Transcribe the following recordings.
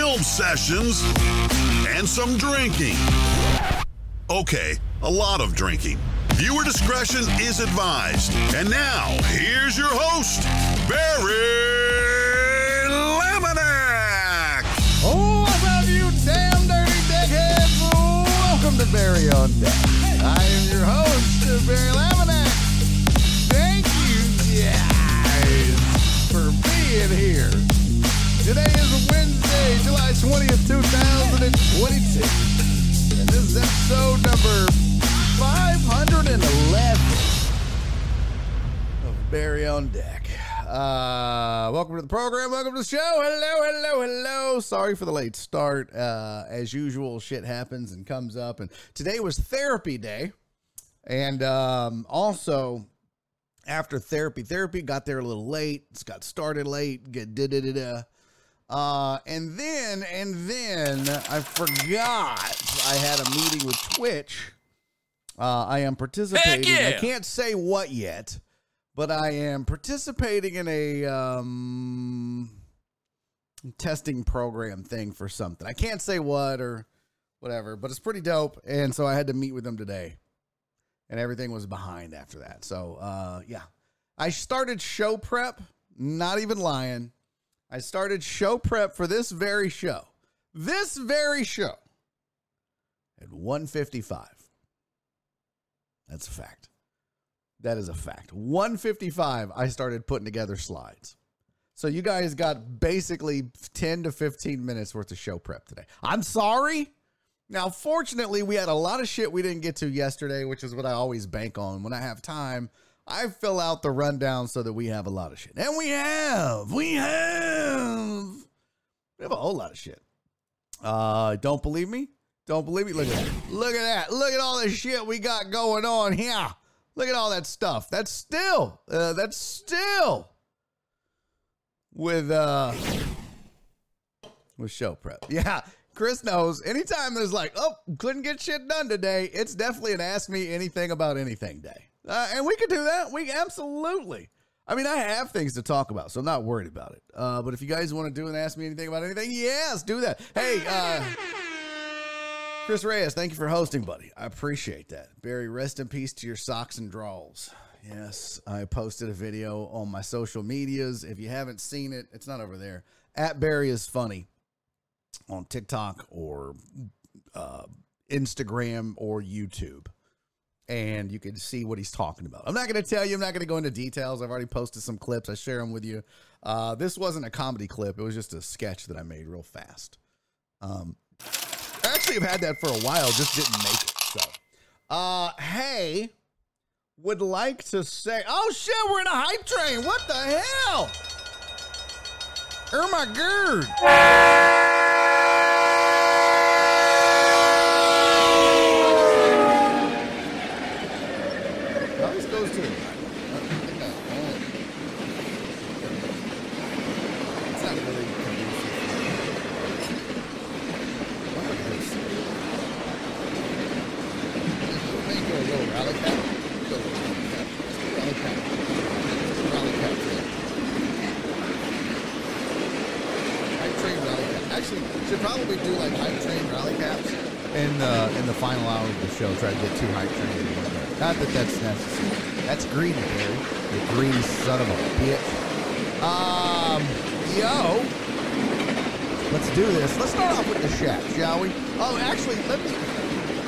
film sessions, and some drinking. Okay, a lot of drinking. Viewer discretion is advised. And now, here's your host, Barry Laminack. Oh, I love you, damn dirty dickheads. Welcome to Barry on Deck. I am your host, Barry Laminack. Thank you, guys, for being here. Today is Wednesday, July 20th, 2022. And this is episode number 511 of Barry on Deck. Uh, welcome to the program. Welcome to the show. Hello, hello, hello. Sorry for the late start. Uh, as usual, shit happens and comes up. And today was therapy day. And um, also, after therapy, therapy got there a little late. It's got started late. Get da da da da. Uh, and then, and then I forgot I had a meeting with Twitch. Uh, I am participating. I yeah. can't say what yet, but I am participating in a um, testing program thing for something. I can't say what or whatever, but it's pretty dope. And so I had to meet with them today, and everything was behind after that. So uh, yeah, I started show prep. Not even lying. I started show prep for this very show. This very show at 155. That's a fact. That is a fact. 155, I started putting together slides. So you guys got basically 10 to 15 minutes worth of show prep today. I'm sorry. Now, fortunately, we had a lot of shit we didn't get to yesterday, which is what I always bank on. When I have time, I fill out the rundown so that we have a lot of shit. And we have. We have. We have a whole lot of shit. Uh, don't believe me? Don't believe me? Look at that. Look at that. Look at all the shit we got going on here. Look at all that stuff. That's still, uh, that's still with, uh, with show prep. Yeah. Chris knows anytime there's like, oh, couldn't get shit done today, it's definitely an ask me anything about anything day. Uh, and we could do that. We absolutely. I mean, I have things to talk about, so I'm not worried about it. Uh, but if you guys want to do and ask me anything about anything, yes, do that. Hey, uh, Chris Reyes, thank you for hosting, buddy. I appreciate that. Barry, rest in peace to your socks and drawers. Yes, I posted a video on my social medias. If you haven't seen it, it's not over there. At Barry is funny on TikTok or uh, Instagram or YouTube. And you can see what he's talking about. I'm not going to tell you. I'm not going to go into details. I've already posted some clips. I share them with you. Uh, this wasn't a comedy clip. It was just a sketch that I made real fast. Um, I actually have had that for a while, just didn't make it. So, uh, hey, would like to say, oh shit, we're in a hype train. What the hell? Oh my god. Now this goes to. It's not really conducive. Look at this. Let me go a little rally cap. Go a little rally cap. Rally cap. Rally cap. Hype train rally cap. Should probably do like hype train rally caps in uh, in the final hour of the show. Try to get two hype trains. in one. Not that that's necessary. That's greedy, Barry. You greedy son of a bitch. Um, yo. Let's do this. Let's start off with the chat, shall we? Oh, actually, let me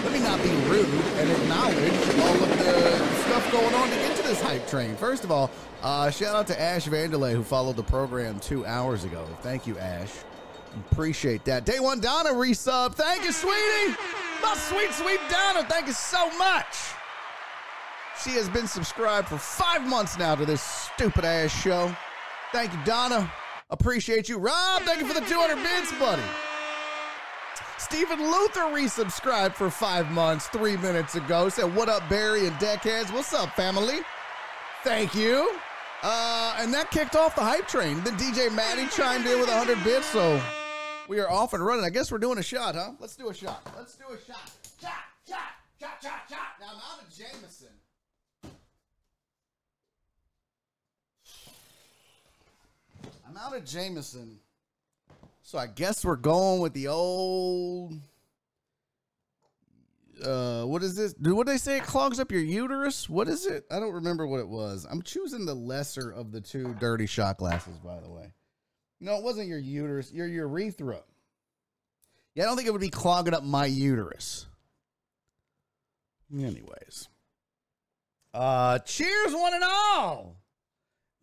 let me not be rude and acknowledge all of the stuff going on to get to this hype train. First of all, uh, shout out to Ash Vanderlei who followed the program two hours ago. Thank you, Ash. Appreciate that. Day one, Donna resub. Thank you, sweetie. My sweet, sweet Donna. Thank you so much. She has been subscribed for five months now to this stupid ass show. Thank you, Donna. Appreciate you. Rob, thank you for the 200 bits, buddy. Stephen Luther resubscribed for five months three minutes ago. Said, What up, Barry and Deckheads? What's up, family? Thank you. Uh, and that kicked off the hype train. Then DJ Maddie chimed in with 100 bits, so we are off and running. I guess we're doing a shot, huh? Let's do a shot. Let's do a shot. Shot, shot, shot, shot, shot. Now I'm out of Jameson. I'm out of Jameson. So I guess we're going with the old. Uh, what is this? What they say? It clogs up your uterus. What is it? I don't remember what it was. I'm choosing the lesser of the two dirty shot glasses, by the way. No, it wasn't your uterus. Your urethra. Yeah, I don't think it would be clogging up my uterus. Anyways. Uh, cheers, one and all.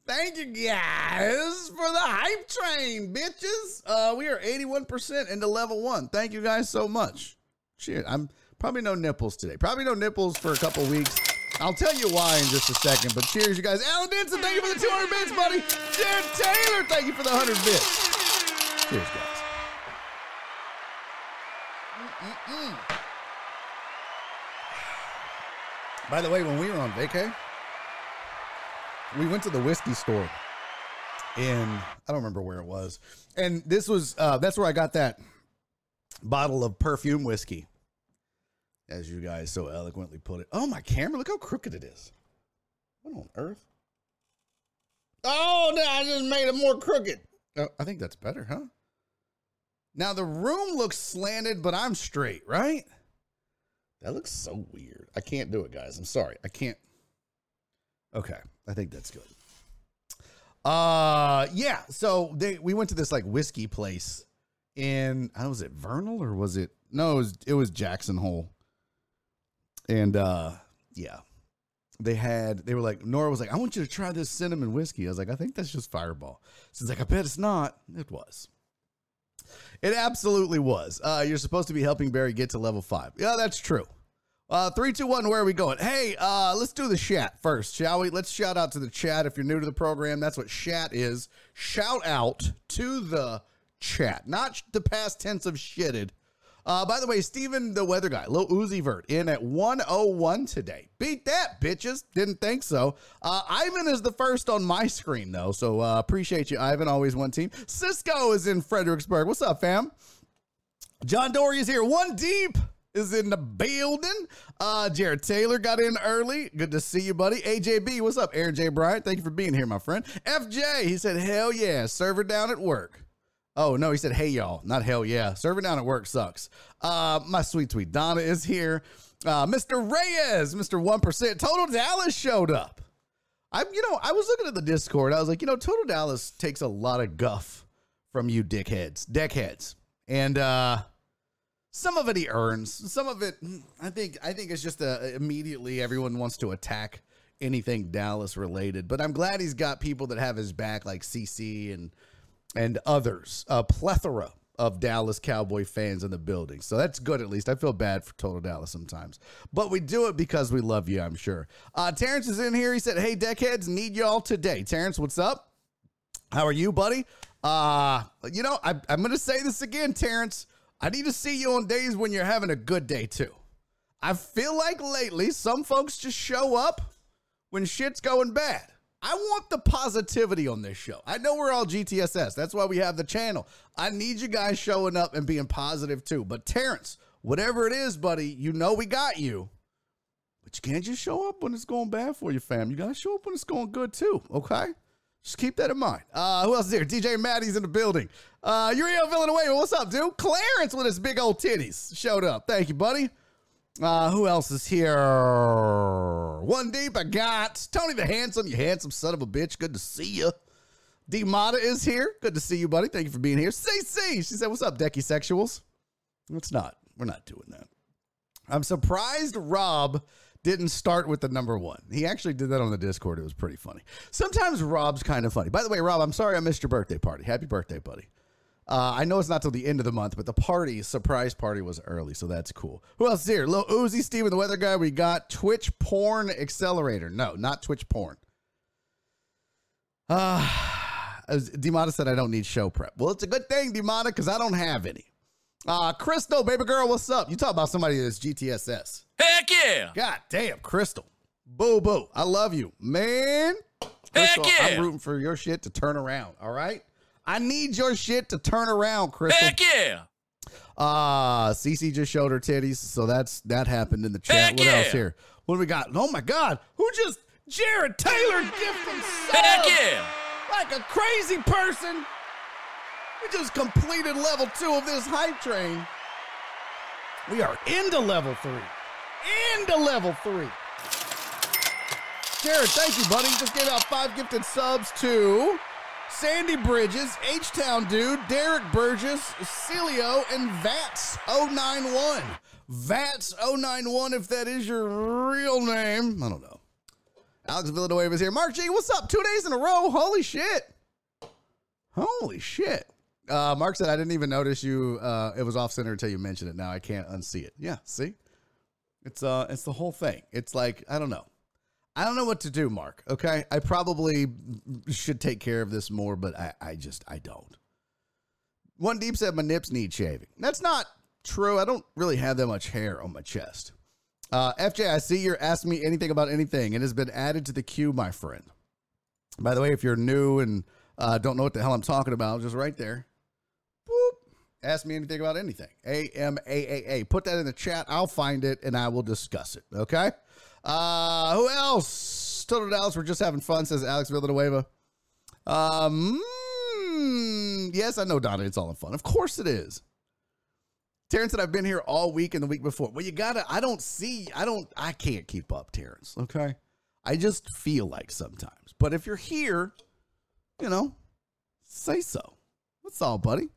Thank you guys for the hype train, bitches. Uh, we are 81% into level one. Thank you guys so much. Cheers. I'm probably no nipples today. Probably no nipples for a couple weeks. I'll tell you why in just a second. But cheers, you guys. Alan Denson, thank you for the 200 bits, buddy. Jared Taylor, thank you for the 100 bits. Cheers, guys. Mm-mm-mm. By the way, when we were on vacay, we went to the whiskey store in I don't remember where it was. And this was uh that's where I got that bottle of perfume whiskey. As you guys so eloquently put it. Oh, my camera, look how crooked it is. What on earth? Oh, no, I just made it more crooked. Oh, I think that's better, huh? Now the room looks slanted, but I'm straight, right? That looks so weird. I can't do it, guys. I'm sorry. I can't. Okay, I think that's good. Uh, yeah. So they we went to this like whiskey place in I was it Vernal or was it no? It was it was Jackson Hole, and uh, yeah, they had they were like Nora was like I want you to try this cinnamon whiskey. I was like I think that's just Fireball. She's like I bet it's not. It was. It absolutely was. Uh, you're supposed to be helping Barry get to level five. Yeah, that's true. Uh, three, two, one. Where are we going? Hey, uh, let's do the chat first, shall we? Let's shout out to the chat. If you're new to the program, that's what chat is. Shout out to the chat, not the past tense of shitted. Uh, by the way, Steven, the weather guy, Lil Uzi Vert, in at 101 today. Beat that, bitches. Didn't think so. Uh, Ivan is the first on my screen, though. So uh, appreciate you, Ivan. Always one team. Cisco is in Fredericksburg. What's up, fam? John Dory is here. One deep is in the building. Uh, Jared Taylor got in early. Good to see you, buddy. AJB, what's up? Aaron J. Bryant, thank you for being here, my friend. FJ, he said, hell yeah, server down at work. Oh, no, he said, hey, y'all, not hell yeah. Serving down at work sucks. Uh, my sweet, sweet Donna is here. Uh, Mr. Reyes, Mr. 1%. Total Dallas showed up. I'm, you know, I was looking at the Discord. I was like, you know, Total Dallas takes a lot of guff from you dickheads, deckheads. And, uh, some of it he earns. Some of it, I think, I think it's just a, immediately everyone wants to attack anything Dallas related. But I'm glad he's got people that have his back, like CC and and others, a plethora of Dallas Cowboy fans in the building. So that's good at least. I feel bad for Total Dallas sometimes. But we do it because we love you, I'm sure. Uh, Terrence is in here. He said, Hey, deckheads, need y'all today. Terrence, what's up? How are you, buddy? Uh, you know, I, I'm going to say this again, Terrence. I need to see you on days when you're having a good day, too. I feel like lately some folks just show up when shit's going bad. I want the positivity on this show. I know we're all GTSS. That's why we have the channel. I need you guys showing up and being positive too. But Terrence, whatever it is, buddy, you know we got you. But you can't just show up when it's going bad for you, fam. You gotta show up when it's going good too. Okay. Just keep that in mind. Uh, who else is here? DJ Maddie's in the building. Uh, Uriel Villanueva, what's up, dude? Clarence with his big old titties showed up. Thank you, buddy. Uh, who else is here? One deep, I got Tony the Handsome, you handsome son of a bitch. Good to see you. D Mata is here. Good to see you, buddy. Thank you for being here. CC, she said, What's up, Decky Sexuals? It's not. We're not doing that. I'm surprised Rob didn't start with the number one. He actually did that on the Discord. It was pretty funny. Sometimes Rob's kind of funny. By the way, Rob, I'm sorry I missed your birthday party. Happy birthday, buddy. Uh, I know it's not till the end of the month, but the party, surprise party, was early, so that's cool. Who else is here? Lil Uzi, Steven, the weather guy. We got Twitch Porn Accelerator. No, not Twitch Porn. Uh, as Demata said, I don't need show prep. Well, it's a good thing, Demata, because I don't have any. Uh, Crystal, baby girl, what's up? You talk about somebody that's GTSS. Heck yeah! God damn, Crystal. Boo boo. I love you. Man. Crystal, yeah. I'm rooting for your shit to turn around. All right. I need your shit to turn around, Crystal. Heck yeah! Uh Cece just showed her titties, so that's that happened in the chat. Heck what yeah. else here? What do we got? Oh my god, who just Jared Taylor gifted Heck yeah! like a crazy person. We just completed level two of this hype train. We are into level three. Into level three. Jared, thank you, buddy. Just gave out five gifted subs to Sandy Bridges, H Town Dude, Derek Burgess, Celio, and Vats091. Vats091, if that is your real name. I don't know. Alex Villanueva is here. Mark G, what's up? Two days in a row. Holy shit. Holy shit. Uh, Mark said, I didn't even notice you. Uh, it was off center until you mentioned it. Now I can't unsee it. Yeah, see? It's uh, it's the whole thing. It's like, I don't know. I don't know what to do, Mark. Okay. I probably should take care of this more, but I, I just, I don't. One Deep said my nips need shaving. That's not true. I don't really have that much hair on my chest. Uh, FJ, I see you're asking me anything about anything. It has been added to the queue, my friend. By the way, if you're new and uh, don't know what the hell I'm talking about, just right there. Boop. Ask me anything about anything. A M A A A. Put that in the chat. I'll find it and I will discuss it. Okay. Uh, who else? Total Dallas, we're just having fun, says Alex Villanueva. Um, mm, yes, I know, Donna. It's all in fun. Of course it is. Terrence said I've been here all week and the week before. Well, you gotta. I don't see. I don't. I can't keep up, Terrence. Okay. I just feel like sometimes. But if you're here, you know, say so. That's all, buddy.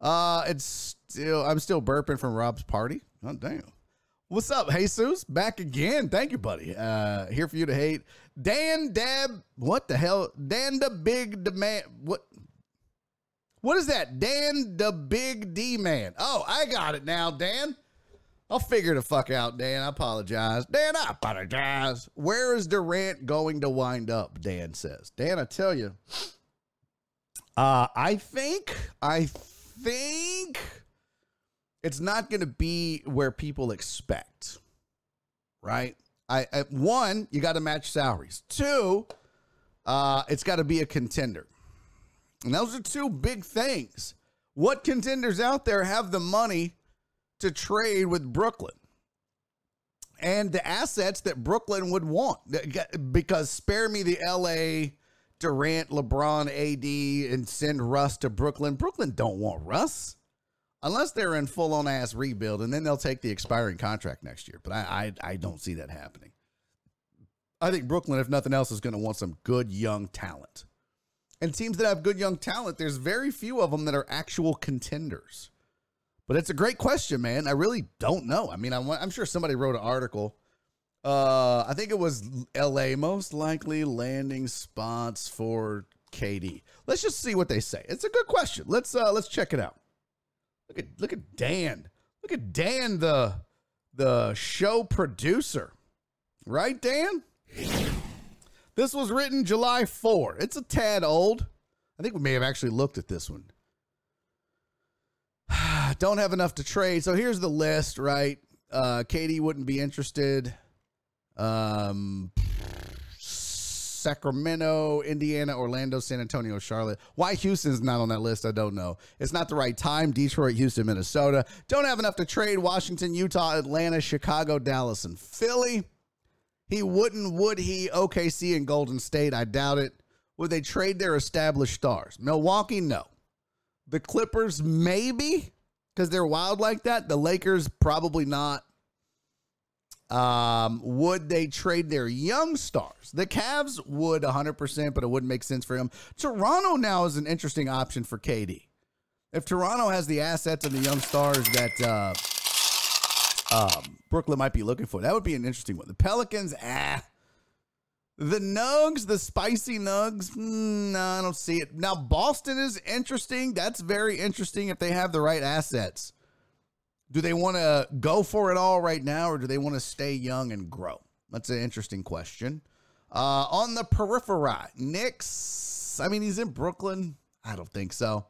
Uh, it's still. I'm still burping from Rob's party. Oh damn. What's up, Jesus? Back again. Thank you, buddy. Uh, here for you to hate. Dan Dab. What the hell? Dan the Big Demand. What? What is that? Dan the Big D Man. Oh, I got it now, Dan. I'll figure the fuck out, Dan. I apologize. Dan, I apologize. Where is Durant going to wind up? Dan says. Dan, I tell you. Uh, I think, I think it's not going to be where people expect, right? I, I one, you got to match salaries. Two, uh, it's got to be a contender. And those are two big things. What contenders out there have the money to trade with Brooklyn? And the assets that Brooklyn would want. Because spare me the LA Durant, LeBron, AD, and send Russ to Brooklyn. Brooklyn don't want Russ unless they're in full on ass rebuild, and then they'll take the expiring contract next year. But I, I, I don't see that happening. I think Brooklyn, if nothing else, is going to want some good young talent. And teams that have good young talent, there's very few of them that are actual contenders. But it's a great question, man. I really don't know. I mean, I'm, I'm sure somebody wrote an article. Uh, I think it was LA most likely landing spots for KD. Let's just see what they say. It's a good question. Let's uh let's check it out. Look at look at Dan. Look at Dan the the show producer. Right, Dan? This was written July 4. It's a tad old. I think we may have actually looked at this one. Don't have enough to trade. So here's the list, right? Uh, KD wouldn't be interested. Um, Sacramento, Indiana, Orlando, San Antonio, Charlotte. Why Houston's not on that list, I don't know. It's not the right time. Detroit, Houston, Minnesota. Don't have enough to trade. Washington, Utah, Atlanta, Chicago, Dallas, and Philly. He wouldn't, would he? OKC and Golden State, I doubt it. Would they trade their established stars? Milwaukee, no. The Clippers, maybe, because they're wild like that. The Lakers, probably not. Um, would they trade their young stars? The Cavs would 100%, but it wouldn't make sense for him. Toronto now is an interesting option for KD. If Toronto has the assets and the young stars that uh, um, Brooklyn might be looking for, that would be an interesting one. The Pelicans, ah. The Nugs, the spicy Nugs, mm, no, I don't see it. Now, Boston is interesting. That's very interesting if they have the right assets. Do they want to go for it all right now, or do they want to stay young and grow? That's an interesting question. Uh, on the periphery, Knicks. I mean, he's in Brooklyn. I don't think so.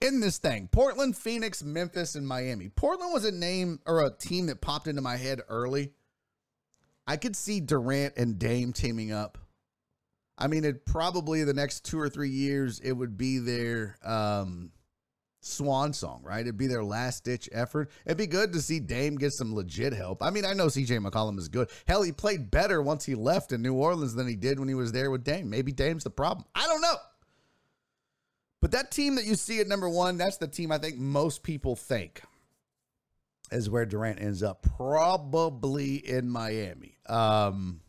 in this thing Portland, Phoenix, Memphis, and Miami. Portland was a name or a team that popped into my head early. I could see Durant and Dame teaming up. I mean, it probably the next two or three years, it would be their um, swan song, right? It'd be their last ditch effort. It'd be good to see Dame get some legit help. I mean, I know CJ McCollum is good. Hell, he played better once he left in New Orleans than he did when he was there with Dame. Maybe Dame's the problem. I don't know. But that team that you see at number one, that's the team I think most people think is where Durant ends up, probably in Miami. Um,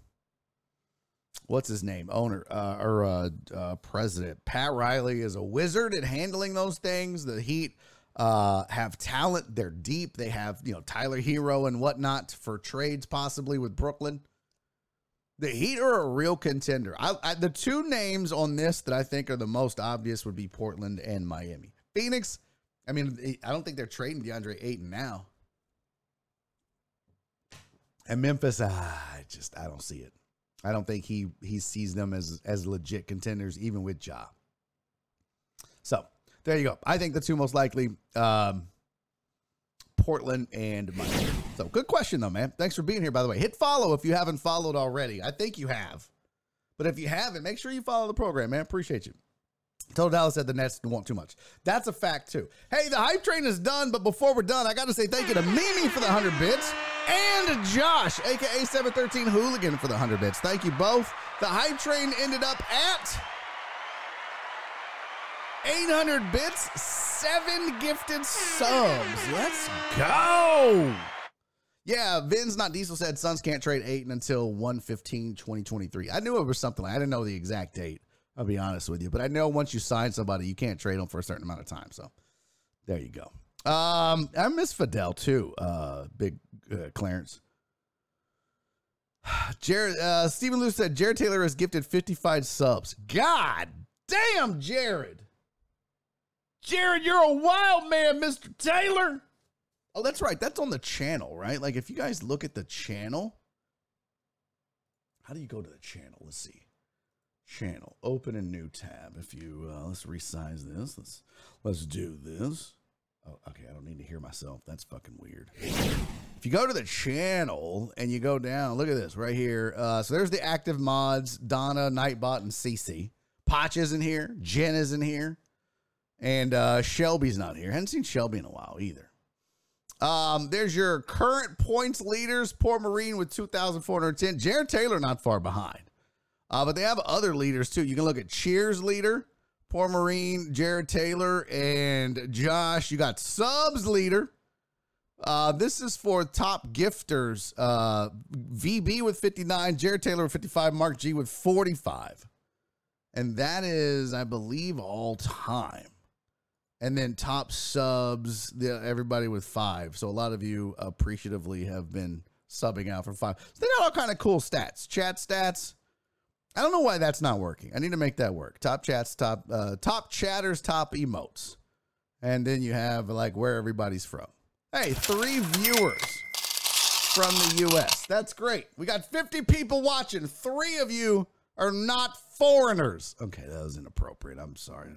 what's his name? Owner uh, or uh, uh, president Pat Riley is a wizard at handling those things. The Heat uh, have talent; they're deep. They have you know Tyler Herro and whatnot for trades, possibly with Brooklyn. The Heat are a real contender. I, I, the two names on this that I think are the most obvious would be Portland and Miami. Phoenix, I mean, I don't think they're trading DeAndre Ayton now. And Memphis, ah, I just I don't see it. I don't think he he sees them as as legit contenders, even with Ja. So there you go. I think the two most likely. Um, Portland and Miami. So good question though, man. Thanks for being here. By the way, hit follow if you haven't followed already. I think you have, but if you haven't, make sure you follow the program, man. Appreciate you. Total Dallas said the Nets want too much. That's a fact too. Hey, the hype train is done, but before we're done, I got to say thank you to Mimi for the hundred bits and Josh, aka 713 Hooligan, for the hundred bits. Thank you both. The hype train ended up at 800 bits, seven gifted subs. Let's go. Yeah, Vin's not diesel said Suns can't trade Ayton until 115 2023. I knew it was something I didn't know the exact date. I'll be honest with you, but I know once you sign somebody, you can't trade them for a certain amount of time. So there you go. Um, I miss Fidel too. Uh, big uh, Clarence. Jared uh, Stephen Lou said Jared Taylor has gifted 55 subs. God damn, Jared. Jared, you're a wild man, Mr. Taylor. Oh, that's right. That's on the channel, right? Like if you guys look at the channel, how do you go to the channel? Let's see. Channel. Open a new tab. If you uh, let's resize this. Let's let's do this. Oh, okay. I don't need to hear myself. That's fucking weird. If you go to the channel and you go down, look at this right here. Uh, so there's the active mods: Donna, Nightbot, and CC. Potch is in here. Jen is in here. And uh, Shelby's not here. Hadn't seen Shelby in a while either. Um, there's your current points leaders. Poor Marine with 2,410. Jared Taylor not far behind. Uh, but they have other leaders too. You can look at Cheers leader, Poor Marine, Jared Taylor, and Josh. You got subs leader. Uh, this is for top gifters. Uh, VB with 59, Jared Taylor with 55, Mark G with 45. And that is, I believe, all time and then top subs, the, everybody with five. So a lot of you appreciatively have been subbing out for five. So they got all kind of cool stats, chat stats. I don't know why that's not working. I need to make that work. Top chats, top uh, top chatters, top emotes, and then you have like where everybody's from. Hey, three viewers from the U.S. That's great. We got 50 people watching. Three of you are not foreigners. Okay, that was inappropriate. I'm sorry.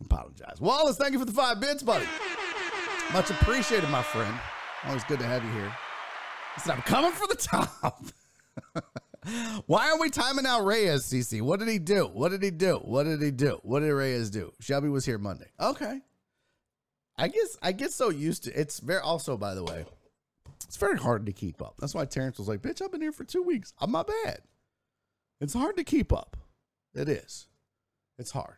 Apologize. Wallace, thank you for the five bits, buddy. Much appreciated, my friend. Always good to have you here. Listen, I'm coming for the top. Why are we timing out Reyes, CC? What did he do? What did he do? What did he do? What did Reyes do? Shelby was here Monday. Okay. I guess I get so used to it's very also, by the way, it's very hard to keep up. That's why Terrence was like, bitch, I've been here for two weeks. I'm not bad. It's hard to keep up. It is. It's hard.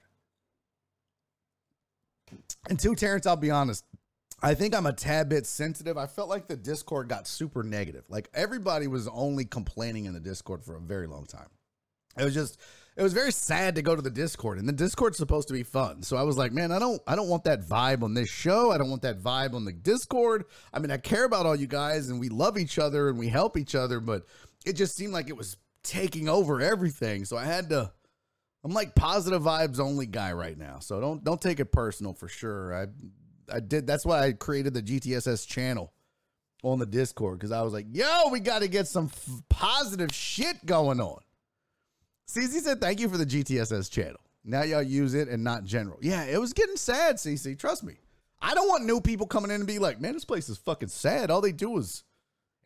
And two, Terrence, I'll be honest. I think I'm a tad bit sensitive. I felt like the Discord got super negative. Like everybody was only complaining in the Discord for a very long time. It was just it was very sad to go to the Discord and the Discord's supposed to be fun. So I was like, man, I don't I don't want that vibe on this show. I don't want that vibe on the Discord. I mean, I care about all you guys and we love each other and we help each other, but it just seemed like it was taking over everything. So I had to I'm like positive vibes only guy right now. So don't don't take it personal for sure. I I did that's why I created the GTSS channel on the Discord because I was like, yo, we got to get some f- positive shit going on. CC said, thank you for the GTSS channel. Now y'all use it and not general. Yeah, it was getting sad, CC. Trust me. I don't want new people coming in and be like, man, this place is fucking sad. All they do is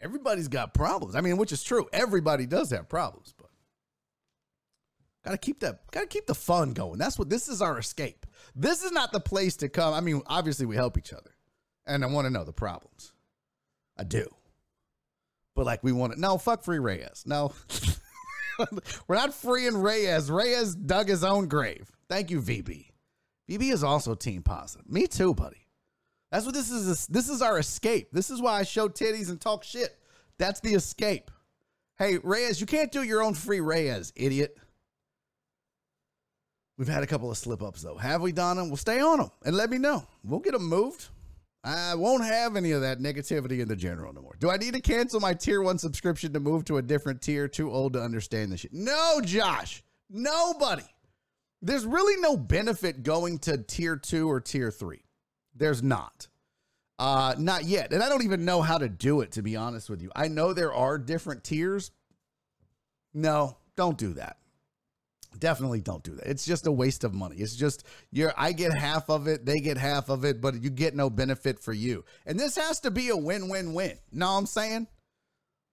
everybody's got problems. I mean, which is true. Everybody does have problems, gotta keep that gotta keep the fun going. That's what this is our escape. This is not the place to come. I mean, obviously we help each other. And I want to know the problems. I do. But like we want to no, fuck free Reyes. No. We're not freeing Reyes. Reyes dug his own grave. Thank you, VB. VB is also team positive. Me too, buddy. That's what this is. This is our escape. This is why I show titties and talk shit. That's the escape. Hey, Reyes, you can't do your own free Reyes, idiot. We've had a couple of slip ups though. Have we, Donna? We'll stay on them and let me know. We'll get them moved. I won't have any of that negativity in the general no more. Do I need to cancel my tier one subscription to move to a different tier? Too old to understand this shit. No, Josh. Nobody. There's really no benefit going to tier two or tier three. There's not. Uh, not yet. And I don't even know how to do it, to be honest with you. I know there are different tiers. No, don't do that. Definitely don't do that. It's just a waste of money. It's just you're I get half of it, they get half of it, but you get no benefit for you. And this has to be a win-win-win. Know what I'm saying?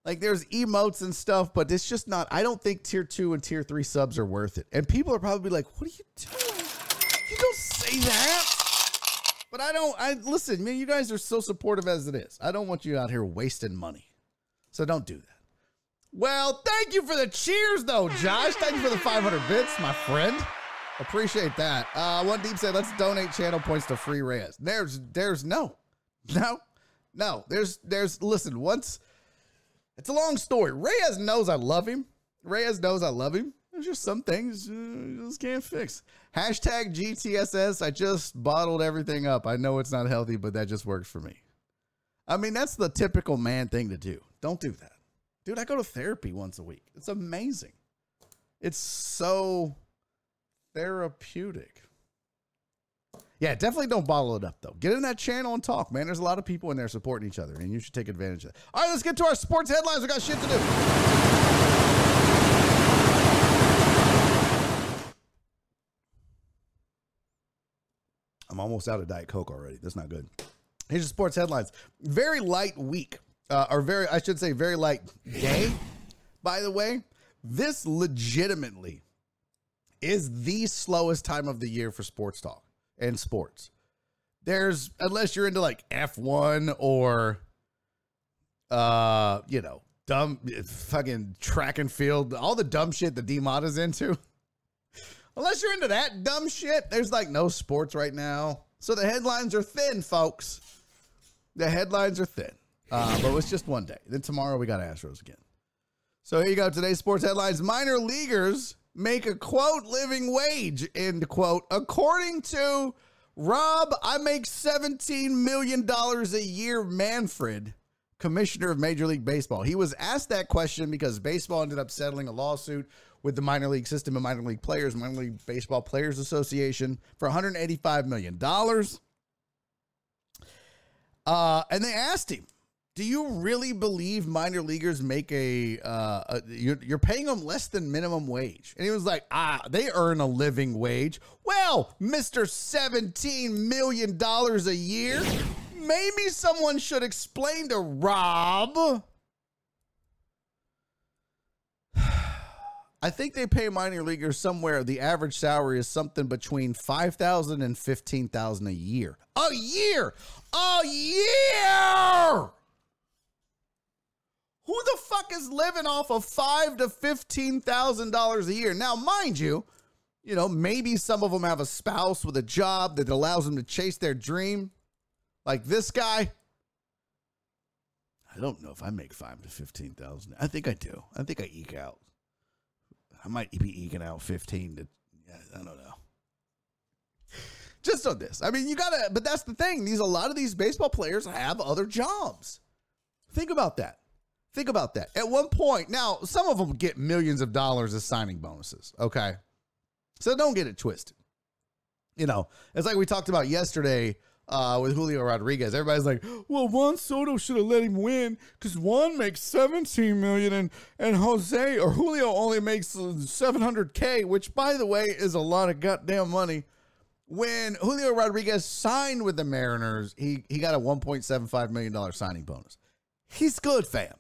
Like there's emotes and stuff, but it's just not I don't think tier 2 and tier 3 subs are worth it. And people are probably like, "What are you doing? You don't say that." But I don't I listen, man, you guys are so supportive as it is. I don't want you out here wasting money. So don't do that. Well, thank you for the cheers, though, Josh. Thank you for the 500 bits, my friend. Appreciate that. Uh, one deep said, "Let's donate channel points to free Reyes." There's, there's no, no, no. There's, there's. Listen, once it's a long story. Reyes knows I love him. Reyes knows I love him. There's just some things you just can't fix. Hashtag GTSS. I just bottled everything up. I know it's not healthy, but that just works for me. I mean, that's the typical man thing to do. Don't do that. Dude, I go to therapy once a week. It's amazing. It's so therapeutic. Yeah, definitely don't bottle it up though. Get in that channel and talk, man. There's a lot of people in there supporting each other, and you should take advantage of that. All right, let's get to our sports headlines. We got shit to do. I'm almost out of Diet Coke already. That's not good. Here's the sports headlines. Very light week uh, or very, I should say, very light day. By the way, this legitimately is the slowest time of the year for sports talk and sports. There's unless you're into like F1 or uh, you know, dumb fucking track and field, all the dumb shit that DMOD is into. Unless you're into that dumb shit, there's like no sports right now. So the headlines are thin, folks. The headlines are thin. Uh, but it was just one day. Then tomorrow we got Astros again. So here you go. Today's sports headlines: Minor leaguers make a quote living wage end quote according to Rob. I make seventeen million dollars a year. Manfred, commissioner of Major League Baseball. He was asked that question because baseball ended up settling a lawsuit with the minor league system and minor league players, minor league baseball players association for 185 million dollars. Uh, and they asked him, do you really believe minor leaguers make a, uh, a you're, you're paying them less than minimum wage? And he was like, ah, they earn a living wage. Well, Mr. 17 million dollars a year. Maybe someone should explain to Rob. I think they pay minor leaguers somewhere. The average salary is something between five thousand and fifteen thousand a year. A year, a year. Who the fuck is living off of five to fifteen thousand dollars a year? Now, mind you, you know maybe some of them have a spouse with a job that allows them to chase their dream, like this guy. I don't know if I make five to fifteen thousand. I think I do. I think I eke out. I might be eking out fifteen to. I don't know. Just on this, I mean, you gotta. But that's the thing. These a lot of these baseball players have other jobs. Think about that. Think about that. At one point, now some of them get millions of dollars as signing bonuses. Okay. So don't get it twisted. You know, it's like we talked about yesterday uh, with Julio Rodriguez. Everybody's like, well, Juan Soto should have let him win because Juan makes 17 million and, and Jose or Julio only makes 700K, which, by the way, is a lot of goddamn money. When Julio Rodriguez signed with the Mariners, he, he got a $1.75 million signing bonus. He's good, fam.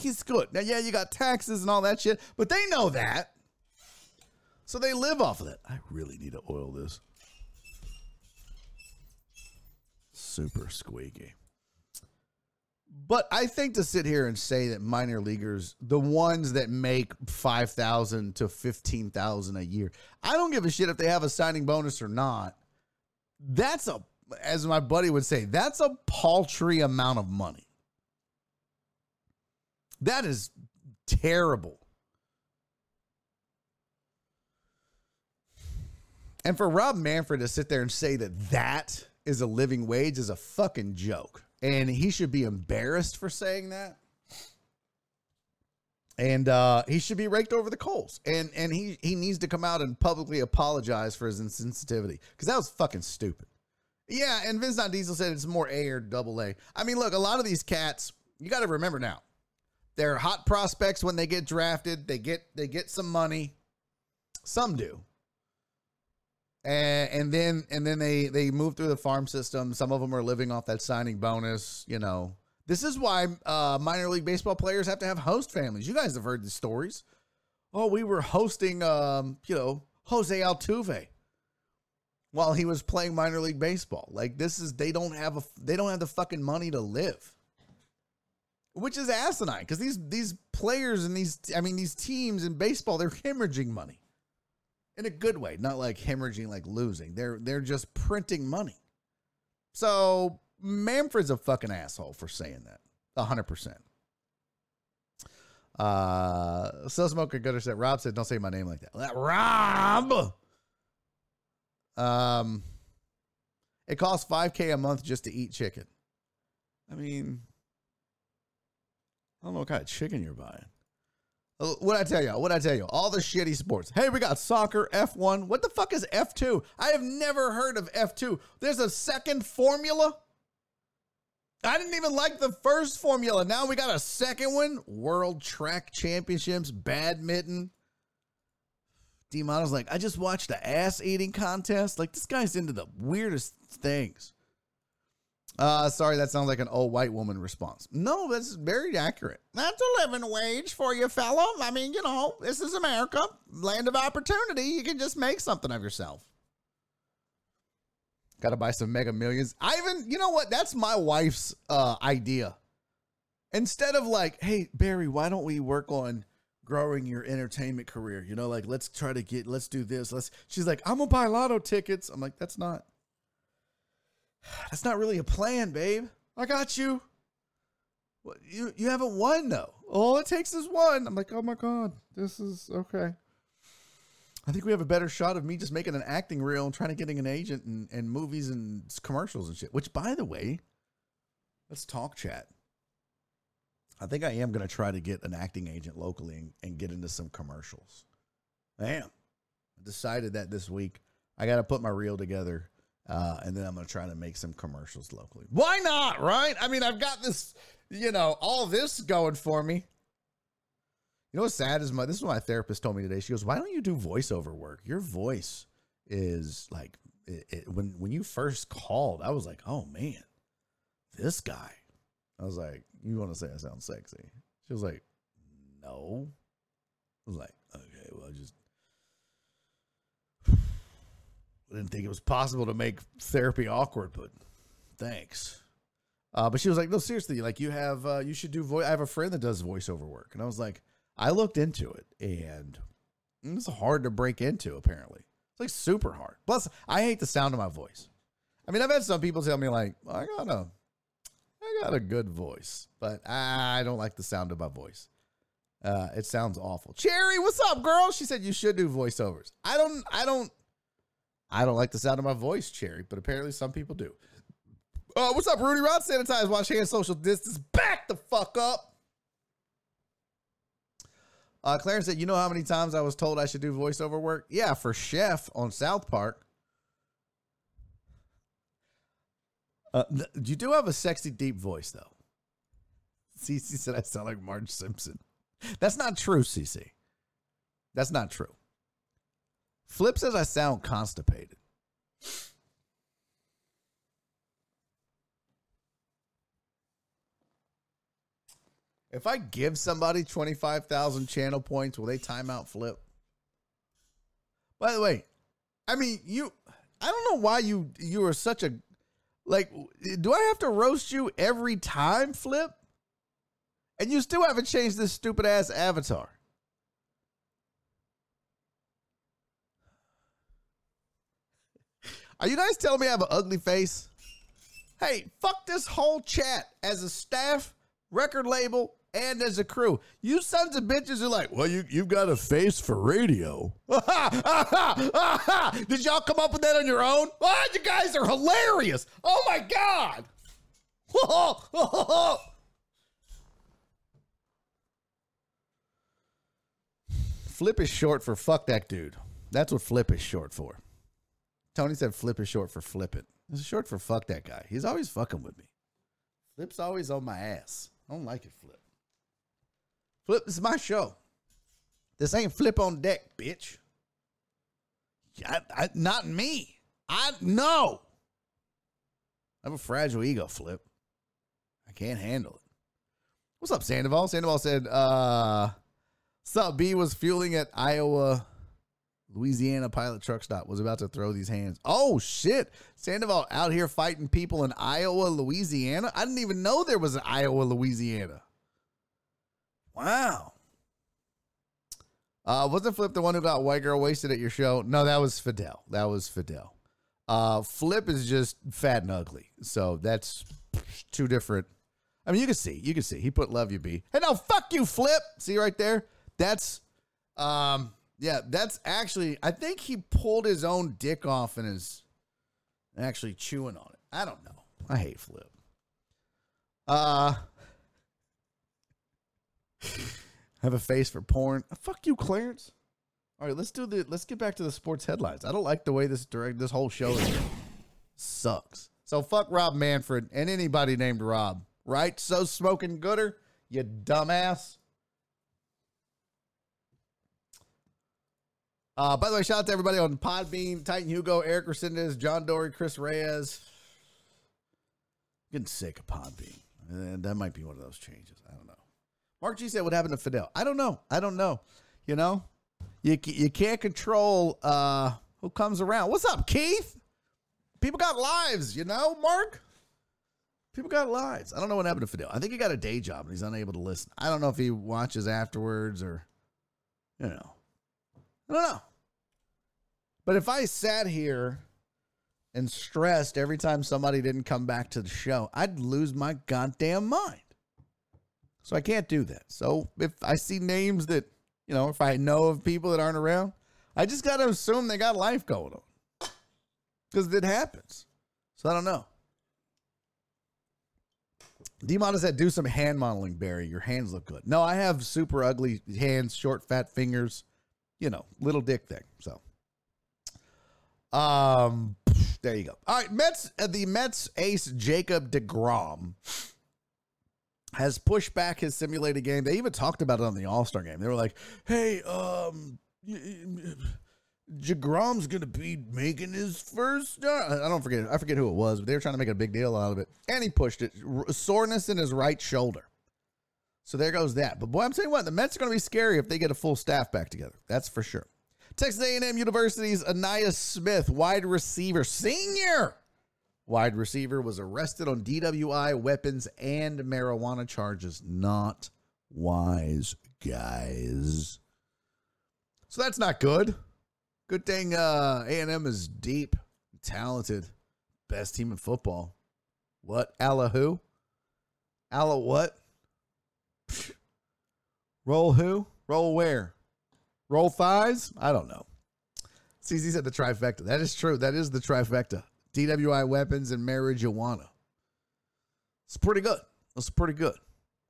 He's good. Now, yeah, you got taxes and all that shit, but they know that. So they live off of it. I really need to oil this. Super squeaky. But I think to sit here and say that minor leaguers, the ones that make 5,000 to 15,000 a year, I don't give a shit if they have a signing bonus or not. That's a as my buddy would say, that's a paltry amount of money. That is terrible. And for Rob Manfred to sit there and say that that is a living wage is a fucking joke. And he should be embarrassed for saying that. And uh, he should be raked over the coals. And and he he needs to come out and publicly apologize for his insensitivity because that was fucking stupid. Yeah, and Vince Diesel said it's more A or double A. I mean, look, a lot of these cats, you got to remember now, they're hot prospects when they get drafted. They get they get some money. Some do and, and then and then they they move through the farm system. Some of them are living off that signing bonus. You know, this is why uh, minor league baseball players have to have host families. You guys have heard the stories. Oh, we were hosting, um, you know, Jose Altuve while he was playing minor league baseball. Like this is they don't have a they don't have the fucking money to live. Which is asinine because these these players and these I mean these teams in baseball they're hemorrhaging money in a good way, not like hemorrhaging, like losing. They're they're just printing money. So Manfred's a fucking asshole for saying that. hundred percent. Uh, so smoker gooder said. Rob said, "Don't say my name like that." Rob. Um, it costs five k a month just to eat chicken. I mean, I don't know what kind of chicken you're buying. Uh, what I tell you? What I tell you? All the shitty sports. Hey, we got soccer, F1. What the fuck is F2? I have never heard of F2. There's a second formula. I didn't even like the first formula. Now we got a second one. World Track Championships, badminton. D-Model's like, I just watched the ass eating contest. Like, this guy's into the weirdest things. Uh, sorry, that sounds like an old white woman response. No, that's very accurate. That's a living wage for you, fella. I mean, you know, this is America, land of opportunity. You can just make something of yourself. Got to buy some mega millions. I even, you know what? That's my wife's uh, idea. Instead of like, hey, Barry, why don't we work on growing your entertainment career? You know, like, let's try to get, let's do this. Let's, she's like, I'm going to buy lotto tickets. I'm like, that's not, that's not really a plan, babe. I got you. You you haven't won though. All it takes is one. I'm like, oh my god, this is okay. I think we have a better shot of me just making an acting reel and trying to getting an agent and, and movies and commercials and shit. Which, by the way, let's talk chat. I think I am going to try to get an acting agent locally and, and get into some commercials. I am. I decided that this week. I got to put my reel together uh, and then I'm going to try to make some commercials locally. Why not? Right? I mean, I've got this, you know, all this going for me. You know what's sad is my this is what my therapist told me today. She goes, "Why don't you do voiceover work? Your voice is like it, it, when when you first called, I was like, oh man, this guy." I was like, "You want to say I sound sexy?" She was like, "No." I was like, "Okay, well, just I didn't think it was possible to make therapy awkward, but thanks. Uh, but she was like, no, seriously, like you have, uh, you should do voice. I have a friend that does voiceover work. And I was like, I looked into it and it's hard to break into, apparently. It's like super hard. Plus, I hate the sound of my voice. I mean, I've had some people tell me, like, I got a, I got a good voice, but I don't like the sound of my voice. Uh, it sounds awful. Cherry, what's up, girl? She said you should do voiceovers. I don't, I don't, I don't like the sound of my voice, Cherry, but apparently some people do. Uh, what's up, Rudy Rod? Sanitize, wash hands, social distance. Back the fuck up. Uh, Clarence said, You know how many times I was told I should do voiceover work? Yeah, for Chef on South Park. Uh, you do have a sexy, deep voice, though. CC said I sound like Marge Simpson. That's not true, CC. That's not true. Flip says I sound constipated. If I give somebody 25,000 channel points, will they time out Flip? By the way, I mean, you I don't know why you you are such a like do I have to roast you every time, Flip? And you still haven't changed this stupid ass avatar. Are you guys telling me I have an ugly face? Hey, fuck this whole chat as a staff, record label, and as a crew. You sons of bitches are like, well, you, you've got a face for radio. Did y'all come up with that on your own? Oh, you guys are hilarious. Oh my God. Flip is short for fuck that dude. That's what flip is short for. Tony said flip is short for flipping. It's short for fuck that guy. He's always fucking with me. Flip's always on my ass. I don't like it, Flip. Flip, this is my show. This ain't flip on deck, bitch. I, I, not me. I know. I have a fragile ego, Flip. I can't handle it. What's up, Sandoval? Sandoval said, uh, Sup, B was fueling at Iowa, Louisiana pilot truck stop, was about to throw these hands. Oh, shit. Sandoval out here fighting people in Iowa, Louisiana. I didn't even know there was an Iowa, Louisiana. Wow. Uh, wasn't Flip the one who got white girl wasted at your show? No, that was Fidel. That was Fidel. Uh, Flip is just fat and ugly. So that's two different. I mean, you can see, you can see. He put "Love You Be." Hey, now fuck you, Flip. See right there. That's, um, yeah, that's actually. I think he pulled his own dick off and is actually chewing on it. I don't know. I hate Flip. Uh, have a face for porn. Fuck you, Clarence. All right, let's do the. Let's get back to the sports headlines. I don't like the way this direct this whole show is. Sucks. So fuck Rob Manfred and anybody named Rob. Right? So smoking gooder, you dumbass. Uh, by the way, shout out to everybody on Podbean, Titan Hugo, Eric Resendez, John Dory, Chris Reyes. getting sick of Podbean. And that might be one of those changes. I don't know. Mark G said, "What happened to Fidel?" I don't know. I don't know. You know, you you can't control uh, who comes around. What's up, Keith? People got lives, you know, Mark. People got lives. I don't know what happened to Fidel. I think he got a day job and he's unable to listen. I don't know if he watches afterwards or, you know, I don't know. But if I sat here and stressed every time somebody didn't come back to the show, I'd lose my goddamn mind. So I can't do that. So if I see names that, you know, if I know of people that aren't around, I just got to assume they got life going on. Because it happens. So I don't know. Demon said, do some hand modeling, Barry. Your hands look good. No, I have super ugly hands, short, fat fingers, you know, little dick thing. So, um, there you go. All right, Mets, uh, the Mets ace Jacob deGrom has pushed back his simulated game. They even talked about it on the All Star game. They were like, "Hey, um, deGrom's gonna be making his first start." I don't forget. I forget who it was, but they were trying to make a big deal out of it, and he pushed it. Soreness in his right shoulder. So there goes that. But boy, I'm saying what the Mets are to be scary if they get a full staff back together. That's for sure. Texas A&M University's Ainias Smith, wide receiver, senior wide receiver, was arrested on DWI, weapons, and marijuana charges. Not wise, guys. So that's not good. Good thing uh, A&M is deep, talented, best team in football. What? Alla who? Alla what? Roll who? Roll where? Roll thighs? I don't know. CZ said the trifecta. That is true. That is the trifecta. DWI weapons and marijuana. It's pretty good. It's pretty good.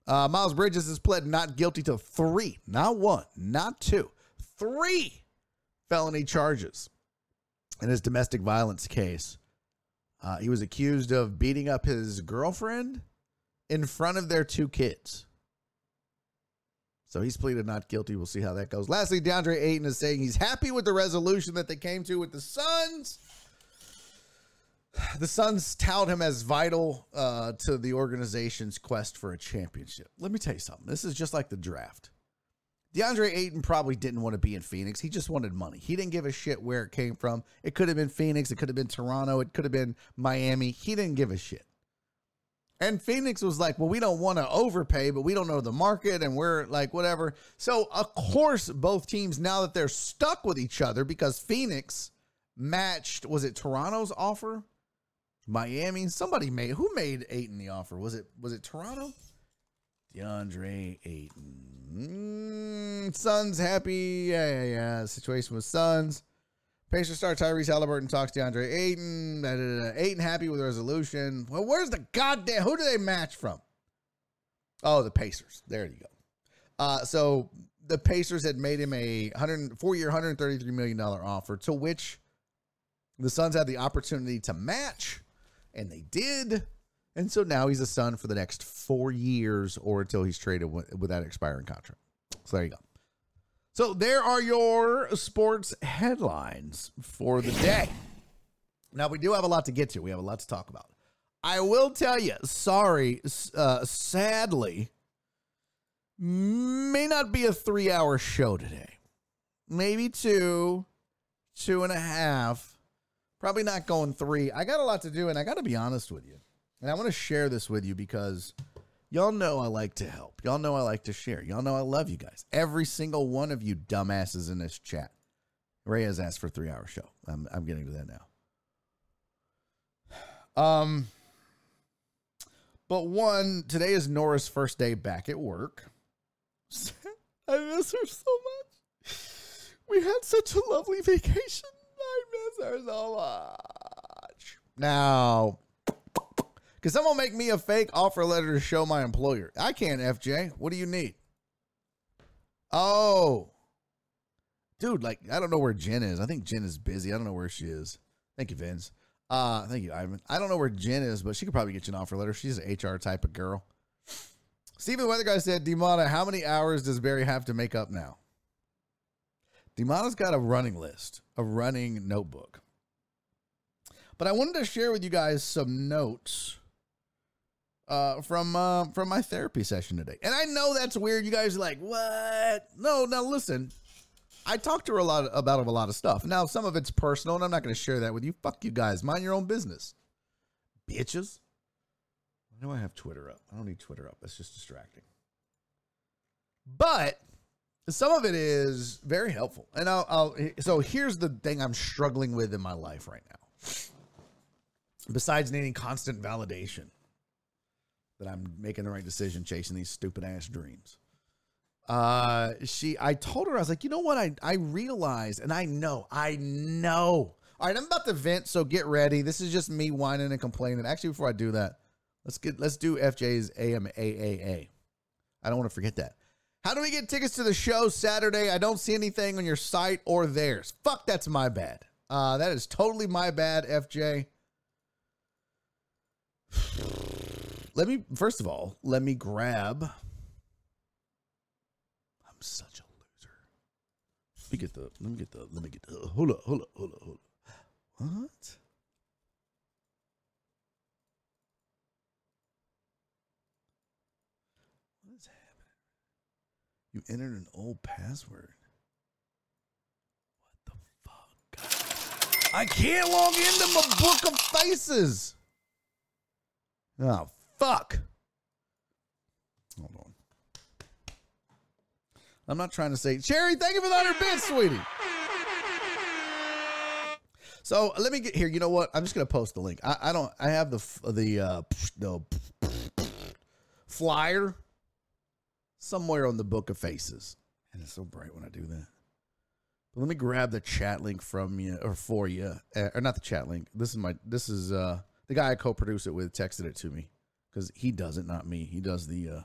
Uh, Miles Bridges has pled not guilty to three, not one, not two, three felony charges in his domestic violence case. Uh, he was accused of beating up his girlfriend in front of their two kids. So he's pleaded not guilty. We'll see how that goes. Lastly, DeAndre Ayton is saying he's happy with the resolution that they came to with the Suns. The Suns tout him as vital uh, to the organization's quest for a championship. Let me tell you something. This is just like the draft. DeAndre Ayton probably didn't want to be in Phoenix. He just wanted money. He didn't give a shit where it came from. It could have been Phoenix. It could have been Toronto. It could have been Miami. He didn't give a shit. And Phoenix was like, well, we don't want to overpay, but we don't know the market and we're like, whatever. So, of course, both teams, now that they're stuck with each other because Phoenix matched, was it Toronto's offer? Miami, somebody made, who made Ayton the offer? Was it, was it Toronto? DeAndre Ayton. Mm, Suns happy. Yeah, yeah, yeah. Situation with Suns. Pacers star Tyrese Haliburton talks to DeAndre Ayton. Da, da, da. Ayton happy with resolution. Well, where's the goddamn? Who do they match from? Oh, the Pacers. There you go. Uh, so the Pacers had made him a hundred four year, hundred thirty three million dollar offer, to which the Suns had the opportunity to match, and they did. And so now he's a Sun for the next four years, or until he's traded with, with that expiring contract. So there you go. So there are your sports headlines for the day. Now we do have a lot to get to. We have a lot to talk about. I will tell you, sorry, uh, sadly, may not be a three-hour show today. Maybe two, two and a half. Probably not going three. I got a lot to do, and I got to be honest with you. And I want to share this with you because Y'all know I like to help. Y'all know I like to share. Y'all know I love you guys. Every single one of you dumbasses in this chat. Ray has asked for a three hour show. I'm, I'm getting to that now. Um, but one, today is Nora's first day back at work. I miss her so much. We had such a lovely vacation. I miss her so much. Now, can someone make me a fake offer letter to show my employer? I can't, FJ. What do you need? Oh. Dude, like, I don't know where Jen is. I think Jen is busy. I don't know where she is. Thank you, Vince. Uh, thank you, Ivan. I don't know where Jen is, but she could probably get you an offer letter. She's an HR type of girl. Steven the Weather Guy said, Demana, how many hours does Barry have to make up now? Demana's got a running list, a running notebook. But I wanted to share with you guys some notes uh, from uh, from my therapy session today. And I know that's weird. You guys are like, what? No, now listen. I talked to her a lot about a lot of stuff. Now some of it's personal, and I'm not going to share that with you. Fuck you guys. Mind your own business, bitches. Why do I have Twitter up? I don't need Twitter up. That's just distracting. But some of it is very helpful, and I'll, I'll so here's the thing I'm struggling with in my life right now. Besides needing constant validation that I'm making the right decision chasing these stupid ass dreams. Uh, she, I told her, I was like, you know what? I, I realized and I know, I know. All right, I'm about to vent, so get ready. This is just me whining and complaining. Actually, before I do that, let's get, let's do FJ's AMAAA. I don't want to forget that. How do we get tickets to the show Saturday? I don't see anything on your site or theirs. Fuck, that's my bad. Uh, that is totally my bad, FJ. let me first of all, let me grab. I'm such a loser. Let me get the. Let me get the. Let me get the. Hold up. Hold up. Hold up. Hold up. What? What is happening? You entered an old password. What the fuck? I can't log into my book of faces. Oh fuck. Hold on. I'm not trying to say, Cherry, thank you for the 100 bits, sweetie. So let me get here. You know what? I'm just gonna post the link. I, I don't. I have the the uh, the flyer somewhere on the Book of Faces, and it's so bright when I do that. But let me grab the chat link from you or for you, uh, or not the chat link. This is my. This is uh the guy I co-produce it with texted it to me because he does it, not me. He does the uh,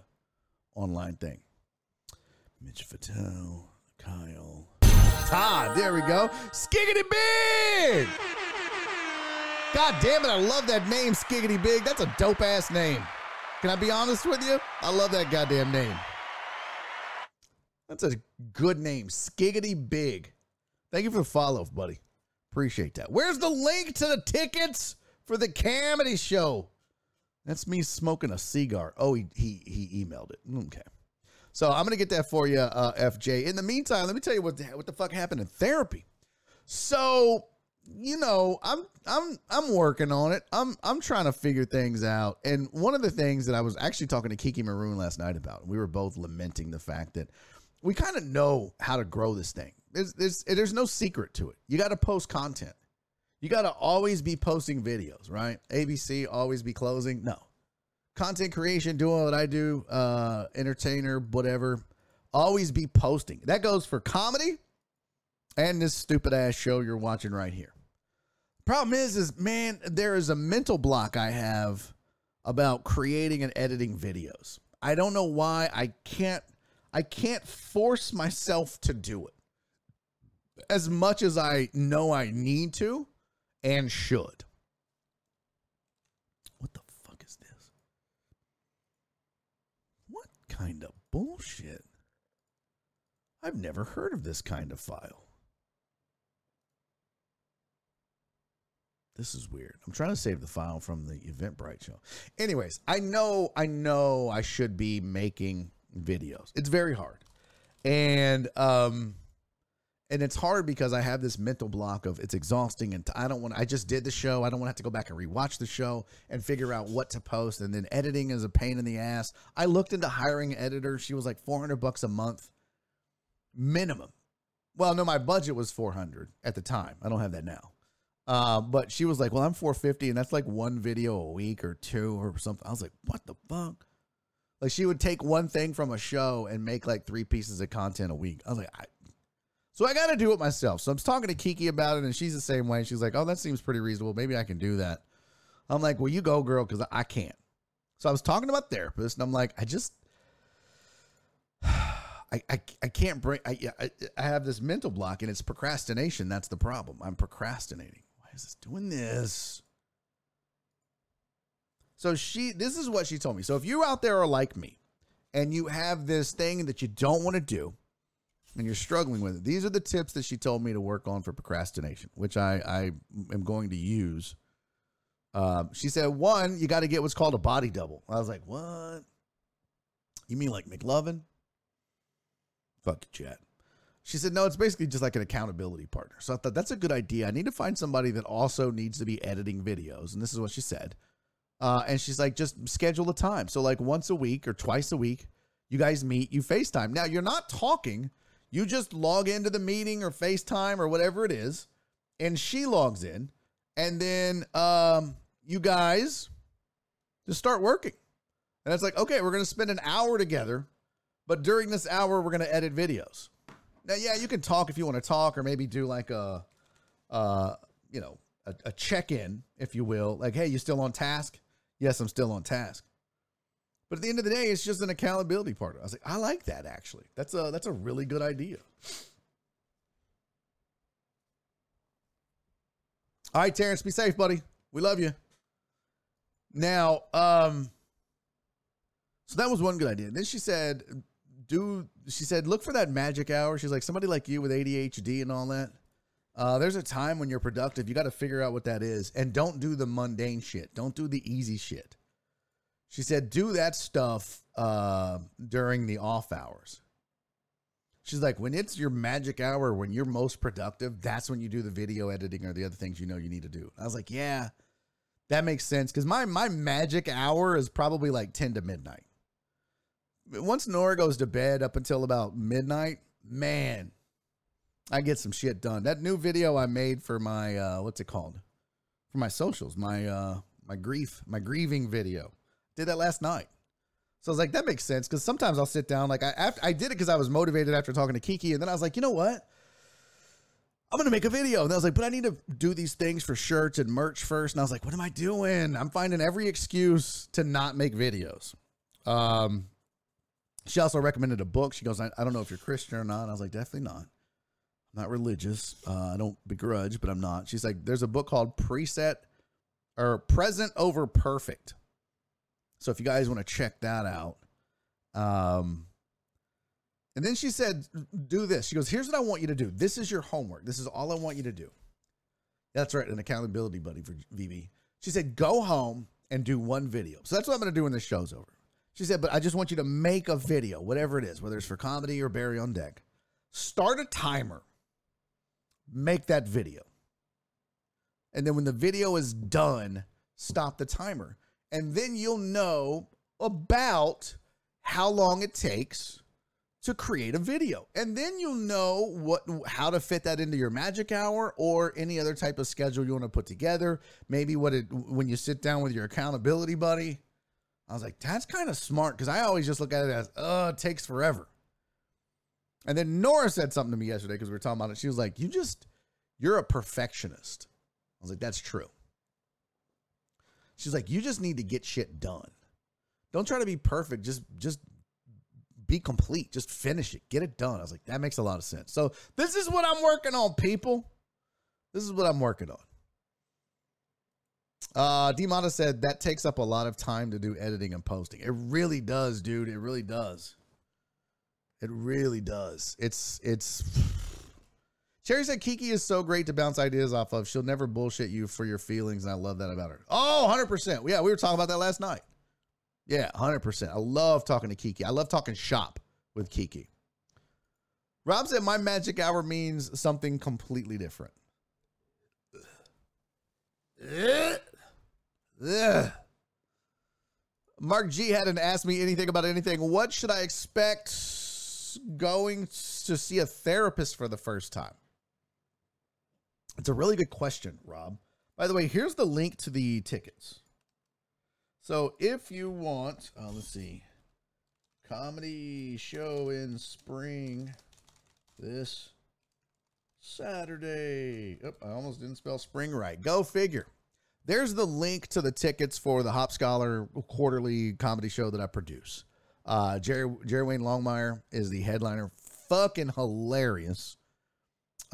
online thing. Mitch Fattel, Kyle, Todd. There we go. Skiggity big. God damn it, I love that name, Skiggity Big. That's a dope ass name. Can I be honest with you? I love that goddamn name. That's a good name, Skiggity Big. Thank you for the follow, buddy. Appreciate that. Where's the link to the tickets for the comedy show? That's me smoking a cigar. Oh, he he he emailed it. Okay. So I'm gonna get that for you, uh, FJ. In the meantime, let me tell you what the, what the fuck happened in therapy. So you know, I'm I'm I'm working on it. I'm I'm trying to figure things out. And one of the things that I was actually talking to Kiki Maroon last night about, we were both lamenting the fact that we kind of know how to grow this thing. There's there's there's no secret to it. You got to post content. You got to always be posting videos, right? ABC always be closing. No. Content creation, doing what I do, uh entertainer, whatever. Always be posting. That goes for comedy and this stupid ass show you're watching right here. Problem is, is man, there is a mental block I have about creating and editing videos. I don't know why I can't I can't force myself to do it as much as I know I need to and should. What the fuck is this? What kind of bullshit? I've never heard of this kind of file. This is weird. I'm trying to save the file from the Eventbrite show. Anyways, I know, I know I should be making videos. It's very hard. And um and it's hard because I have this mental block of it's exhausting and I don't want I just did the show. I don't want to have to go back and rewatch the show and figure out what to post and then editing is a pain in the ass. I looked into hiring an editor. She was like 400 bucks a month minimum. Well, no, my budget was 400 at the time. I don't have that now. Uh, but she was like, "Well, I'm 450, and that's like one video a week or two or something." I was like, "What the fuck?" Like she would take one thing from a show and make like three pieces of content a week. I was like, I, so I got to do it myself. So I'm talking to Kiki about it, and she's the same way. She's like, "Oh, that seems pretty reasonable. Maybe I can do that." I'm like, "Well, you go, girl, because I can't." So I was talking my therapist, and I'm like, "I just." I, I, I can't bring I, I I have this mental block and it's procrastination. That's the problem. I'm procrastinating Why is this doing this? So she this is what she told me. So if you out there are like me and you have this thing that you don't want to do and you're struggling with it, these are the tips that she told me to work on for procrastination, which I, I am going to use. Um, she said, one, you got to get what's called a body double. I was like, what? You mean like McLovin? Fuck you, chat. She said, no, it's basically just like an accountability partner. So I thought that's a good idea. I need to find somebody that also needs to be editing videos. And this is what she said. Uh, and she's like, just schedule a time. So, like once a week or twice a week, you guys meet, you FaceTime. Now, you're not talking, you just log into the meeting or FaceTime or whatever it is. And she logs in. And then um, you guys just start working. And it's like, okay, we're going to spend an hour together. But during this hour, we're going to edit videos. Now, yeah, you can talk if you want to talk, or maybe do like a, uh, you know, a, a check in, if you will. Like, hey, you still on task? Yes, I'm still on task. But at the end of the day, it's just an accountability partner. I was like, I like that actually. That's a that's a really good idea. All right, Terrence, be safe, buddy. We love you. Now, um, so that was one good idea. Then she said, do she said look for that magic hour she's like somebody like you with adhd and all that uh, there's a time when you're productive you got to figure out what that is and don't do the mundane shit don't do the easy shit she said do that stuff uh, during the off hours she's like when it's your magic hour when you're most productive that's when you do the video editing or the other things you know you need to do i was like yeah that makes sense because my my magic hour is probably like 10 to midnight once Nora goes to bed up until about midnight, man, I get some shit done. That new video I made for my uh, what's it called? For my socials, my uh, my grief, my grieving video. Did that last night. So I was like, that makes sense because sometimes I'll sit down. Like I after, I did it because I was motivated after talking to Kiki, and then I was like, you know what? I'm gonna make a video. And I was like, but I need to do these things for shirts and merch first. And I was like, what am I doing? I'm finding every excuse to not make videos. Um, she also recommended a book. She goes, I, I don't know if you're Christian or not. I was like, definitely not. I'm not religious. Uh, I don't begrudge, but I'm not. She's like, there's a book called Preset or present over perfect. So if you guys want to check that out, um, and then she said, "Do this." She goes, "Here's what I want you to do. This is your homework. This is all I want you to do." That's right, an accountability buddy for VB. She said, "Go home and do one video." So that's what I'm going to do when this show's over. She said, "But I just want you to make a video, whatever it is, whether it's for comedy or Barry on deck. Start a timer. Make that video." And then when the video is done, stop the timer. And then you'll know about how long it takes to create a video. And then you'll know what how to fit that into your magic hour or any other type of schedule you want to put together. Maybe what it when you sit down with your accountability buddy. I was like, that's kind of smart because I always just look at it as, oh, it takes forever. And then Nora said something to me yesterday because we were talking about it. She was like, you just, you're a perfectionist I was like, that's true. She's like, you just need to get shit done. Don't try to be perfect. Just just be complete. Just finish it. Get it done. I was like, that makes a lot of sense. So this is what I'm working on, people. This is what I'm working on. Uh Demata said that takes up a lot of time to do editing and posting. It really does, dude. It really does. It really does. It's it's Cherry said Kiki is so great to bounce ideas off of. She'll never bullshit you for your feelings, and I love that about her. Oh, 100%. Yeah, we were talking about that last night. Yeah, 100%. I love talking to Kiki. I love talking shop with Kiki. Rob said my magic hour means something completely different. Mark G hadn't asked me anything about anything. What should I expect going to see a therapist for the first time? It's a really good question, Rob. By the way, here's the link to the tickets. So if you want, uh, let's see, comedy show in spring this Saturday. Oh, I almost didn't spell spring right. Go figure. There's the link to the tickets for the Hop Scholar quarterly comedy show that I produce. Uh, Jerry Jerry Wayne Longmire is the headliner. Fucking hilarious.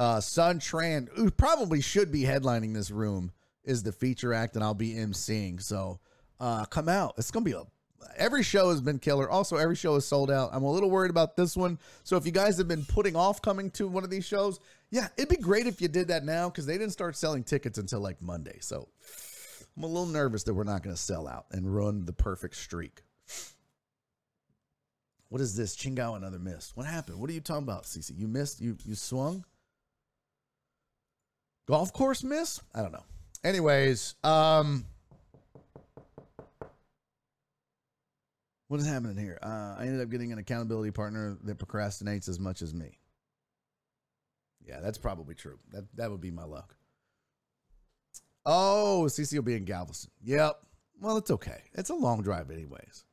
Uh, Sun Tran, who probably should be headlining this room, is the feature act, and I'll be emceeing. So uh, come out. It's gonna be a every show has been killer. Also, every show is sold out. I'm a little worried about this one. So if you guys have been putting off coming to one of these shows, yeah, it'd be great if you did that now because they didn't start selling tickets until like Monday. So I'm a little nervous that we're not going to sell out and run the perfect streak. What is this? Chingao another miss. What happened? What are you talking about, Cece? You missed? You you swung? Golf course miss? I don't know. Anyways, um, what is happening here? Uh, I ended up getting an accountability partner that procrastinates as much as me. Yeah, that's probably true. That that would be my luck. Oh, CC will be in Galveston. Yep. Well, it's okay. It's a long drive, anyways.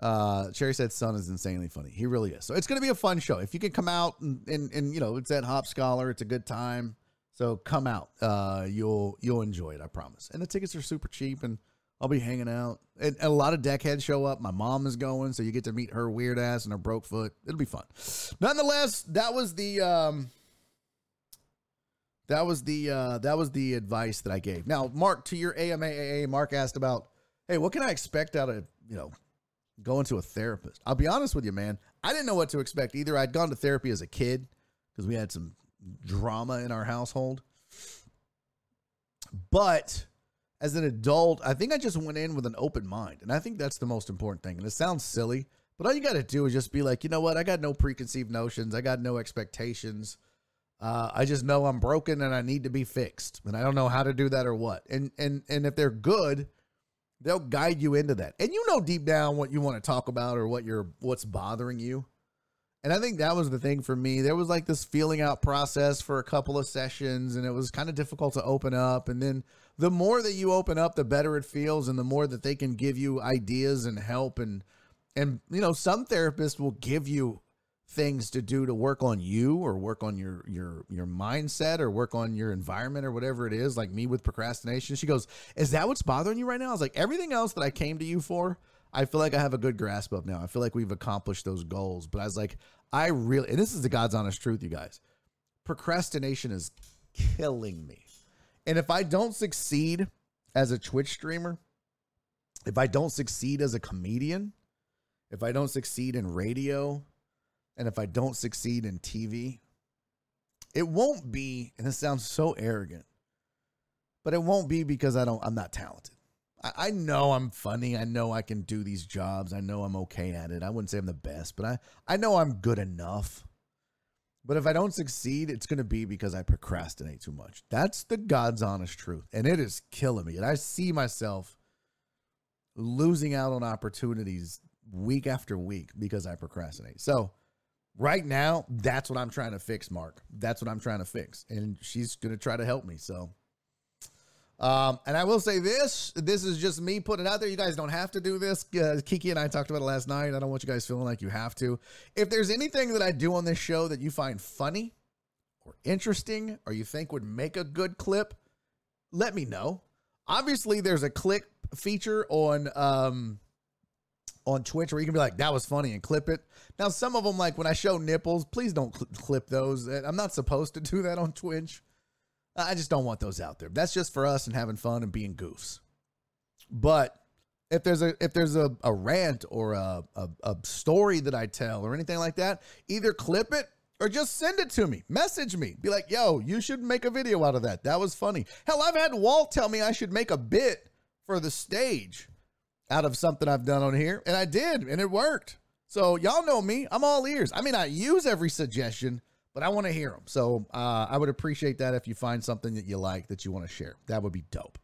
Uh, Cherry said Son is insanely funny. He really is. So it's going to be a fun show. If you can come out and, and, and, you know, it's at Hop Scholar, it's a good time. So come out. Uh, you'll you'll enjoy it. I promise. And the tickets are super cheap, and I'll be hanging out. And, and a lot of deckheads show up. My mom is going, so you get to meet her weird ass and her broke foot. It'll be fun. Nonetheless, that was the um, that was the uh, that was the advice that I gave. Now, Mark, to your AMAA, Mark asked about, hey, what can I expect out of you know going to a therapist? I'll be honest with you, man. I didn't know what to expect either. I'd gone to therapy as a kid because we had some drama in our household. But as an adult, I think I just went in with an open mind. And I think that's the most important thing. And it sounds silly, but all you got to do is just be like, you know what? I got no preconceived notions, I got no expectations. Uh, I just know I'm broken and I need to be fixed, and I don't know how to do that or what. And and and if they're good, they'll guide you into that. And you know deep down what you want to talk about or what you're what's bothering you. And I think that was the thing for me. There was like this feeling out process for a couple of sessions, and it was kind of difficult to open up. And then the more that you open up, the better it feels, and the more that they can give you ideas and help. And and you know, some therapists will give you things to do to work on you or work on your your your mindset or work on your environment or whatever it is like me with procrastination she goes is that what's bothering you right now i was like everything else that i came to you for i feel like i have a good grasp of now i feel like we've accomplished those goals but i was like I really, and this is the God's honest truth, you guys. Procrastination is killing me. And if I don't succeed as a Twitch streamer, if I don't succeed as a comedian, if I don't succeed in radio, and if I don't succeed in TV, it won't be, and this sounds so arrogant, but it won't be because I don't I'm not talented. I, I know I'm funny. I know I can do these jobs. I know I'm okay at it. I wouldn't say I'm the best, but I, I know I'm good enough. But if I don't succeed, it's going to be because I procrastinate too much. That's the God's honest truth. And it is killing me. And I see myself losing out on opportunities week after week because I procrastinate. So, right now, that's what I'm trying to fix, Mark. That's what I'm trying to fix. And she's going to try to help me. So, um, and I will say this: this is just me putting it out there. You guys don't have to do this. Uh, Kiki and I talked about it last night. I don't want you guys feeling like you have to. If there's anything that I do on this show that you find funny or interesting, or you think would make a good clip, let me know. Obviously, there's a click feature on um, on Twitch where you can be like, "That was funny," and clip it. Now, some of them, like when I show nipples, please don't cl- clip those. I'm not supposed to do that on Twitch. I just don't want those out there. That's just for us and having fun and being goofs. But if there's a if there's a, a rant or a, a, a story that I tell or anything like that, either clip it or just send it to me. Message me. Be like, yo, you should make a video out of that. That was funny. Hell, I've had Walt tell me I should make a bit for the stage out of something I've done on here, and I did, and it worked. So y'all know me. I'm all ears. I mean, I use every suggestion, but I want to hear them. So uh, I would appreciate that if you find something that you like that you want to share. That would be dope.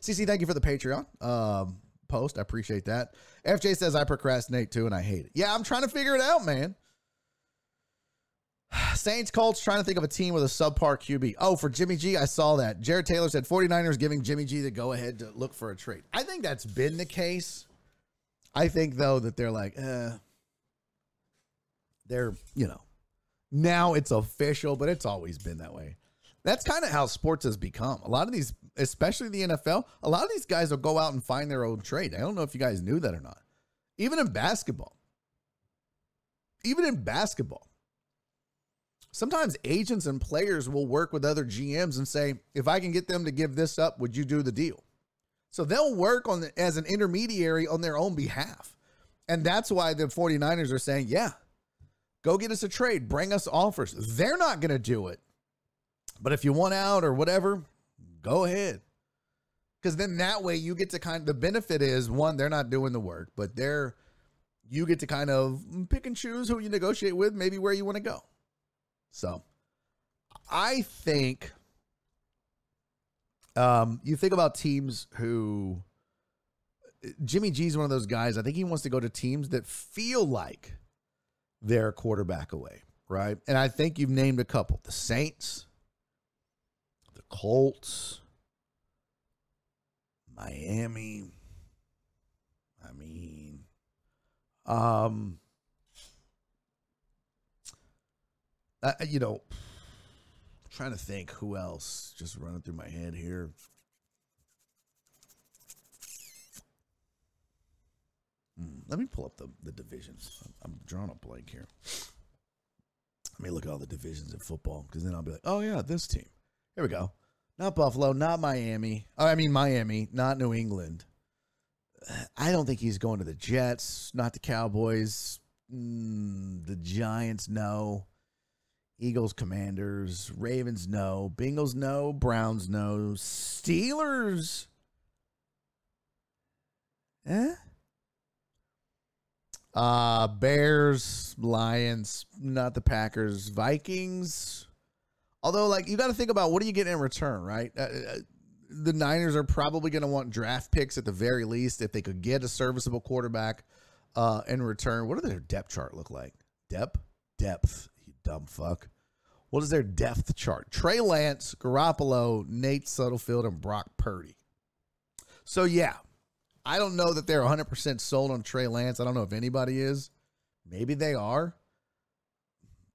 CC, thank you for the Patreon um, post. I appreciate that. FJ says I procrastinate too and I hate it. Yeah, I'm trying to figure it out, man. Saints Colts trying to think of a team with a subpar QB. Oh, for Jimmy G, I saw that. Jared Taylor said 49ers giving Jimmy G the go ahead to look for a trade. I think that's been the case. I think, though, that they're like, uh, they're, you know, now it's official, but it's always been that way. That's kind of how sports has become. A lot of these, especially the NFL, a lot of these guys will go out and find their own trade. I don't know if you guys knew that or not. Even in basketball, even in basketball, sometimes agents and players will work with other GMs and say, if I can get them to give this up, would you do the deal? So they'll work on the, as an intermediary on their own behalf. And that's why the 49ers are saying, yeah, Go get us a trade. Bring us offers. They're not going to do it. But if you want out or whatever, go ahead. Because then that way you get to kind of the benefit is one, they're not doing the work, but they're you get to kind of pick and choose who you negotiate with, maybe where you want to go. So I think um, you think about teams who Jimmy G's one of those guys. I think he wants to go to teams that feel like their quarterback away, right? And I think you've named a couple the Saints, the Colts, Miami. I mean, um, you know, I'm trying to think who else just running through my head here. Hmm, let me pull up the, the divisions. I'm drawing a blank here. Let me look at all the divisions in football because then I'll be like, oh, yeah, this team. Here we go. Not Buffalo, not Miami. Oh, I mean, Miami, not New England. I don't think he's going to the Jets, not the Cowboys. Mm, the Giants, no. Eagles, Commanders, Ravens, no. Bengals, no. Browns, no. Steelers. Eh? Uh, Bears, Lions, not the Packers, Vikings. Although, like, you got to think about what do you get in return, right? Uh, uh the Niners are probably going to want draft picks at the very least if they could get a serviceable quarterback uh, in return. What does their depth chart look like? Depth? Depth, you dumb fuck. What is their depth chart? Trey Lance, Garoppolo, Nate Sudfeld, and Brock Purdy. So, yeah, I don't know that they're 100% sold on Trey Lance. I don't know if anybody is. Maybe they are.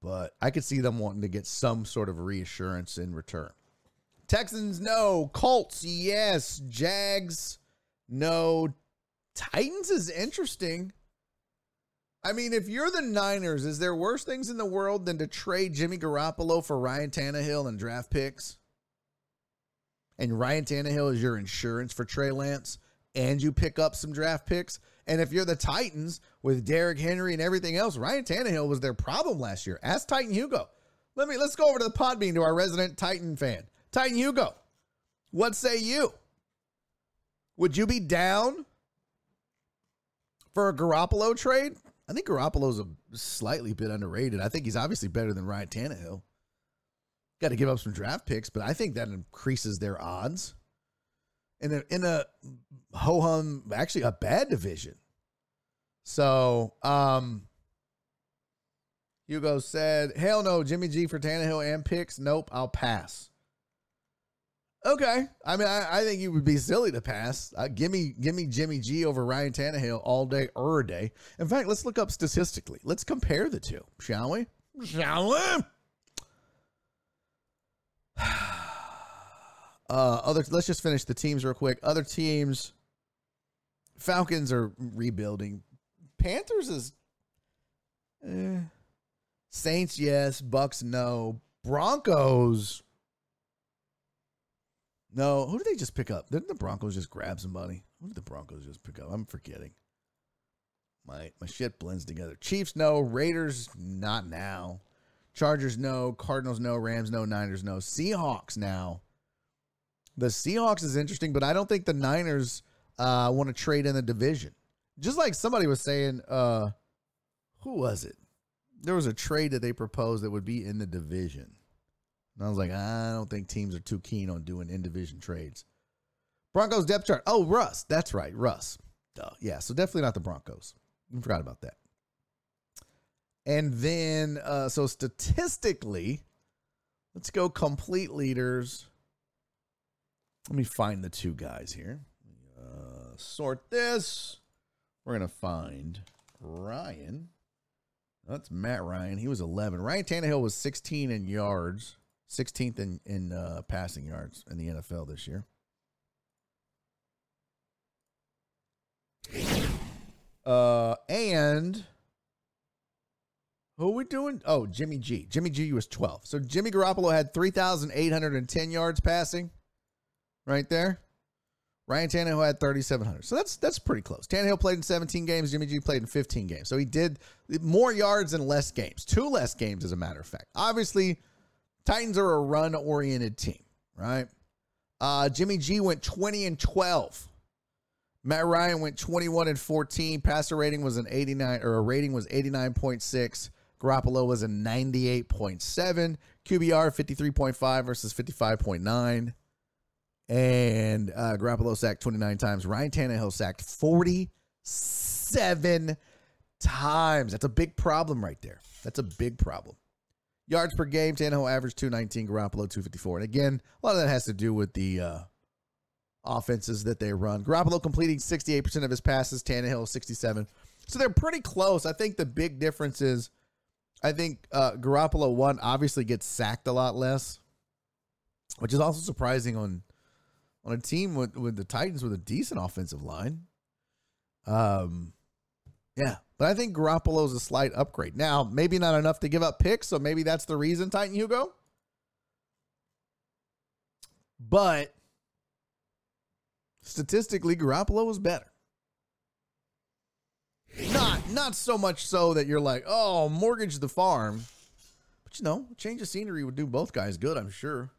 But I could see them wanting to get some sort of reassurance in return. Texans, no. Colts, yes. Jags, no. Titans is interesting. I mean, if you're the Niners, is there worse things in the world than to trade Jimmy Garoppolo for Ryan Tannehill and draft picks? and Ryan Tannehill is your insurance for Trey Lance, and you pick up some draft picks. And if you're the Titans with Derrick Henry and everything else, Ryan Tannehill was their problem last year. Ask Titan Hugo. Let me let's go over to the Podbean to our resident Titan fan. Titan Hugo, what say you? Would you be down for a Garoppolo trade? I think Garoppolo's a slightly bit underrated. I think he's obviously better than Ryan Tannehill. Got to give up some draft picks, but I think that increases their odds in a in a ho hum actually a bad division. So, um, Hugo said, "Hell no, Jimmy G for Tannehill and picks. Nope, I'll pass." Okay, I mean, I, I think you would be silly to pass. Uh, give me, give me Jimmy G over Ryan Tannehill all day or a day. In fact, let's look up statistically. Let's compare the two, shall we? Shall we? Uh, other, let's just finish the teams real quick. Other teams, Falcons are rebuilding. Panthers is, eh. Saints yes, Bucs no, Broncos. No, who did they just pick up? Didn't the Broncos just grab somebody? Who did the Broncos just pick up? I'm forgetting. My my shit blends together. Chiefs no, Raiders not now. Chargers no, Cardinals no, Rams no, Niners no, Seahawks now. The Seahawks is interesting, but I don't think the Niners uh, want to trade in the division. Just like somebody was saying, uh, who was it? There was a trade that they proposed that would be in the division. And I was like, I don't think teams are too keen on doing in division trades. Broncos depth chart. Oh, Russ. That's right. Russ. Duh. Yeah. So definitely not the Broncos. I forgot about that. And then, uh, so statistically, let's go complete leaders. Let me find the two guys here. Uh, sort this. We're going to find Ryan. That's Matt Ryan. He was 11. Ryan Tannehill was 16 in yards, 16th in, in uh, passing yards in the NFL this year. Uh, and who are we doing? Oh, Jimmy G. Jimmy G was 12. So Jimmy Garoppolo had 3,810 yards passing right there. Ryan Tannehill had 3,700. So that's that's pretty close. Tannehill played in 17 games. Jimmy G played in 15 games. So he did more yards in less games. Two less games, as a matter of fact. Obviously, Titans are a run-oriented team, right? Uh, Jimmy G went 20 and 12. Matt Ryan went 21 and 14. Passer rating was an 89 or a rating was 89.6. Garoppolo was a 98.7. QBR 53.5 versus 55.9. And uh, Garoppolo sacked 29 times. Ryan Tannehill sacked 47 times. That's a big problem right there. That's a big problem. Yards per game, Tannehill averaged 219, Garoppolo 254. And again, a lot of that has to do with the uh, offenses that they run. Garoppolo completing 68% of his passes, Tannehill 67. So they're pretty close. I think the big difference is I think uh, Garoppolo, one, obviously gets sacked a lot less, which is also surprising on on a team with, with the Titans with a decent offensive line. Um, yeah, but I think Garoppolo's a slight upgrade. Now, maybe not enough to give up picks, so maybe that's the reason, Titan Hugo. But statistically, Garoppolo was better. Not not so much so that you're like, oh, mortgage the farm. But you know, change of scenery would do both guys good, I'm sure.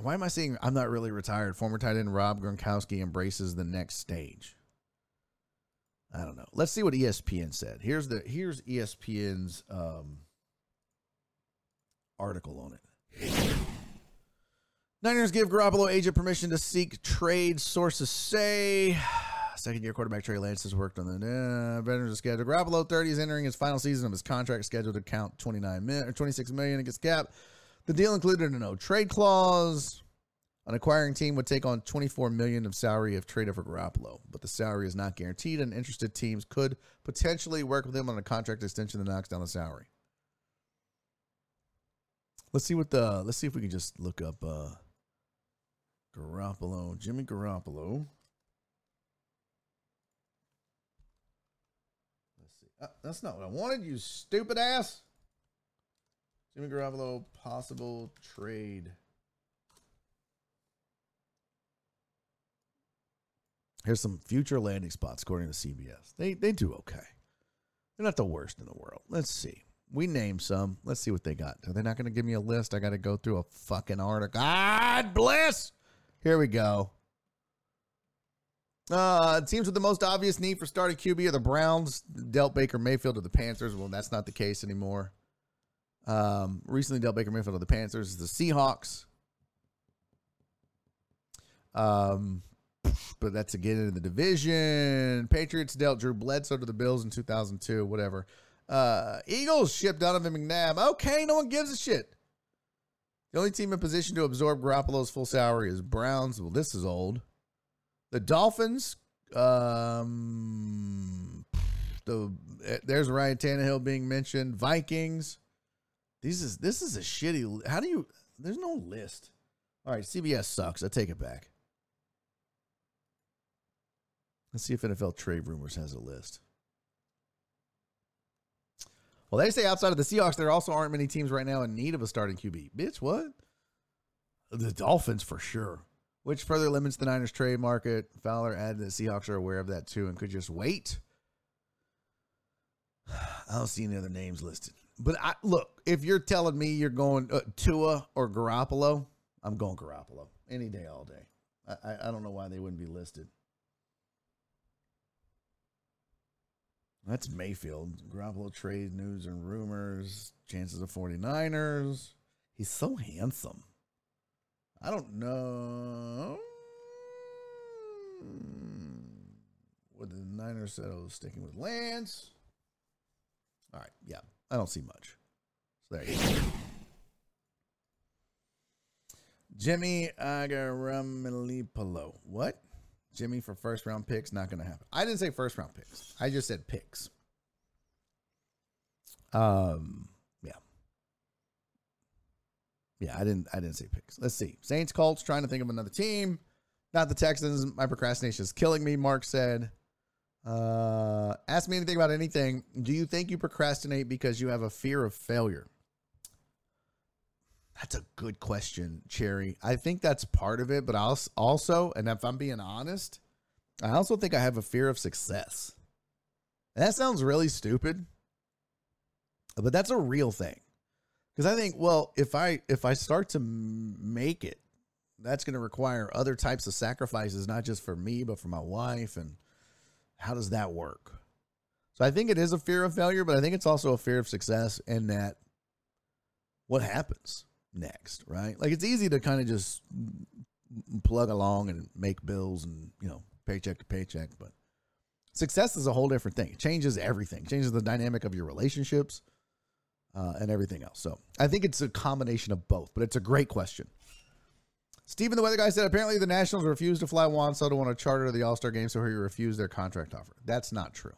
Why am I saying I'm not really retired? Former tight end Rob Gronkowski embraces the next stage. I don't know. Let's see what ESPN said. Here's the here's ESPN's um, article on it. Niners give Garoppolo agent permission to seek trade. Sources say second year quarterback Trey Lance has worked on the uh, veterans schedule. Garoppolo 30 is entering his final season of his contract scheduled to count 29 million or 26 million against cap. The deal included a no trade clause. An acquiring team would take on 24 million of salary if traded for Garoppolo, but the salary is not guaranteed, and interested teams could potentially work with him on a contract extension that knocks down the salary. Let's see what the let's see if we can just look up uh Garoppolo, Jimmy Garoppolo. Let's see. Uh, that's not what I wanted, you stupid ass. Jimmy Garoppolo possible trade. Here's some future landing spots according to CBS. They they do okay. They're not the worst in the world. Let's see. We name some. Let's see what they got. Are they not going to give me a list? I got to go through a fucking article. God bless. Here we go. Uh, teams with the most obvious need for starting QB are the Browns. Dealt Baker Mayfield to the Panthers. Well, that's not the case anymore. Um, recently dealt Baker Mayfield to the Panthers. The Seahawks. Um, but that's again in the division. Patriots dealt Drew Bledsoe to the Bills in 2002. Whatever. Uh, Eagles shipped Donovan McNabb. Okay, no one gives a shit. The only team in position to absorb Garoppolo's full salary is Browns. Well, this is old. The Dolphins. Um, the there's Ryan Tannehill being mentioned. Vikings. These is this is a shitty. How do you? There's no list. All right, CBS sucks. I take it back. Let's see if NFL Trade Rumors has a list. Well, they say outside of the Seahawks, there also aren't many teams right now in need of a starting QB. Bitch, what? The Dolphins for sure, which further limits the Niners trade market. Fowler added that Seahawks are aware of that too and could just wait. I don't see any other names listed. But I, look, if you're telling me you're going uh, Tua or Garoppolo, I'm going Garoppolo any day, all day. I, I, don't know why they wouldn't be listed. That's Mayfield. Garoppolo trade news and rumors. Chances of 49ers. He's so handsome. I don't know. What the Niners said I was sticking with Lance. All right, yeah. I don't see much. So there you go. Jimmy Agaramilipolo. What? Jimmy for first round picks, not going to happen. I didn't say first round picks. I just said picks. Um, yeah, yeah. I didn't. I didn't say picks. Let's see. Saints, Colts. Trying to think of another team. Not the Texans. My procrastination is killing me. Mark said. Uh, ask me anything about anything. Do you think you procrastinate because you have a fear of failure? That's a good question, Cherry. I think that's part of it, but I'll also, and if I'm being honest, I also think I have a fear of success. That sounds really stupid, but that's a real thing. Because I think, well, if I if I start to make it, that's going to require other types of sacrifices, not just for me, but for my wife. And how does that work? So I think it is a fear of failure, but I think it's also a fear of success, and that what happens next, right? Like it's easy to kind of just plug along and make bills and, you know, paycheck to paycheck, but success is a whole different thing. It changes everything. It changes the dynamic of your relationships uh, and everything else. So I think it's a combination of both, but it's a great question. Stephen, the weather guy, said apparently the Nationals refused to fly Juan Soto on a charter to the All Star game, so he refused their contract offer. That's not true.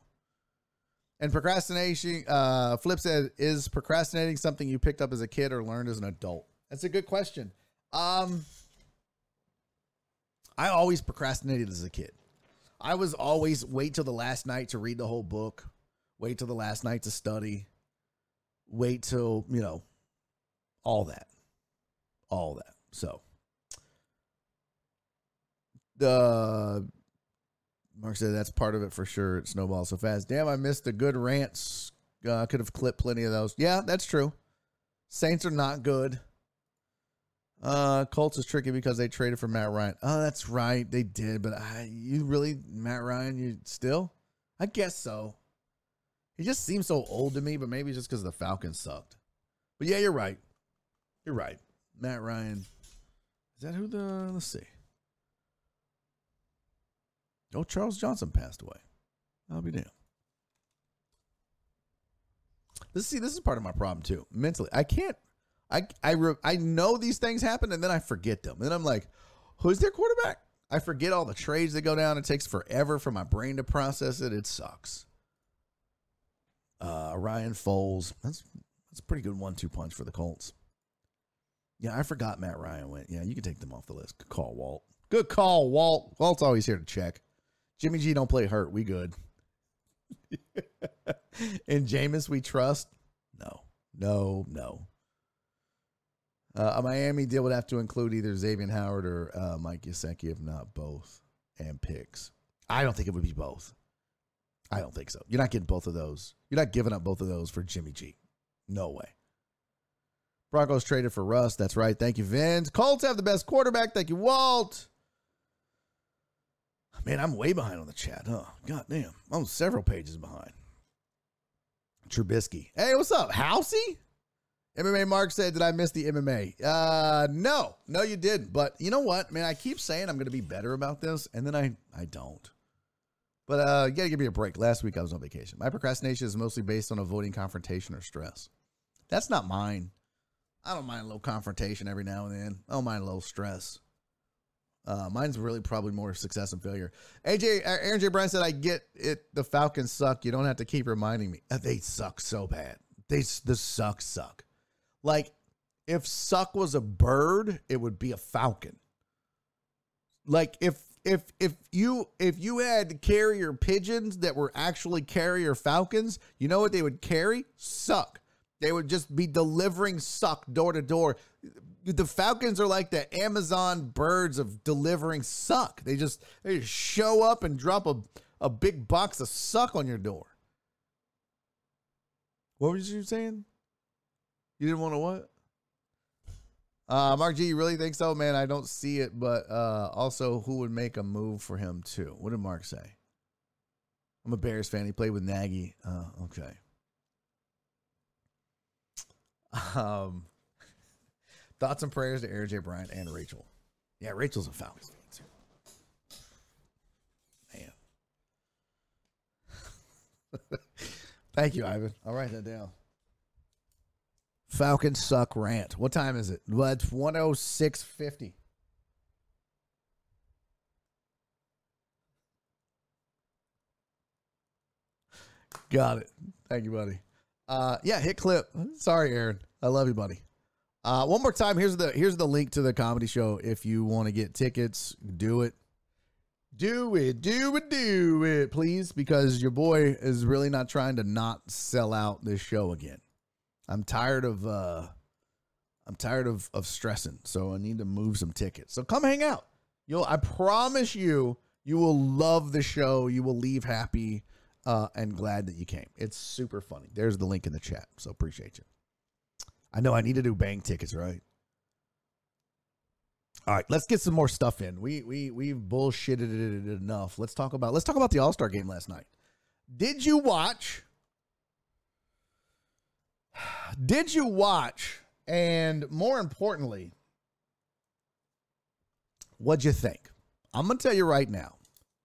And procrastination, uh, Flip said, is procrastinating something you picked up as a kid or learned as an adult? That's a good question. Um, I always procrastinated as a kid. I was always wait till the last night to read the whole book, wait till the last night to study, wait till, you know, all that. All that. So, the Mark said that's part of it for sure. It snowballs so fast. Damn, I missed the good rants. Uh, could have clipped plenty of those. Yeah, that's true. Saints are not good. Uh, Colts is tricky because they traded for Matt Ryan. Oh, that's right, they did. But I, you really Matt Ryan? You still? I guess so. He just seems so old to me, but maybe just because the Falcons sucked. But yeah, you're right. You're right. Matt Ryan. Is that who the? Let's see. Oh, Charles Johnson passed away. I'll be damned. This see, this is part of my problem too. Mentally, I can't. I I re, I know these things happen, and then I forget them. And I'm like, who's their quarterback? I forget all the trades that go down. It takes forever for my brain to process it. It sucks. Uh, Ryan Foles. That's that's a pretty good one-two punch for the Colts. Yeah, I forgot Matt Ryan went. Yeah, you can take them off the list. Good call, Walt. Good call, Walt. Walt's always here to check. Jimmy G don't play hurt. We good. and Jameis, we trust? No, no, no. Uh, a Miami deal would have to include either Xavier Howard or uh, Mike Gesicki, if not both, and picks. I don't think it would be both. I don't think so. You're not getting both of those. You're not giving up both of those for Jimmy G. No way. Broncos traded for Russ. That's right. Thank you, Vince. Colts have the best quarterback. Thank you, Walt. Man, I'm way behind on the chat. Huh? God damn. I'm several pages behind. Trubisky. Hey, what's up? Housey? MMA Mark said, Did I miss the MMA? Uh no. No, you didn't. But you know what, man? I keep saying I'm gonna be better about this, and then I I don't. But uh you gotta give me a break. Last week I was on vacation. My procrastination is mostly based on avoiding confrontation or stress. That's not mine. I don't mind a little confrontation every now and then. I don't mind a little stress. Uh, mine's really probably more success and failure. AJ Aaron J. Bryan said, "I get it. The Falcons suck. You don't have to keep reminding me. Uh, they suck so bad. They the suck suck. Like if suck was a bird, it would be a falcon. Like if if if you if you had carrier pigeons that were actually carrier falcons, you know what they would carry? Suck. They would just be delivering suck door to door. The Falcons are like the Amazon birds of delivering suck. They just they just show up and drop a, a big box of suck on your door. What was you saying? You didn't want to what? Uh, Mark G, you really think so, man? I don't see it, but uh, also, who would make a move for him too? What did Mark say? I'm a Bears fan. He played with Nagy. Uh, okay. Um, thoughts and prayers to Aaron J. Bryant and Rachel. Yeah, Rachel's a Falcons fan too. Man. Thank you, Ivan. I'll write that down. Falcons suck rant. What time is it? Well, it's 106.50. Got it. Thank you, buddy. Uh, yeah, hit clip. Sorry, Aaron. I love you, buddy. Uh, one more time. Here's the here's the link to the comedy show. If you want to get tickets, do it. Do it, do it, do it, please, because your boy is really not trying to not sell out this show again. I'm tired of uh I'm tired of of stressing, so I need to move some tickets. So come hang out. You'll I promise you you will love the show. You will leave happy uh and glad that you came. It's super funny. There's the link in the chat. So appreciate you. I know I need to do bank tickets, right? All right, let's get some more stuff in. We we we've bullshitted it enough. Let's talk about let's talk about the All Star game last night. Did you watch? Did you watch? And more importantly, what'd you think? I'm gonna tell you right now.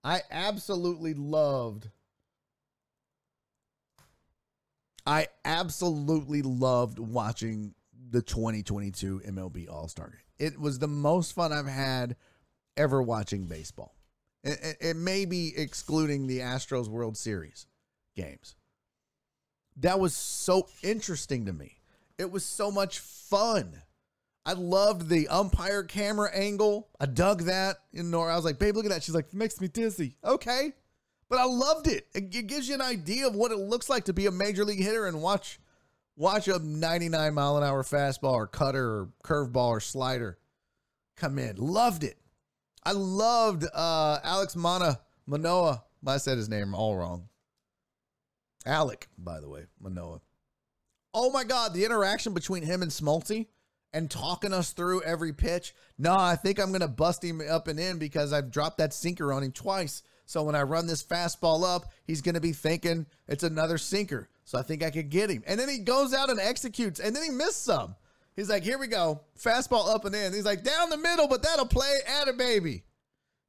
I absolutely loved. I absolutely loved watching the 2022 MLB All Star game. It was the most fun I've had ever watching baseball. It, it, it, may be excluding the Astros World Series games. That was so interesting to me. It was so much fun. I loved the umpire camera angle. I dug that. In Nora, I was like, babe, look at that. She's like, makes me dizzy. Okay. But I loved it. It gives you an idea of what it looks like to be a major league hitter and watch watch a 99 mile an hour fastball or cutter or curveball or slider come in. Loved it. I loved uh, Alex Mana Manoah. I said his name all wrong. Alec, by the way, Manoah. Oh my God, the interaction between him and Smolty and talking us through every pitch. No, I think I'm going to bust him up and in because I've dropped that sinker on him twice. So when I run this fastball up, he's going to be thinking it's another sinker. So I think I could get him. And then he goes out and executes, and then he missed some. He's like, here we go. Fastball up and in. He's like, down the middle, but that'll play at a baby.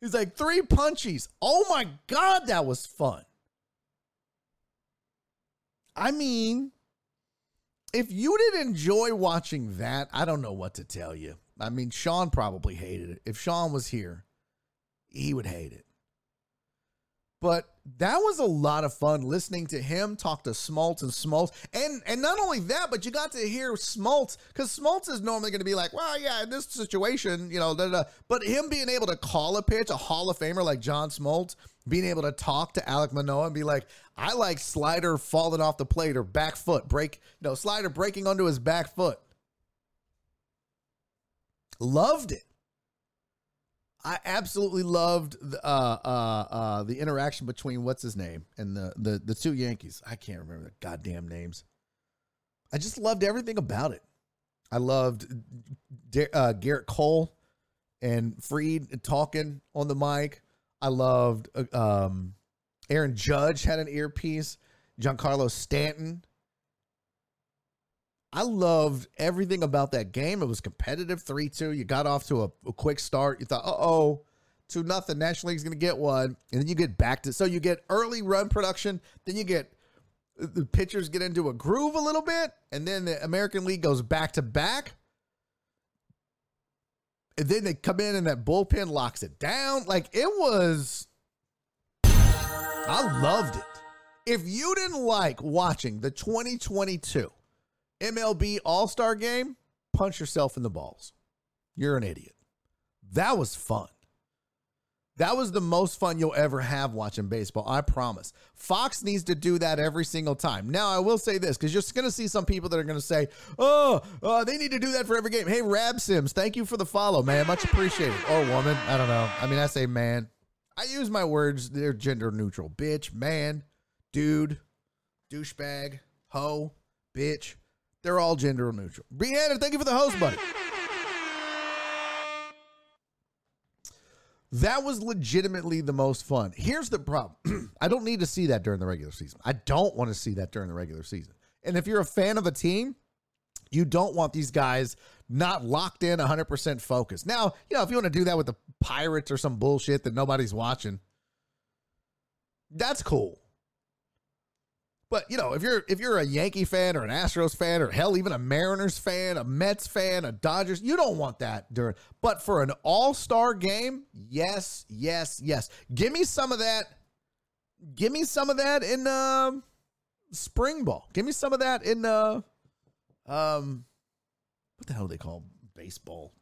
He's like, three punchies. Oh my God, that was fun. I mean, if you didn't enjoy watching that, I don't know what to tell you. I mean, Sean probably hated it. If Sean was here, he would hate it. But that was a lot of fun listening to him talk to Smoltz and Smoltz. And and not only that, but you got to hear Smoltz because Smoltz is normally going to be like, well, yeah, in this situation, you know, da, da. but him being able to call a pitch, a Hall of Famer like John Smoltz, being able to talk to Alec Manoah and be like, I like slider falling off the plate or back foot break, you know, slider breaking onto his back foot. Loved it. I absolutely loved the, uh, uh, uh, the interaction between what's his name and the, the the two Yankees. I can't remember the goddamn names. I just loved everything about it. I loved uh, Gerrit Cole and Freed talking on the mic. I loved uh, um, Aaron Judge had an earpiece. Giancarlo Stanton. I loved everything about that game. It was competitive 3 2. You got off to a, a quick start. You thought, uh oh, 2 nothing. National League's going to get one. And then you get back to, so you get early run production. Then you get, the pitchers get into a groove a little bit. And then the American League goes back to back. And then they come in and that bullpen locks it down. Like it was, I loved it. If you didn't like watching the 2022 MLB All Star game, punch yourself in the balls. You're an idiot. That was fun. That was the most fun you'll ever have watching baseball. I promise. Fox needs to do that every single time. Now, I will say this because you're going to see some people that are going to say, oh, uh, they need to do that for every game. Hey, Rab Sims, thank you for the follow, man. Much appreciated. Or woman. I don't know. I mean, I say man. I use my words, they're gender neutral. Bitch, man, dude, douchebag, hoe, bitch. They're all gender neutral. Brianna, thank you for the host, buddy. That was legitimately the most fun. Here's the problem. I don't need to see that during the regular season. I don't want to see that during the regular season. And if you're a fan of a team, you don't want these guys not locked in 100% focused. Now, you know, if you want to do that with the Pirates or some bullshit that nobody's watching, that's cool. But you know, if you're if you're a Yankee fan or an Astros fan or hell even a Mariners fan, a Mets fan, a Dodgers, you don't want that during. But for an All-Star game, yes, yes, yes. Give me some of that. Give me some of that in uh, spring ball. Give me some of that in uh, um what the hell do they call baseball?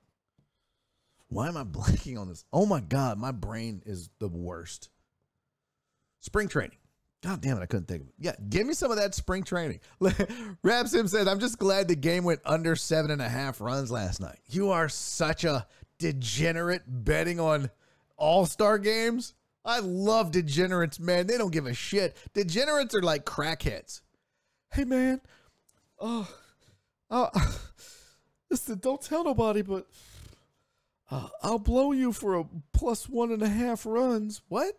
Why am I blanking on this? Oh my god, my brain is the worst. Spring training. God damn it, I couldn't think of it. Yeah, give me some of that spring training. Rab Sim says, I'm just glad the game went under seven and a half runs last night. You are such a degenerate betting on all star games. I love degenerates, man. They don't give a shit. Degenerates are like crackheads. Hey, man. Oh, uh, listen, don't tell nobody, but uh, I'll blow you for a plus one and a half runs. What?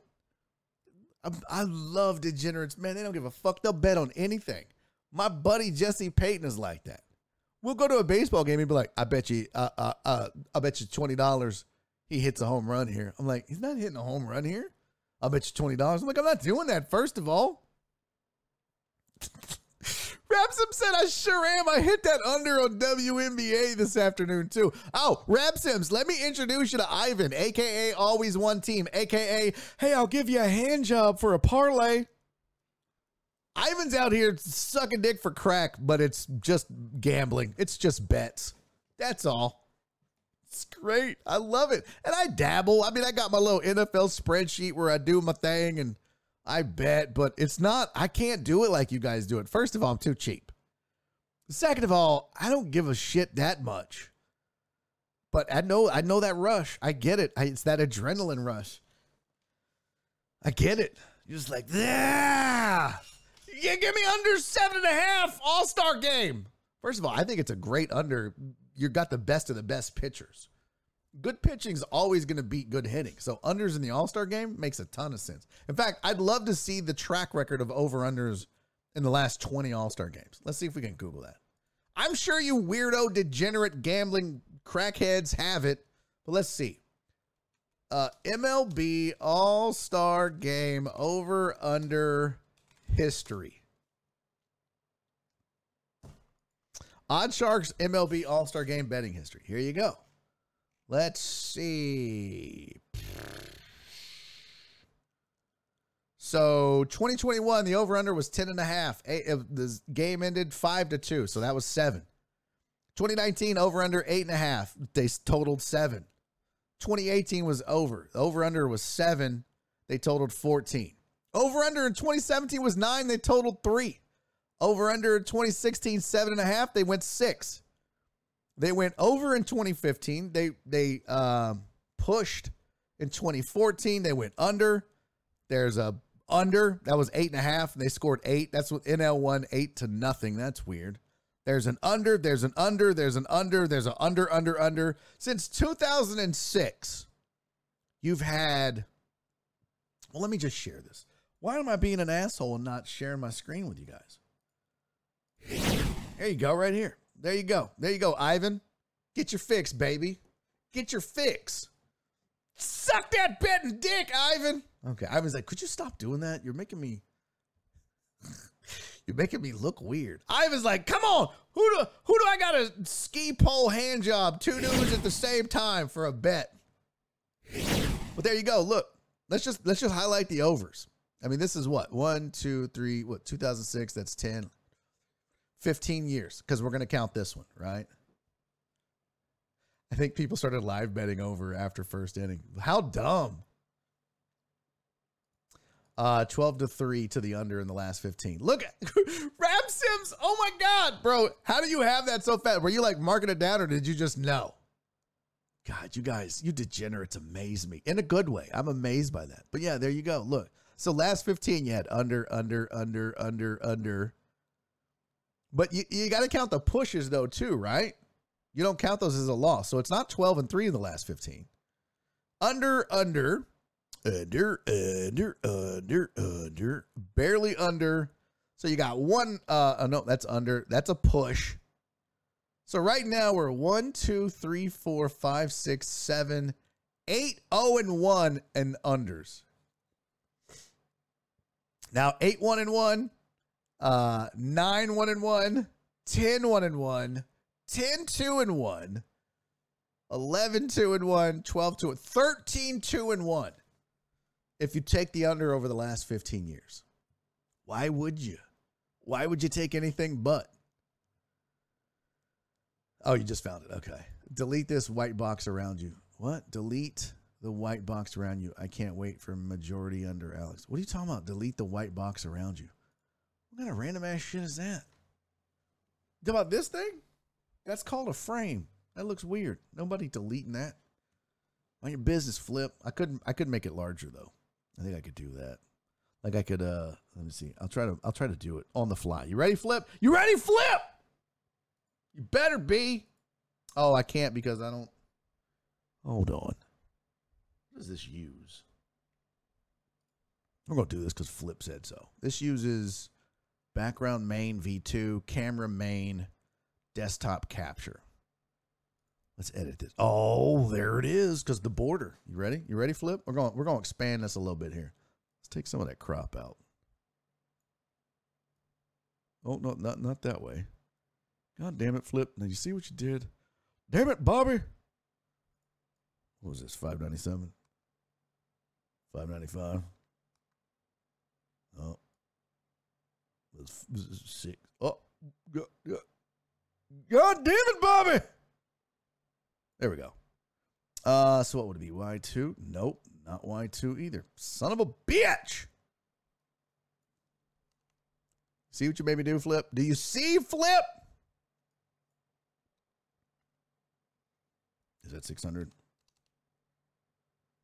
I, love degenerates, man. They don't give a fuck. They'll bet on anything. My buddy Jesse Payton is like that. We'll go to a baseball game and be like, "I bet you, uh, uh, uh I bet you twenty dollars he hits a home run here." I'm like, "He's not hitting a home run here." I bet you twenty dollars. I'm like, "I'm not doing that." First of all. Rabsim said, I sure am. I hit that under on WNBA this afternoon, too. Oh, Rabsims, let me introduce you to Ivan, aka Always One Team, aka, hey, I'll give you a hand job for a parlay. Ivan's out here sucking dick for crack, but it's just gambling. It's just bets. That's all. It's great. I love it. And I dabble. I mean, I got my little NFL spreadsheet where I do my thing and I bet, but it's not, I can't do it like you guys do it. First of all, I'm too cheap. Second of all, I don't give a shit that much. But I know, I know that rush. I get it. I, it's that adrenaline rush. I get it. You're just like, yeah, yeah, give me under seven and a half All Star game. First of all, I think it's a great under. You got the best of the best pitchers good pitching is always going to beat good hitting. So unders in the All Star game makes a ton of sense. In fact, I'd love to see the track record of over unders in the last 20 All Star games. Let's see if we can Google that. I'm sure you weirdo, degenerate, gambling crackheads have it, but let's see. Uh, MLB All Star game over under history. Odd Sharks MLB All Star game betting history. Here you go. Let's see. So 2021, the over under was 10 and a half. Eight, uh, The game ended five to two. So that was seven. 2019, over under eight and a half. They totaled seven. 2018 was over. The over under was seven. They totaled 14. Over under in 2017 was nine. They totaled three. Over under in 2016, seven and a half. They went six. They went over in 2015. They they um, pushed In 2014, they went under. There's a under that was eight and a half, and they scored eight. That's what NL won eight to nothing. That's weird. There's an under, there's an under, there's an under, there's an under, under, under. Since 2006, you've had. Well, let me just share this. Why am I being an asshole and not sharing my screen with you guys? There you go, right here. There you go. There you go, Ivan. Get your fix, baby. Get your fix. Suck that betting dick, Ivan. Okay, Ivan's like, could you stop doing that? You're making me. You're making me look weird. Ivan's like, come on, who do who do I got a ski pole hand job? Two dudes at the same time for a bet. But there you go. Look, let's just let's just highlight the overs. I mean, this is what one, two, three, what 2006. That's 10, 15 years because we're gonna count this one, right? I think people started live betting over after first inning. How dumb. Uh, 12 to 3 to the under in the last 15. Look at Sims. Oh my God, bro. How do you have that so fast? Were you like marking it down or did you just know? God, you guys, you degenerates amaze me in a good way. I'm amazed by that. But yeah, there you go. Look. So last 15, you had under, under, under, under, under. But you, you got to count the pushes though, too, right? You don't count those as a loss. So it's not 12 and 3 in the last 15. Under, under, under, under, under, under, barely under. So you got one, uh, uh, no, that's under. That's a push. So right now we're one, two, three, four, five, six, seven, eight, oh, and one, and unders. Now eight, one, and one, uh, nine, one, and one, 10, one, and one, 10, two, and one, 11, two, and one, 12, two, 13, two, and one if you take the under over the last 15 years. Why would you? Why would you take anything but? Oh, you just found it. Okay. Delete this white box around you. What? Delete the white box around you. I can't wait for majority under Alex. What are you talking about? Delete the white box around you. What kind of random ass shit is that? About this thing? That's called a frame. That looks weird. Nobody deleting that. On your business flip. I couldn't I could make it larger though. I think I could do that. Like I could uh let me see. I'll try to I'll try to do it on the fly. You ready, Flip? You ready, Flip? You better be. Oh, I can't because I don't Hold on. What does this use? We're gonna do this because Flip said so. This uses background main V2, camera main, desktop capture. Let's edit this. Oh, there it is. Because the border. You ready? You ready, Flip? We're going. We're to expand this a little bit here. Let's take some of that crop out. Oh no, not not that way. God damn it, Flip! Now you see what you did? Damn it, Bobby! What was this? Five ninety seven. Five ninety five. Oh, is six. Oh, God, God, God damn it, Bobby! There we go. Uh, so what would it be? Y2? Nope, not Y2 either. Son of a bitch! See what you made me do, Flip? Do you see, Flip? Is that 600?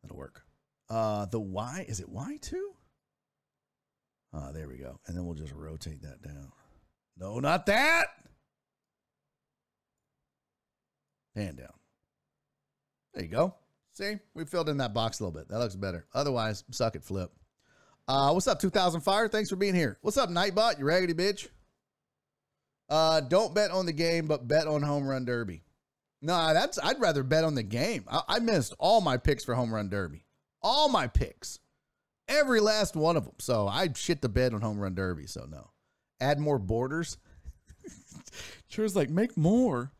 That'll work. Uh, the Y, is it Y2? Ah, there we go. And then we'll just rotate that down. No, not that! Hand down. There you go. See, we filled in that box a little bit. That looks better. Otherwise, suck it, flip. Uh, what's up, 2000 Fire? Thanks for being here. What's up, Nightbot? You raggedy bitch? Uh, don't bet on the game, but bet on home run derby. No, that's I'd rather bet on the game. I, I missed all my picks for home run derby. All my picks. Every last one of them. So I shit the bed on home run derby. So no. Add more borders. Sure's like, make more.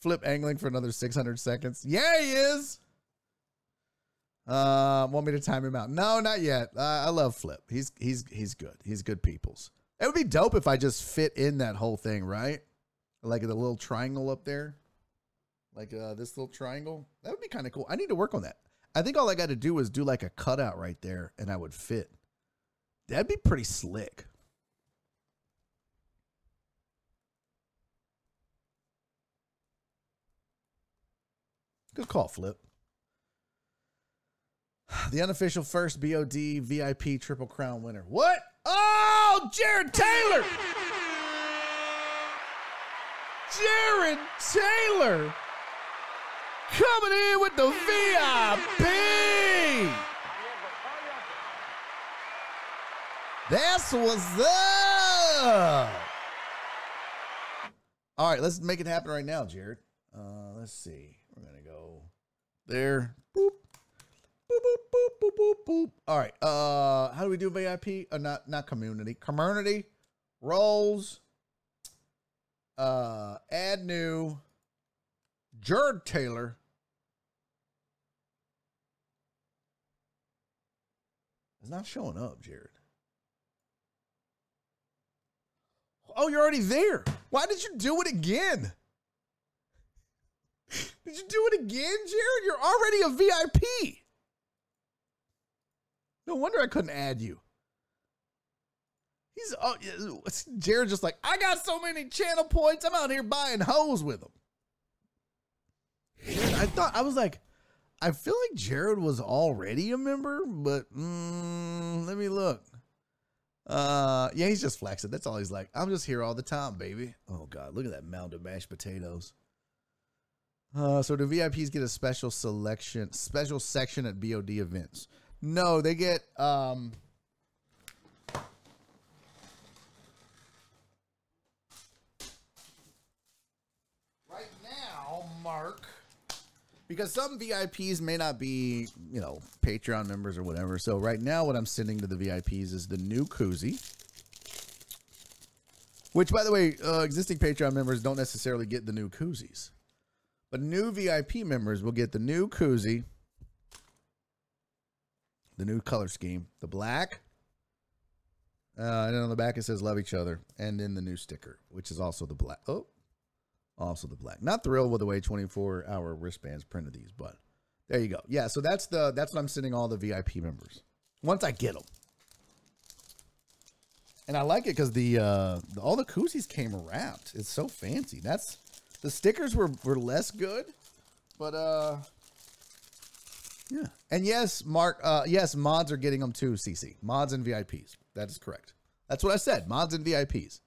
Flip angling for another 600 seconds. Yeah, he is. Uh, want me to time him out? No, not yet. Uh, I love Flip. He's he's he's good. He's good peoples. It would be dope if I just fit in that whole thing, right? Like the little triangle up there, like uh, this little triangle. That would be kind of cool. I need to work on that. I think all I got to do is do like a cutout right there, and I would fit. That'd be pretty slick. Good call, Flip. the unofficial first BOD VIP Triple Crown winner. What? Oh, Jared Taylor! Jared Taylor coming in with the VIP. That's what's up. All right, let's make it happen right now, Jared. Uh, let's see. We're gonna go there. Boop. Boop, boop, boop, boop, boop, boop. All right. Uh, how do we do VIP? Uh, not not community. Community roles. Uh, add new. Jared Taylor. It's not showing up, Jared. Oh, you're already there. Why did you do it again? Did you do it again, Jared? You're already a VIP. No wonder I couldn't add you. He's uh, Jared just like, I got so many channel points. I'm out here buying hoes with them. I thought I was like, I feel like Jared was already a member, but mm, let me look. Uh, yeah, he's just flexing. That's all he's like. I'm just here all the time, baby. Oh God, look at that mound of mashed potatoes. Uh, so do VIPs get a special selection, special section at BOD events? No, they get um. Right now, Mark because some VIPs may not be, you know, Patreon members or whatever. So right now, what I'm sending to the VIPs is the new koozie. Which, by the way, uh, existing Patreon members don't necessarily get the new koozies, but new VIP members will get the new koozie, the new color scheme, the black, uh, and on the back it says "Love each other," and then the new sticker, which is also the black. Oh, also the black. Not thrilled with the way 24 hour wristbands printed these, but there you go. Yeah, so that's the that's what I'm sending all the VIP members once I get them. And I like it because the, uh, all the koozies came wrapped. It's so fancy. That's the stickers were were less good, but uh, yeah. And yes, Mark. Uh, yes, mods are getting them too. CC mods and VIPs. That is correct. That's what I said. Mods and VIPs.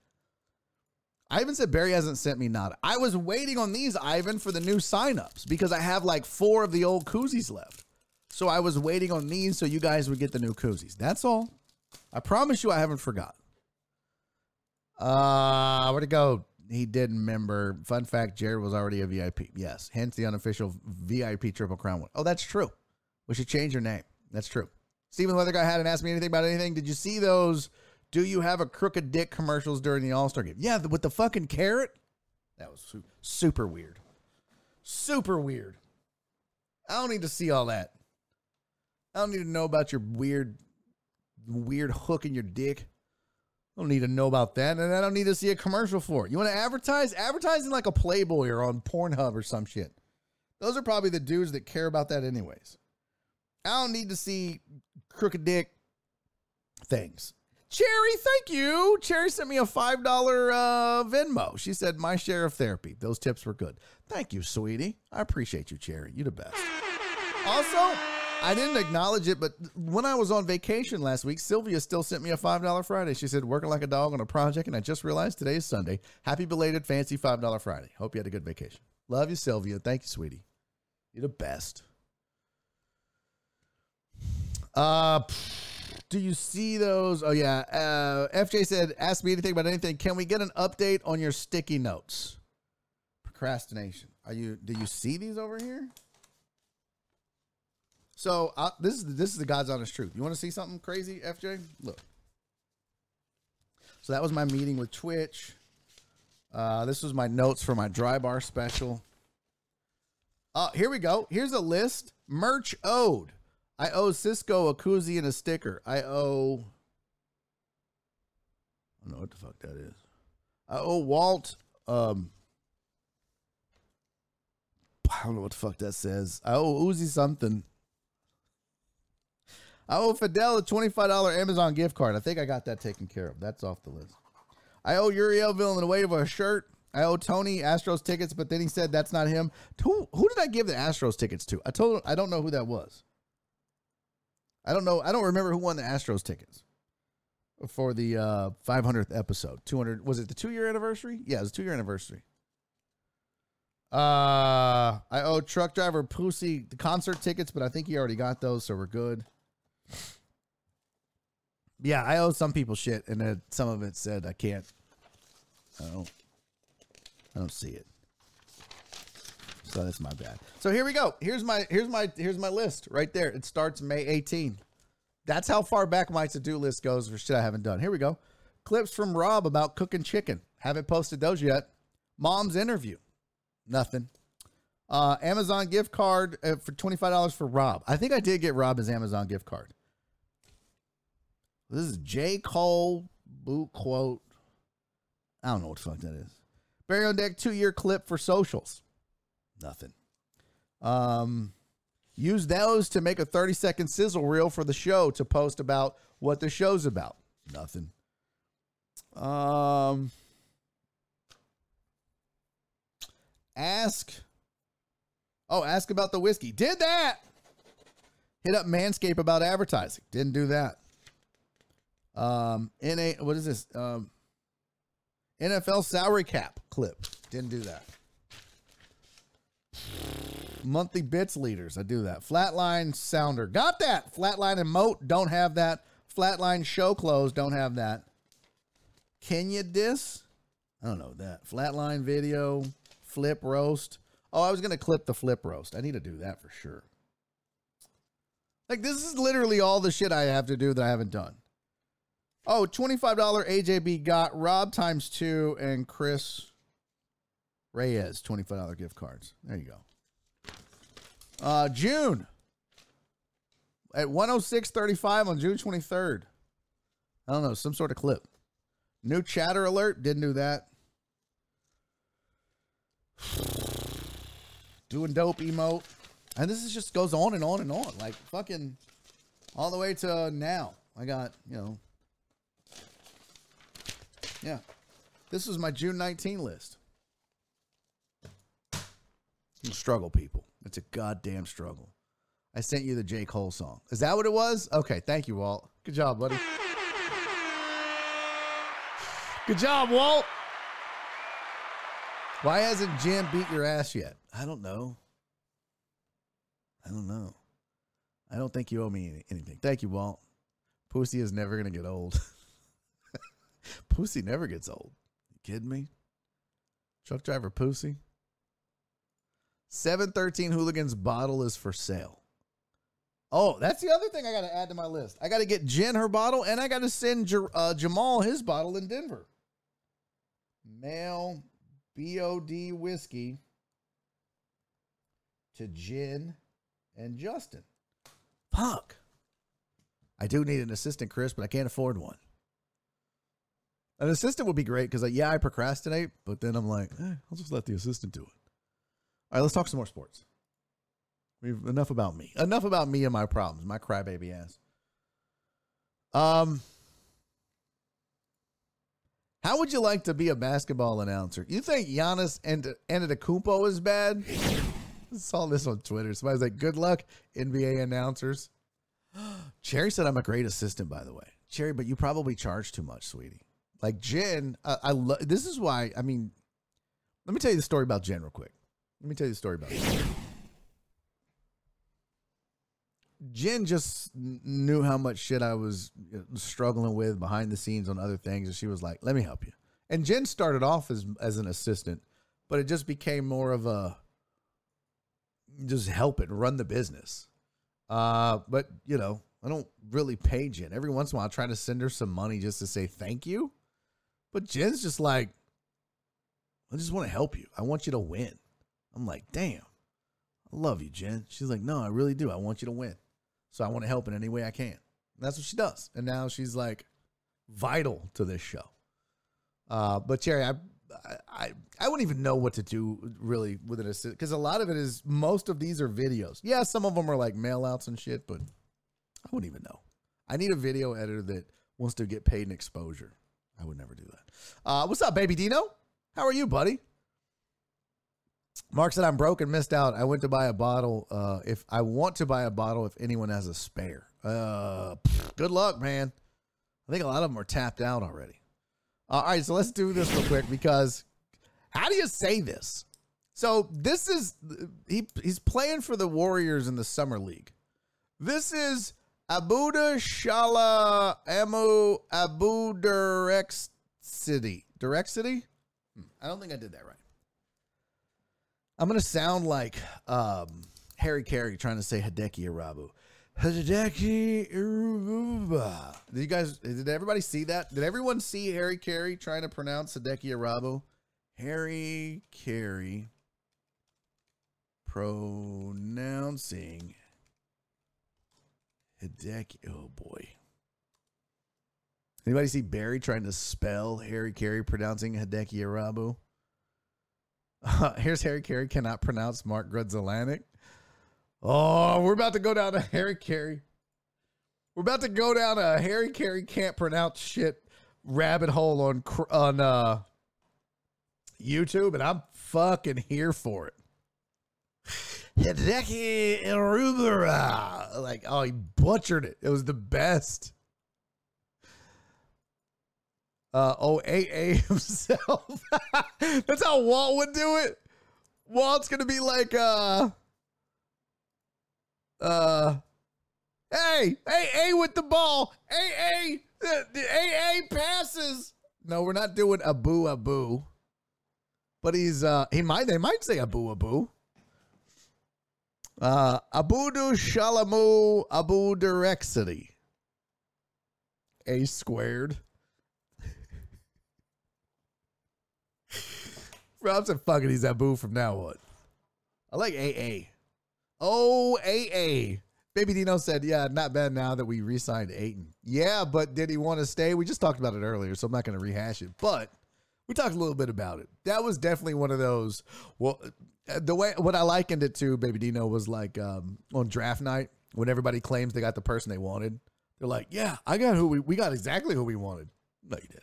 Ivan said Barry hasn't sent me nada. I was waiting on these, Ivan, for the new signups because I have like four of the old koozies left. So I was waiting on these so you guys would get the new koozies. That's all. I promise you I haven't forgotten. Uh, where'd it go? He didn't remember. Fun fact, Jared was already a VIP. Yes. Hence the unofficial VIP Triple Crown one. Oh, that's true. We should change your name. That's true. Stephen Weather Guy hadn't asked me anything about anything. Did you see those do you have a crooked dick commercials during the All Star game? Yeah, with the fucking carrot. That was su- super weird. Super weird. I don't need to see all that. I don't need to know about your weird, weird hook in your dick. I don't need to know about that, and I don't need to see a commercial for it. You want to advertise? Advertising like a Playboy or on Pornhub or some shit. Those are probably the dudes that care about that, anyways. I don't need to see crooked dick things. Cherry, thank you. Cherry sent me a $5 uh, Venmo. She said, My share of therapy. Those tips were good. Thank you, sweetie. I appreciate you, Cherry. You the best. Also, I didn't acknowledge it, but when I was on vacation last week, Sylvia still sent me a $5 Friday. She said, Working like a dog on a project, and I just realized today is Sunday. Happy belated fancy $5 Friday. Hope you had a good vacation. Love you, Sylvia. Thank you, sweetie. You're the best. Uh, do you see those? Oh yeah. Uh, FJ said, "Ask me anything about anything. Can we get an update on your sticky notes?" Procrastination. Are you? Do you see these over here? So uh, this is this is the God's honest truth. You want to see something crazy, FJ? Look. So that was my meeting with Twitch. Uh, this was my notes for my Dry Bar special. Uh, here we go. Here's a list. Merch owed. I owe Cisco a koozie and a sticker. I owe. I don't know what the fuck that is. I owe Walt. Um, I don't know what the fuck that says. I owe Uzi something. I owe Fidel a $25 Amazon gift card. I think I got that taken care of. That's off the list. I owe Uriel Villanueva a wave of a shirt. I owe Tony Astros tickets, but then he said that's not him. Who, who did I give the Astros tickets to? I told I don't know who that was. I don't know. I don't remember who won the Astros tickets for the uh, 500th episode. 200 was it the two year anniversary? Yeah, it was two year anniversary. Uh, I owe truck driver Pussy the concert tickets, but I think he already got those, so we're good. Yeah, I owe some people shit, and then some of it said I can't. I don't. I don't see it. So that's my bad. So here we go. Here's my here's my here's my list right there. It starts May 18. That's how far back my to-do list goes for shit I haven't done. Here we go. Clips from Rob about cooking chicken. Haven't posted those yet. Mom's interview. Nothing. Uh, Amazon gift card uh, for $25 for Rob. I think I did get Rob his Amazon gift card. This is J. Cole boot quote. I don't know what the fuck that is. Barry on deck two year clip for socials. Nothing. Um, use those to make a 30 second sizzle reel for the show to post about what the show's about. Nothing. Um, ask. Oh, ask about the whiskey. Did that. Hit up Manscape about advertising. Didn't do that. Um, NA, what is this? Um, NFL salary cap clip. Didn't do that. Monthly bits leaders. I do that. Flatline sounder. Got that. Flatline moat. Don't have that. Flatline show clothes. Don't have that. Kenya dis. I don't know that. Flatline video. Flip roast. Oh, I was going to clip the flip roast. I need to do that for sure. Like, this is literally all the shit I have to do that I haven't done. Oh, $25 AJB got Rob times two and Chris Reyes, $25 gift cards. There you go. Uh, June at 106.35 on June 23rd. I don't know, some sort of clip. New chatter alert. Didn't do that. Doing dope emote. And this is just goes on and on and on. Like fucking all the way to now. I got, you know, yeah. This is my June 19 list. Struggle, people. It's a goddamn struggle. I sent you the J. Cole song. Is that what it was? Okay, thank you, Walt. Good job, buddy. Good job, Walt. Why hasn't Jim beat your ass yet? I don't know. I don't know. I don't think you owe me anything. Thank you, Walt. Pussy is never going to get old. Pussy never gets old. You kidding me? Truck driver Pussy. 713 Hooligans bottle is for sale. Oh, that's the other thing I got to add to my list. I got to get Jen her bottle and I got to send uh, Jamal his bottle in Denver. Mail BOD whiskey to Jen and Justin. Fuck. I do need an assistant, Chris, but I can't afford one. An assistant would be great because, like, yeah, I procrastinate, but then I'm like, eh, I'll just let the assistant do it. All right, let's talk some more sports. We've enough about me. Enough about me and my problems, my crybaby ass. Um, how would you like to be a basketball announcer? You think Giannis and Antetokounmpo is bad? I saw this on Twitter. Somebody's like, "Good luck, NBA announcers." Cherry said, "I'm a great assistant, by the way." Cherry, but you probably charge too much, sweetie. Like Jen, uh, I love. This is why. I mean, let me tell you the story about Jen real quick. Let me tell you the story about it. Jen just knew how much shit I was struggling with behind the scenes on other things, and she was like, "Let me help you." And Jen started off as as an assistant, but it just became more of a just help it run the business. Uh, but you know, I don't really pay Jen. Every once in a while, I try to send her some money just to say thank you. But Jen's just like, I just want to help you. I want you to win. I'm like, damn, I love you, Jen. She's like, no, I really do. I want you to win. So I want to help in any way I can. And that's what she does. And now she's like vital to this show. Uh, but Cherry, I, I, I wouldn't even know what to do really with an assistant because a lot of it is most of these are videos. Yeah, some of them are like mail outs and shit, but I wouldn't even know. I need a video editor that wants to get paid in exposure. I would never do that. Uh, what's up, baby Dino? How are you, buddy? Mark said, I'm broke and missed out. I went to buy a bottle. Uh, if I want to buy a bottle, if anyone has a spare, Uh, good luck, man. I think a lot of them are tapped out already. All right, so let's do this real quick because how do you say this? So this is he he's playing for the Warriors in the summer league. This is Abuda Shala Amu Abu Direct City. Direct City? Hmm, I don't think I did that right. I'm gonna sound like um, Harry Caray trying to say Hideki Irabu. Hideki Irabu. Did you guys? Did everybody see that? Did everyone see Harry Caray trying to pronounce Hideki Irabu? Harry Caray pronouncing Hideki. Oh boy. Anybody see Barry trying to spell Harry Caray pronouncing Hideki Irabu? Uh, here's Harry Caray cannot pronounce Mark Grudzielanek. Oh, we're about to go down to Harry Caray. We're about to go down a Harry Caray can't pronounce shit rabbit hole on on uh, YouTube, and I'm fucking here for it. Hideki Irubara. Like, oh, he butchered it. It was the best. Uh, oh, AA himself. That's how Walt would do it. Walt's gonna be like, uh, uh, hey, hey, A with the ball. AA, the, the AA passes. No, we're not doing Abu Abu. But he's uh he might they might say Abu Abu. Uh Abudu Shalamu Abu Direxity. A squared. Rob said fucking he's Abu from now on. I like AA. Oh, AA. Baby Dino said, yeah, not bad now that we re signed Ayton. Yeah, but did he want to stay? We just talked about it earlier, so I'm not going to rehash it. But we talked a little bit about it. That was definitely one of those. Well, the way what I likened it to, Baby Dino, was like um, on draft night when everybody claims they got the person they wanted. They're like, yeah, I got who we, we got exactly who we wanted. No, you did.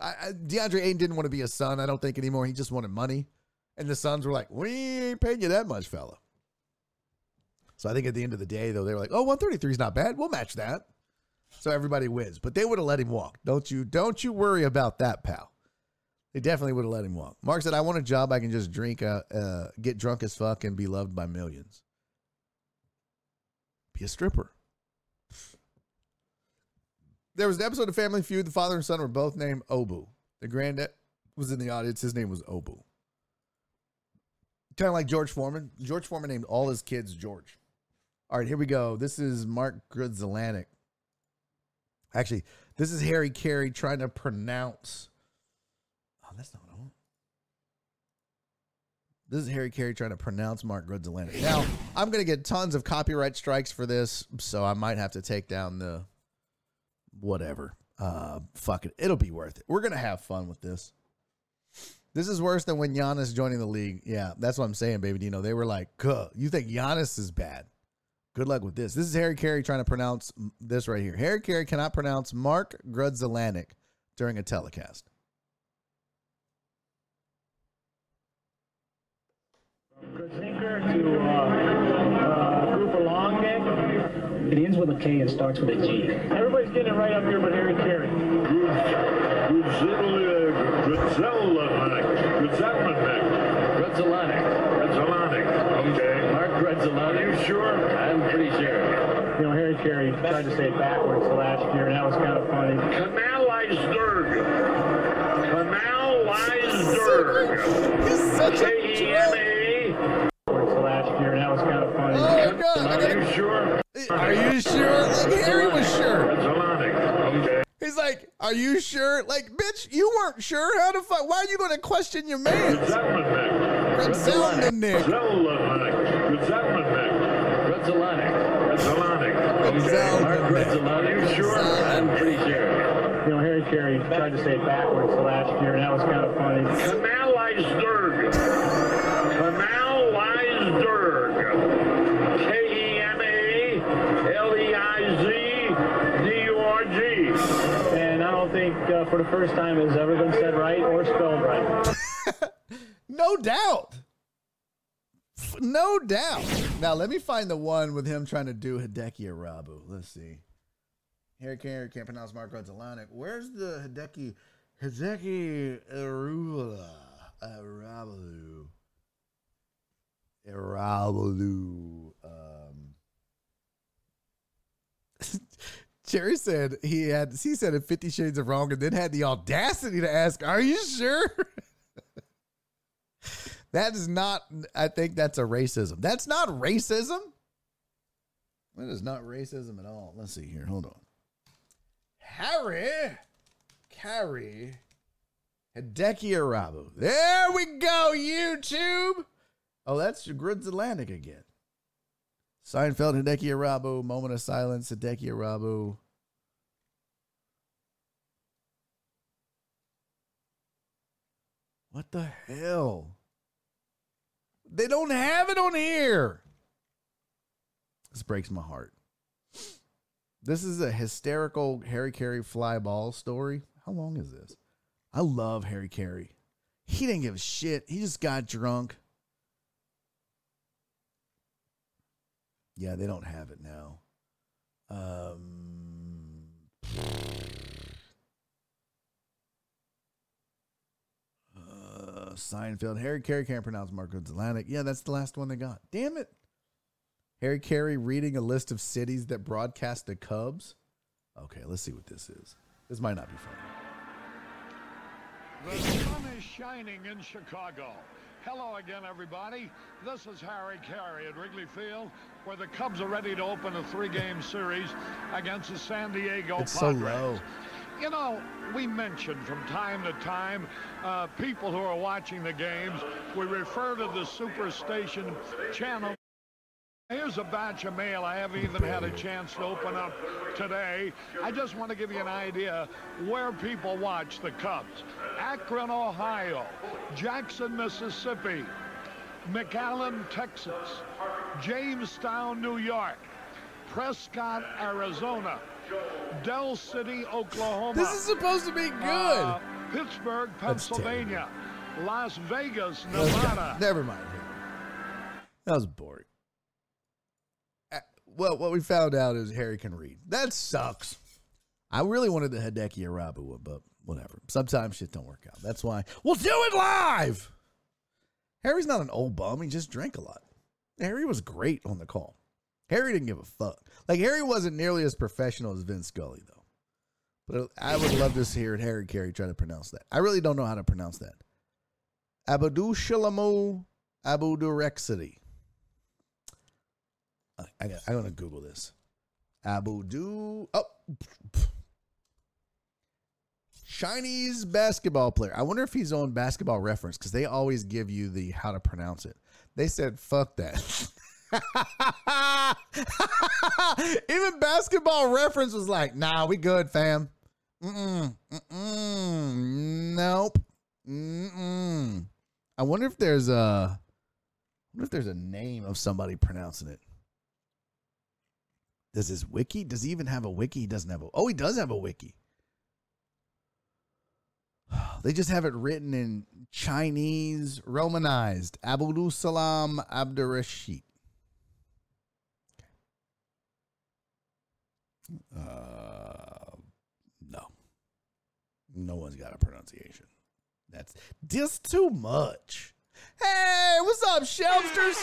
I, DeAndre Ayton didn't want to be a son, I don't think anymore. He just wanted money. And the Suns were like, we ain't paying you that much, fella. So I think at the end of the day, though, they were like, oh, 133 is not bad. We'll match that. So everybody wins. But they would have let him walk. Don't you don't you worry about that, pal. They definitely would have let him walk. Mark said, I want a job I can just drink, uh, uh, get drunk as fuck, and be loved by millions. Be a stripper. There was an episode of Family Feud. The father and son were both named Obu. The granddad was in the audience. His name was Obu. Kind of like George Foreman. George Foreman named all his kids George. All right, here we go. This is Mark Grudzielanek. Actually, this is Harry Caray trying to pronounce. Oh, that's not what I want. This is Harry Caray trying to pronounce Mark Grudzielanek. Now, I'm going to get tons of copyright strikes for this, so I might have to take down the whatever. Uh, fuck it. It'll be worth it. We're going to have fun with this. This is worse than when Giannis joining the league. Yeah, that's what I'm saying, baby. Know, they were like, you think Giannis is bad? Good luck with this. This is Harry Caray trying to pronounce this right here. Harry Caray cannot pronounce Mark Grudzielanek during a telecast. To uh, uh, Group along It ends with a K and starts with a G. Everybody's getting it right up here but Harry Caray. Grudzielanek. Grudzielanek. Grudzielanek. Okay. Mark Grudzielanek. Are you sure? I'm pretty sure. You know, Harry Caray tried to say it backwards last year, and that was kind of funny. Kanalisberg. Kanalisberg. He's such a K-E-M-A. Last year, and that was kind of funny. Oh, God. Are you sure? Are you sure? Like Harry was sure. Grudzielanek. Okay. He's like, "Are you sure?" Like, bitch, you weren't sure. How the fuck? Why are you going to question your man? Grudzielanek. Grudzielanek. Grudzielanek. Grudzielanek. Grudzielanek. Grudzielanek. Okay. Grudzielanek. Are you sure? I'm pretty sure. You know, Harry Caray tried to say it backwards last year, and that was kind of funny. Kanalisberg. Kanalisberg. Think uh, for the first time it's ever been said right or spelled right. No doubt. No doubt. Now let me find the one with him trying to do Hideki Irabu. Let's see. Harry Caray can't pronounce Marco Atlantic. Where's the Hideki Hideki Arula Arabu? Arabu. Um, Jerry said he had he said in Fifty Shades of Wrong and then had the audacity to ask, "Are you sure?" that is not. I think that's a racism. That's not racism. That is not racism at all. Let's see here. Hold on. Harry, Caray, Hideki Irabu. There we go. YouTube. Oh, that's the Grids Atlantic again. Seinfeld, Hideki Irabu, Moment of Silence, Hideki Irabu. What the hell? They don't have it on here. This breaks my heart. This is a hysterical Harry Caray fly ball story. How long is this? I love Harry Caray. He didn't give a shit. He just got drunk. Yeah, they don't have it now. Um, uh, Seinfeld. Harry Caray can't pronounce Marco's Atlantic. Yeah, that's the last one they got. Damn it. Harry Caray reading a list of cities that broadcast the Cubs. Okay, let's see what this is. This might not be funny. The sun is shining in Chicago. Hello again, everybody. This is Harry Caray at Wrigley Field, where the Cubs are ready to open a three-game series against the San Diego It's so low. You know, we mentioned from time to time uh, people who are watching the games. We refer to the Superstation channel. Here's a batch of mail I haven't even had a chance to open up today. I just want to give you an idea where people watch the Cubs. Akron, Ohio, Jackson, Mississippi, McAllen, Texas, Jamestown, New York, Prescott, Arizona, Dell City, Oklahoma. This is supposed to be good. uh, Pittsburgh, Pennsylvania, Las Vegas, Nevada. Never mind. That was boring. Well, what we found out is Harry can read. That sucks. I really wanted the Hideki Irabu but whatever. Sometimes shit don't work out. That's why we'll do it live. Harry's not an old bum. He just drank a lot. Harry was great on the call. Harry didn't give a fuck. Like Harry wasn't nearly as professional as Vince Scully though. But I would love to hear Harry Caray try to pronounce that. I really don't know how to pronounce that. Shalamu Abudurexity. I, got- I'm gonna Google this. Abu Abudu. Oh, Chinese basketball player. I wonder if he's on Basketball Reference because they always give you the how to pronounce it. They said fuck that. Even Basketball Reference was like, "Nah, we good, fam." Mm-mm, mm-mm, nope. Mm-mm. I wonder if there's a. I wonder if there's a name of somebody pronouncing it. Does his wiki? Does he even have a wiki? He doesn't have a. Oh, he does have a wiki. They just have it written in Chinese, Romanized. Abdul Salam Abdurrashid. Uh, no. No one's got a pronunciation. That's just too much. Hey, what's up, Shelfsters?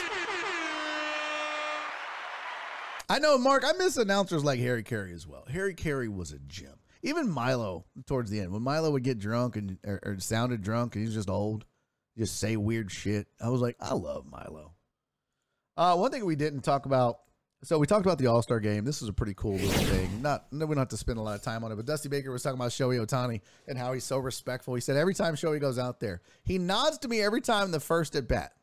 I know, Mark. I miss announcers like Harry Caray as well. Harry Caray was a gem. Even Milo towards the end, when Milo would get drunk and or, or sounded drunk and he's just old, just say weird shit. I was like, I love Milo. Uh, one thing we didn't talk about. So we talked about the All Star game. This is a pretty cool little thing. Not we don't have to spend a lot of time on it, but Dusty Baker was talking about Shohei Otani and how he's so respectful. He said every time Shohei goes out there, he nods to me every time the first at bat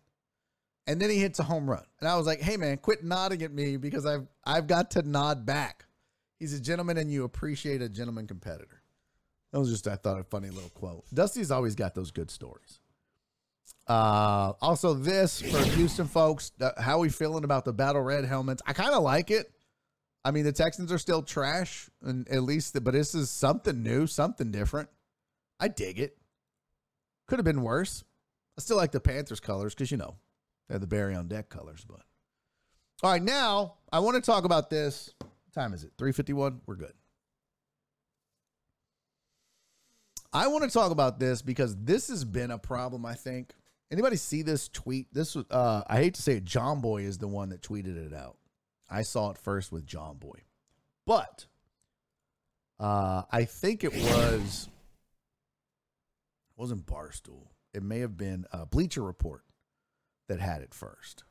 and then he hits a home run. And I was like, "Hey man, quit nodding at me because I've I've got to nod back." He's a gentleman, and you appreciate a gentleman competitor. That was just I thought a funny little quote. Dusty's always got those good stories. Uh, also, this for Houston folks, uh, how we feeling about the Battle Red helmets? I kind of like it. I mean, the Texans are still trash, and at least, but this is something new, something different. I dig it. Could have been worse. I still like the Panthers colors because you know They're the Barry on deck colors, but all right. Now I want to talk about this. What time is it? Three fifty one. We're good. I want to talk about this because this has been a problem. I think. Anybody see this tweet? This was. Uh, I hate to say it. John Boy is the one that tweeted it out. I saw it first with John Boy, but uh, I think it was it wasn't Barstool. It may have been a Bleacher Report that had it first.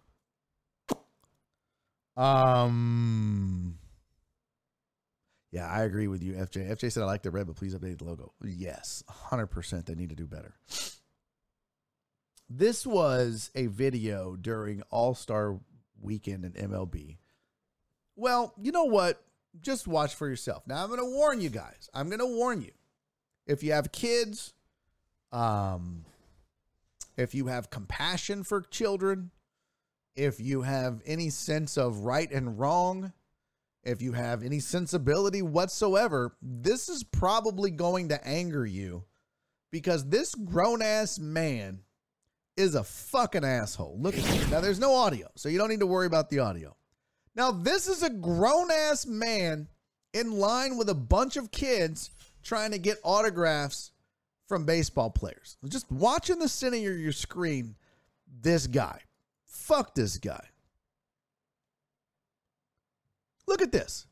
Um. Yeah, I agree with you, FJ. FJ said I like the red, but please update the logo. Yes, 100% they need to do better. This was a video during All Star weekend in MLB. Well, you know what? Just watch for yourself. Now, I'm going to warn you guys. I'm going to warn you. If you have kids, um, if you have compassion for children, if you have any sense of right and wrong, if you have any sensibility whatsoever, this is probably going to anger you because this grown ass man is a fucking asshole. Look at this. Now, there's no audio, so you don't need to worry about the audio. Now, this is a grown ass man in line with a bunch of kids trying to get autographs from baseball players. Just watching the center of your screen, this guy. Fuck this guy. Look at this.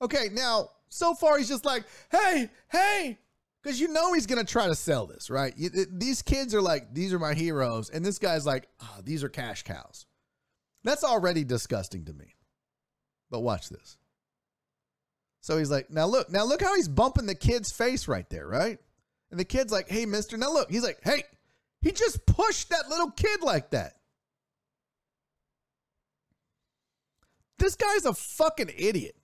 Okay, now, so far he's just like, hey, hey, because you know he's going to try to sell this, right? These kids are like, these are my heroes. And this guy's like, oh, these are cash cows. That's already disgusting to me. But watch this. So he's like, now look, now look how he's bumping the kid's face right there, right? And the kid's like, hey, mister, now look. He's like, hey, he just pushed that little kid like that. This guy's a fucking idiot.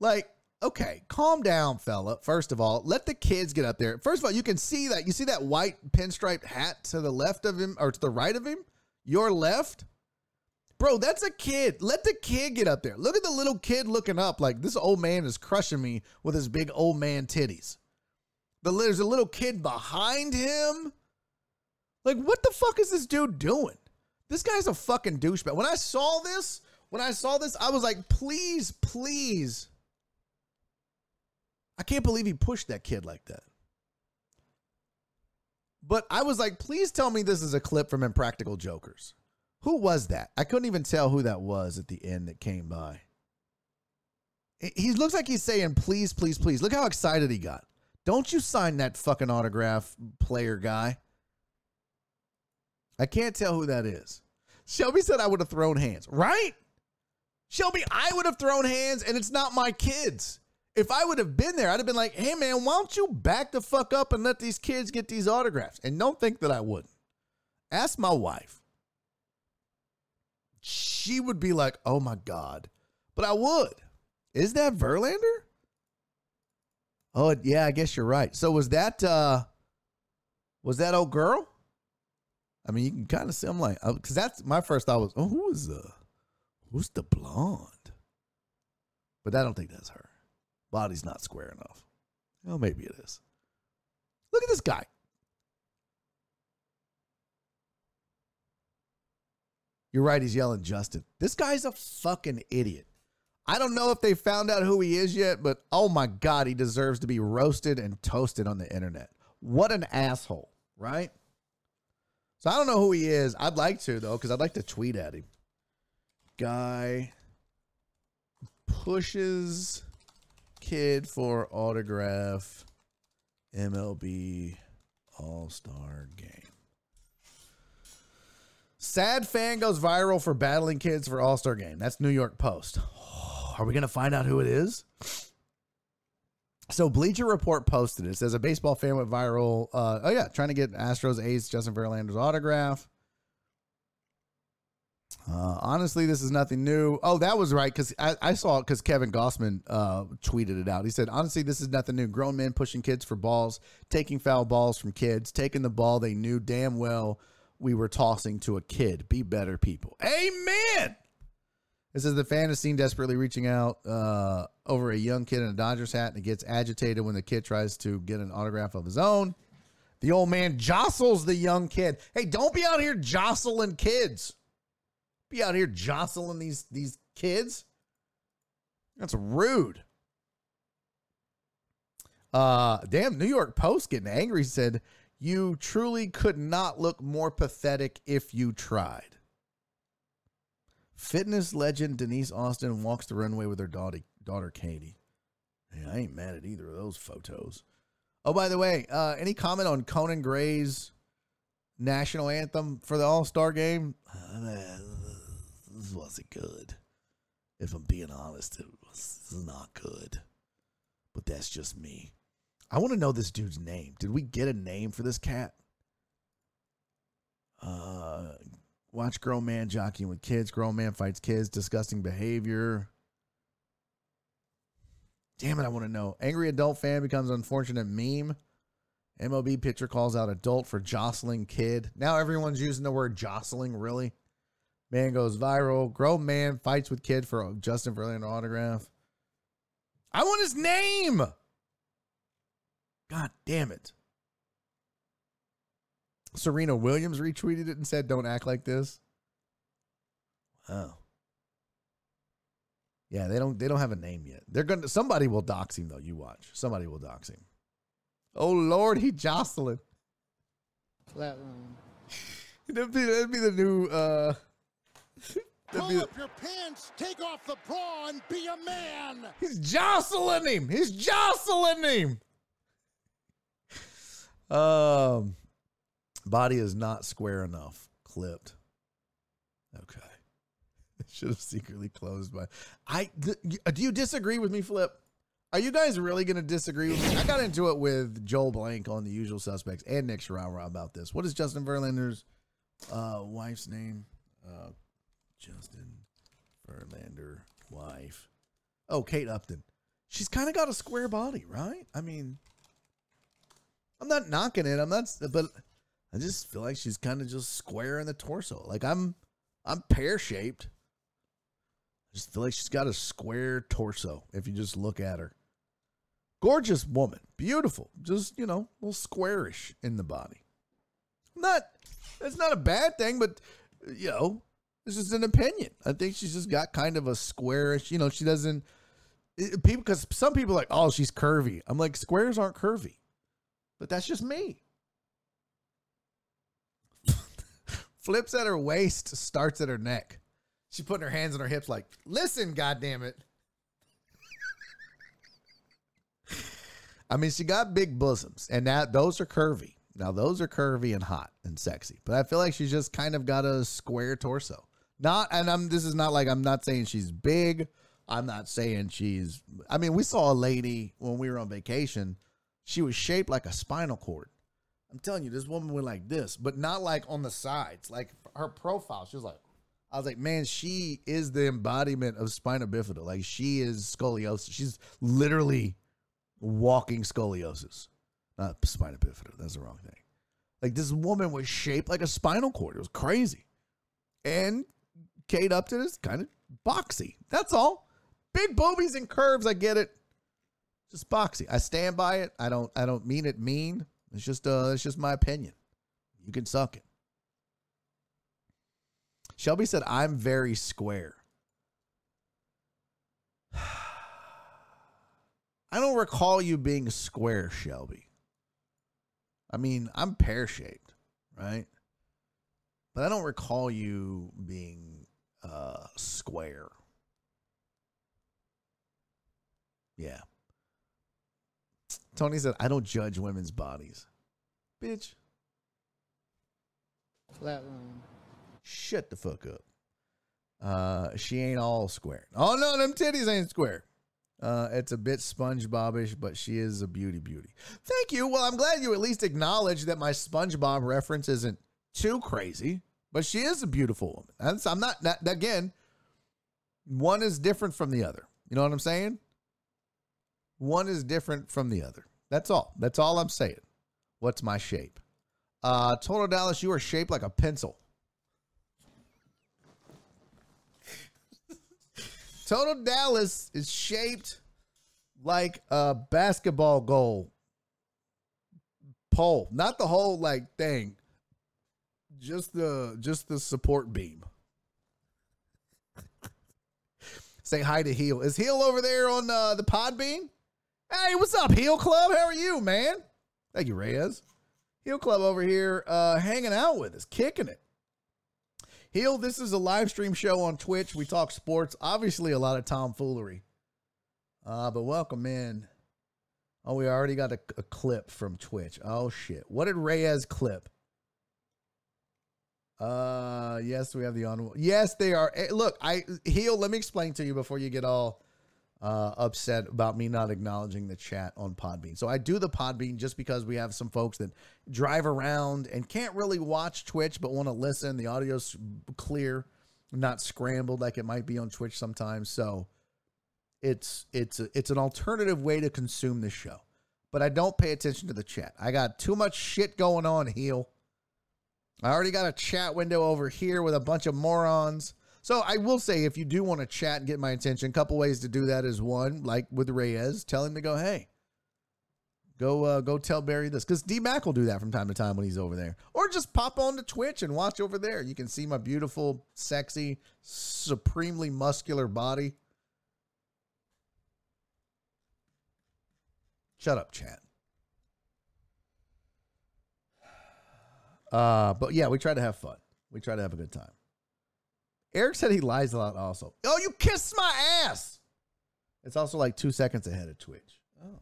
Like, okay, calm down, fella. First of all, let the kids get up there. First of all, you can see that. You see that white pinstripe hat to the left of him or to the right of him? Your left? Bro, that's a kid. Let the kid get up there. Look at the little kid looking up like this old man is crushing me with his big old man titties. There's a little kid behind him. Like, what the fuck is this dude doing? This guy's a fucking douchebag. When I saw this, when I saw this, I was like, please, please. I can't believe he pushed that kid like that. But I was like, please tell me this is a clip from Impractical Jokers. Who was that? I couldn't even tell who that was at the end that came by. He looks like he's saying, please, please, please. Look how excited he got. Don't you sign that fucking autograph, player guy. I can't tell who that is. Shelby said I would have thrown hands, right? Shelby, I would have thrown hands, and it's not my kids. If I would have been there, I'd have been like, hey, man, why don't you back the fuck up and let these kids get these autographs? And don't think that I wouldn't. Ask my wife. She would be like, oh my God. But I would. Is that Verlander? Oh, yeah, I guess you're right. So was that uh was that old girl? I mean, you can kind of see. I'm like, because uh, that's my first thought was, oh, who is the, who's the blonde? But I don't think that's her. Body's not square enough. Oh, maybe it is. Look at this guy. You're right. He's yelling Justin. This guy's a fucking idiot. I don't know if they found out who he is yet, but oh my God, he deserves to be roasted and toasted on the internet. What an asshole, right? So I don't know who he is. I'd like to, though, because I'd like to tweet at him. Guy pushes kid for autograph MLB All Star game. Sad fan goes viral for battling kids for All Star game. That's New York Post. Are we going to find out who it is? So Bleacher Report posted it. it says a baseball fan went viral. Uh, oh yeah, trying to get Astros ace Justin Verlander's autograph. Uh, honestly, this is nothing new. Oh, that was right because I, I, saw it because Kevin Gausman uh, tweeted it out. He said, "Honestly, this is nothing new. Grown men pushing kids for balls, taking foul balls from kids, taking the ball they knew damn well we were tossing to a kid. Be better people." Amen. It says the fan is seen desperately reaching out uh, over a young kid in a Dodgers hat and it gets agitated when the kid tries to get an autograph of his own. The old man jostles the young kid. Hey, don't be out here jostling kids. Be out here jostling these these kids. That's rude. Uh damn, New York Post getting angry said, "You truly could not look more pathetic if you tried." Fitness legend Denise Austin walks the runway with her daughter, daughter Katie. Hey, I ain't mad at either of those photos. Oh, by the way, uh, any comment on Conan Gray's national anthem for the All Star game? Uh, this wasn't good. If I'm being honest, it was not good. But that's just me. I want to know this dude's name. Did we get a name for this cat? Uh, watch grown man jockeying with kids. Grown man fights kids. Disgusting behavior. Damn it, I want to know. Angry adult fan becomes unfortunate meme. MLB pitcher calls out adult for jostling kid. Now everyone's using the word jostling, really? Man goes viral. Grown man fights with kid for Justin Verlander autograph. I want his name. God damn it. Serena Williams retweeted it and said, Don't act like this. Wow. Yeah, they don't they don't have a name yet. They're gonna somebody will dox him though. You watch. Somebody will dox him. Oh Lord, he jostling. Flatline. That'd be that'd be the new uh that'd Pull be up your pants, take off the bra, and be a man. He's jostling him. He's jostling him. Um, body is not square enough. Clipped. Okay. Should have secretly closed by. I th- do you disagree with me, Flip? Are you guys really going to disagree with me? I got into it with Joel Blank on the Usual Suspects and Nick Shirawa about this. What is Justin Verlander's uh, wife's name? Uh, Justin Verlander wife. Oh, Kate Upton. She's kind of got a square body, right? I mean, I'm not knocking it. I'm not, but I just feel like she's kind of just square in the torso. Like I'm, I'm pear shaped. I just feel like she's got a square torso if you just look at her. Gorgeous woman, beautiful, just you know, a little squarish in the body. Not, it's not a bad thing, but you know, it's just an opinion. I think she's just got kind of a squarish. You know, she doesn't. It, people, because some people are like, oh, she's curvy. I'm like, squares aren't curvy, but that's just me. Flips at her waist, starts at her neck. She putting her hands on her hips, like, listen, goddamn it. I mean, she got big bosoms, and now those are curvy. Now those are curvy and hot and sexy, but I feel like she's just kind of got a square torso. Not, and I'm. This is not like I'm not saying she's big. I'm not saying she's. I mean, we saw a lady when we were on vacation. She was shaped like a spinal cord. I'm telling you, this woman went like this, but not like on the sides. Like her profile, she was like, I was like, man, she is the embodiment of spina bifida. Like she is scoliosis. She's literally walking scoliosis. Not spina bifida. That's the wrong thing. Like this woman was shaped like a spinal cord. It was crazy. And Kate Upton is kind of boxy. That's all. Big boobies and curves. I get it. Just boxy. I stand by it. I don't. I don't mean it mean. It's just. Uh. It's just my opinion. You can suck it. Shelby said, "I'm very square." I don't recall you being square, Shelby. I mean, I'm pear shaped, right? But I don't recall you being uh, square. Yeah. Tony said, I don't judge women's bodies. Bitch, Flatline. shut the fuck up. Uh, she ain't all square. Oh no, them titties ain't square. Uh, it's a bit SpongeBobish, but she is a beauty beauty. Thank you. Well, I'm glad you at least acknowledge that my SpongeBob reference isn't too crazy, but she is a beautiful woman. That's, I'm not that again. One is different from the other. You know what I'm saying? One is different from the other. That's all. That's all I'm saying. What's my shape? Uh, Total Dallas, you are shaped like a pencil. Total Dallas is shaped like a basketball goal pole, not the whole like thing. Just the just the support beam. Say hi to Heel. Is Heel over there on uh, the Podbean? Hey, what's up, Heel Club? How are you, man? Thank you, Reyes. Heel Club over here uh, hanging out with us, kicking it. Heel, this is a live stream show on Twitch. We talk sports, obviously a lot of tomfoolery. Uh, but welcome in. Oh, we already got a, a clip from Twitch. Oh shit. What did Reyes clip? Uh yes, we have the on. Yes, they are. Look, I heel. Let me explain to you before you get all uh, upset about me not acknowledging the chat on Podbean. So I do the Podbean just because we have some folks that drive around and can't really watch Twitch but want to listen. The audio's clear, not scrambled like it might be on Twitch sometimes. So it's it's a, it's an alternative way to consume the show. But I don't pay attention to the chat. I got too much shit going on, heel. I already got a chat window over here with a bunch of morons. So I will say, if you do want to chat and get my attention, a couple ways to do that is one, like with Reyes, tell him to go, hey, go uh, go tell Barry this, because D Mac will do that from time to time when he's over there, or just pop on to Twitch and watch over there. You can see my beautiful, sexy, supremely muscular body. Shut up, chat. Uh, but yeah, we try to have fun. We try to have a good time. Eric said he lies a lot also. Oh, you kissed my ass. It's also like two seconds ahead of Twitch. Oh.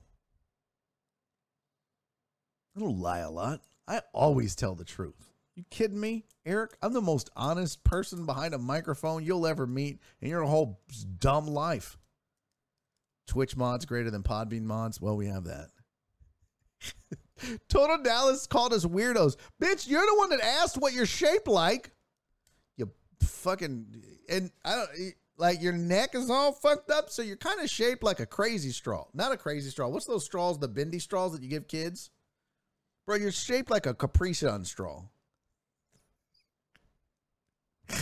I don't lie a lot. I always tell the truth. You kidding me, Eric? I'm the most honest person behind a microphone you'll ever meet in your whole dumb life. Twitch mods greater than Podbean mods. Well, we have that. Total Dallas called us weirdos. Bitch, you're the one that asked what you're shaped like. Fucking and I don't like your neck is all fucked up, so you're kind of shaped like a crazy straw. Not a crazy straw. What's those straws, the bendy straws that you give kids? Bro, you're shaped like a Capri Sun straw. Uh,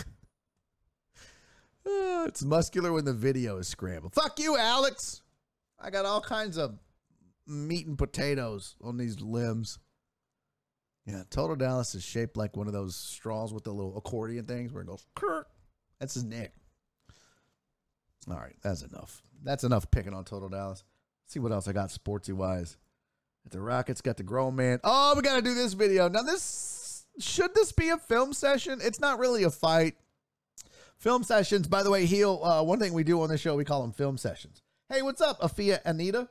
it's muscular when the video is scrambled. Fuck you, Alex. I got all kinds of meat and potatoes on these limbs. Yeah, Total Dallas is shaped like one of those straws with the little accordion things where it goes. Kirk. That's his neck. All right, that's enough. That's enough picking on Total Dallas. see what else I got sportsy wise. The Rockets, got the grown man. Oh, we got to do this video. Now, this should this be a film session? It's not really a fight. Film sessions, by the way, heel. Uh, one thing we do on this show, we call them film sessions. Hey, what's up, Afia Anita?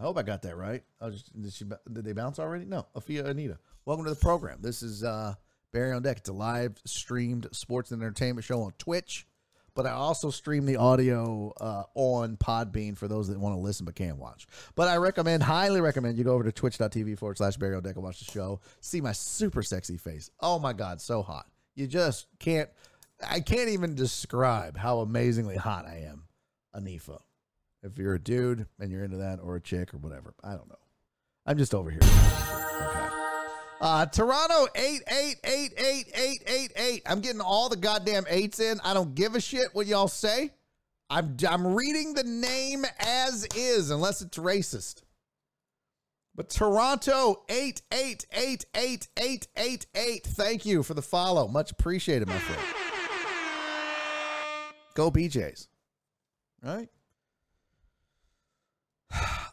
I hope I got that right. I was just, did, she, did they bounce already? No, Afia Anita. Welcome to the program. This is uh, Barry on Deck. It's a live streamed sports and entertainment show on Twitch, but I also stream the audio uh, on Podbean for those that want to listen but can't watch. But I recommend, highly recommend, you go over to twitch.tv forward slash Barry on Deck and watch the show. See my super sexy face. Oh my God, so hot. You just can't, I can't even describe how amazingly hot I am, Anifa. If you're a dude and you're into that, or a chick, or whatever, I don't know. I'm just over here. Okay. Uh, Toronto eight eight eight eight eight eight eight. I'm getting all the goddamn eights in. I don't give a shit what y'all say. I'm I'm reading the name as is, unless it's racist. But Toronto eight eight eight eight eight eight eight. Thank you for the follow. Much appreciated, my friend. Go BJ's. Right?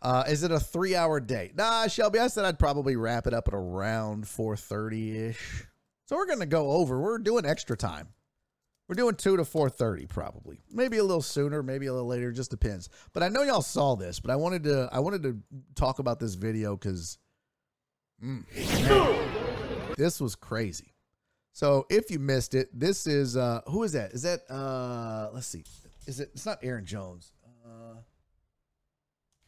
Uh, is it a three hour day? Nah, Shelby, I said I'd probably wrap it up at around 4.30 ish. So we're to go over. We're doing extra time. We're doing 2 to 4.30 probably. Maybe a little sooner, maybe a little later, just depends. But I know y'all saw this, but I wanted to I wanted to talk about this video because this was crazy. So if you missed it, this is uh who is that? Is that uh let's see. Is it it's not Aaron Jones. Uh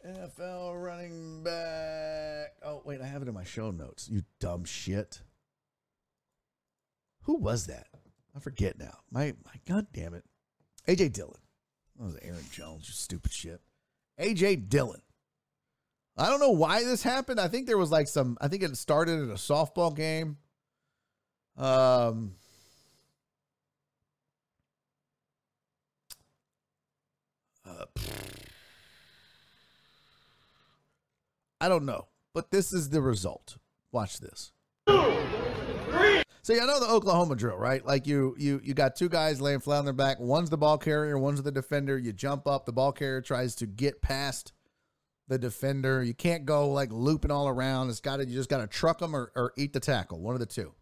NFL running back. Oh, wait, I have it in my show notes. You dumb shit. Who was that? I forget now. My my god damn it. AJ Dillon. That was Aaron Jones, you stupid shit. AJ Dillon. I don't know why this happened. I think there was like some I think it started at a softball game. Um uh, I don't know. but this is the result. Watch this. So you know the Oklahoma drill, right? Like you you you got two guys laying flat on their back. One's the ball carrier, one's the defender. You jump up, the ball carrier tries to get past the defender. You can't go like looping all around. It's got to you just got to truck them or, or eat the tackle. One of the two.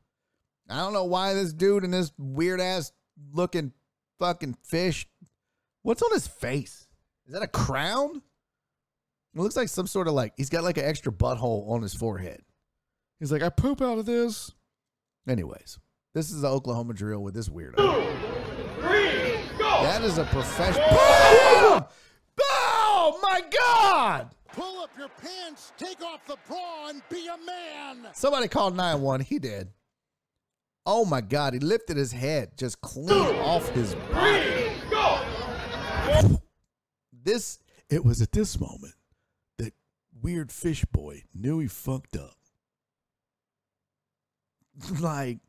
I don't know why this dude in this weird ass looking fucking fish. What's on his face? Is that a crown? It looks like some sort of like he's got like an extra butthole on his forehead. He's like, I poop out of this. Anyways, this is the Oklahoma drill with this weirdo. That is a professional. Boom! Oh my God! Pull up your pants, take off the bra, and be a man. Somebody called 911. He did. Oh my God. He lifted his head just clean off his body. This, it was at this moment that weird fish boy knew he fucked up. like,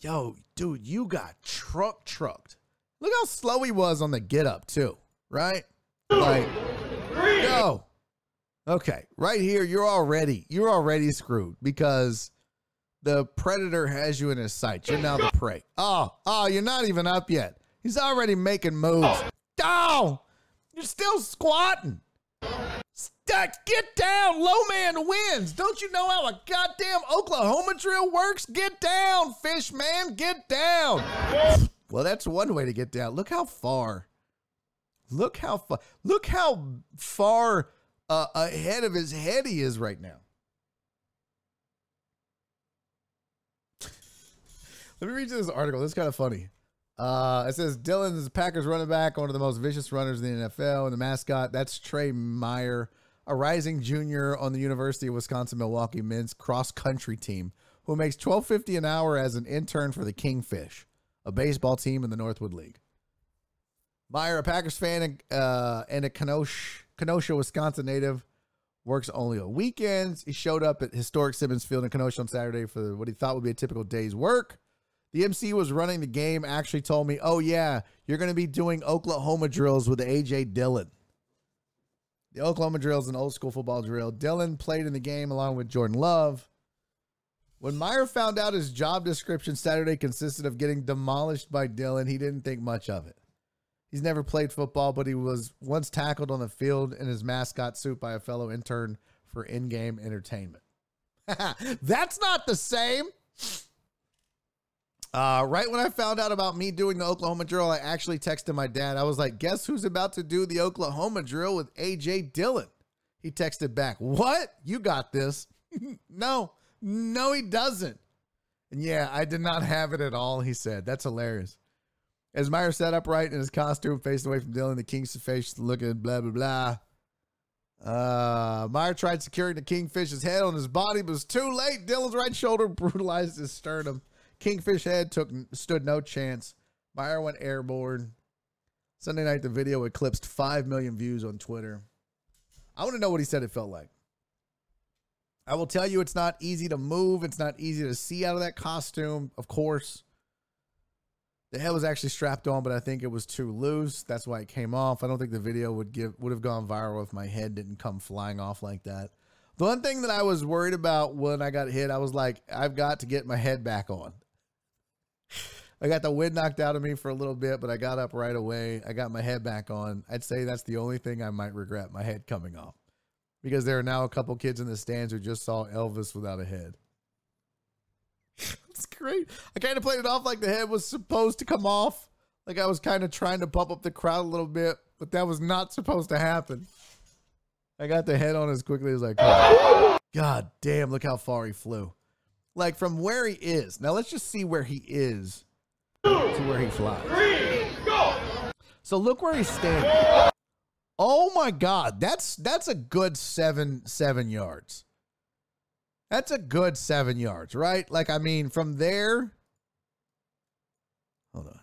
yo, dude, you got truck trucked. Look how slow he was on the get up, too, right? Like, yo. Okay, right here, you're already you're already screwed because the predator has you in his sight. You're now the prey. Oh, oh, you're not even up yet. He's already making moves. Oh, you're still squatting. Get down. Low man wins. Don't you know how a goddamn Oklahoma drill works? Get down, fish man. Get down. Well, that's one way to get down. Look how far. Look how far. Look how far uh, ahead of his head he is right now. Let me read you this article. This is kind of funny. Uh, it says Dillon is the Packers running back, one of the most vicious runners in the NFL, and the mascot that's Trey Meyer, a rising junior on the University of Wisconsin Milwaukee men's cross country team, who makes twelve fifty an hour as an intern for the Kingfish, a baseball team in the Northwoods League. Meyer, a Packers fan and, uh, and a Kenosha, Kenosha, Wisconsin native, works only on weekends. He showed up at historic Simmons Field in Kenosha on Saturday for what he thought would be a typical day's work. The MC was running the game actually told me, "Oh yeah, you're going to be doing Oklahoma drills with AJ Dillon." The Oklahoma drill is an old school football drill. Dillon played in the game along with Jordan Love. When Meyer found out his job description Saturday consisted of getting demolished by Dillon, he didn't think much of it. He's never played football, but he was once tackled on the field in his mascot suit by a fellow intern for in game entertainment. That's not the same. Uh, right when I found out about me doing the Oklahoma drill, I actually texted my dad. I was like, guess who's about to do the Oklahoma drill with AJ Dillon? He texted back, What? You got this. no, no, he doesn't. And yeah, I did not have it at all, he said. That's hilarious. As Meyer sat upright in his costume, facing away from Dillon, the king's face looking blah, blah, blah. Uh, Meyer tried securing the kingfish's head on his body, but was too late. Dillon's right shoulder brutalized his sternum. Kingfish head took stood no chance. Meyer went airborne. Sunday night, the video eclipsed 5 million views on Twitter. I want to know what he said it felt like. I will tell you, it's not easy to move. It's not easy to see out of that costume, of course. The head was actually strapped on, but I think it was too loose. That's why it came off. I don't think the video would give would have gone viral if my head didn't come flying off like that. The one thing that I was worried about when I got hit, I was like, I've got to get my head back on. I got the wind knocked out of me for a little bit, but I got up right away. I got my head back on. I'd say that's the only thing I might regret my head coming off. Because there are now a couple kids in the stands who just saw Elvis without a head. it's great. I kind of played it off like the head was supposed to come off. Like I was kind of trying to pump up the crowd a little bit, but that was not supposed to happen. I got the head on as quickly as I could. God damn, look how far he flew. Like from where he is. Now let's just see where he is to where he flies. So look where he's standing. Oh my god, that's that's a good seven seven yards. That's a good seven yards, right? Like I mean, from there. Hold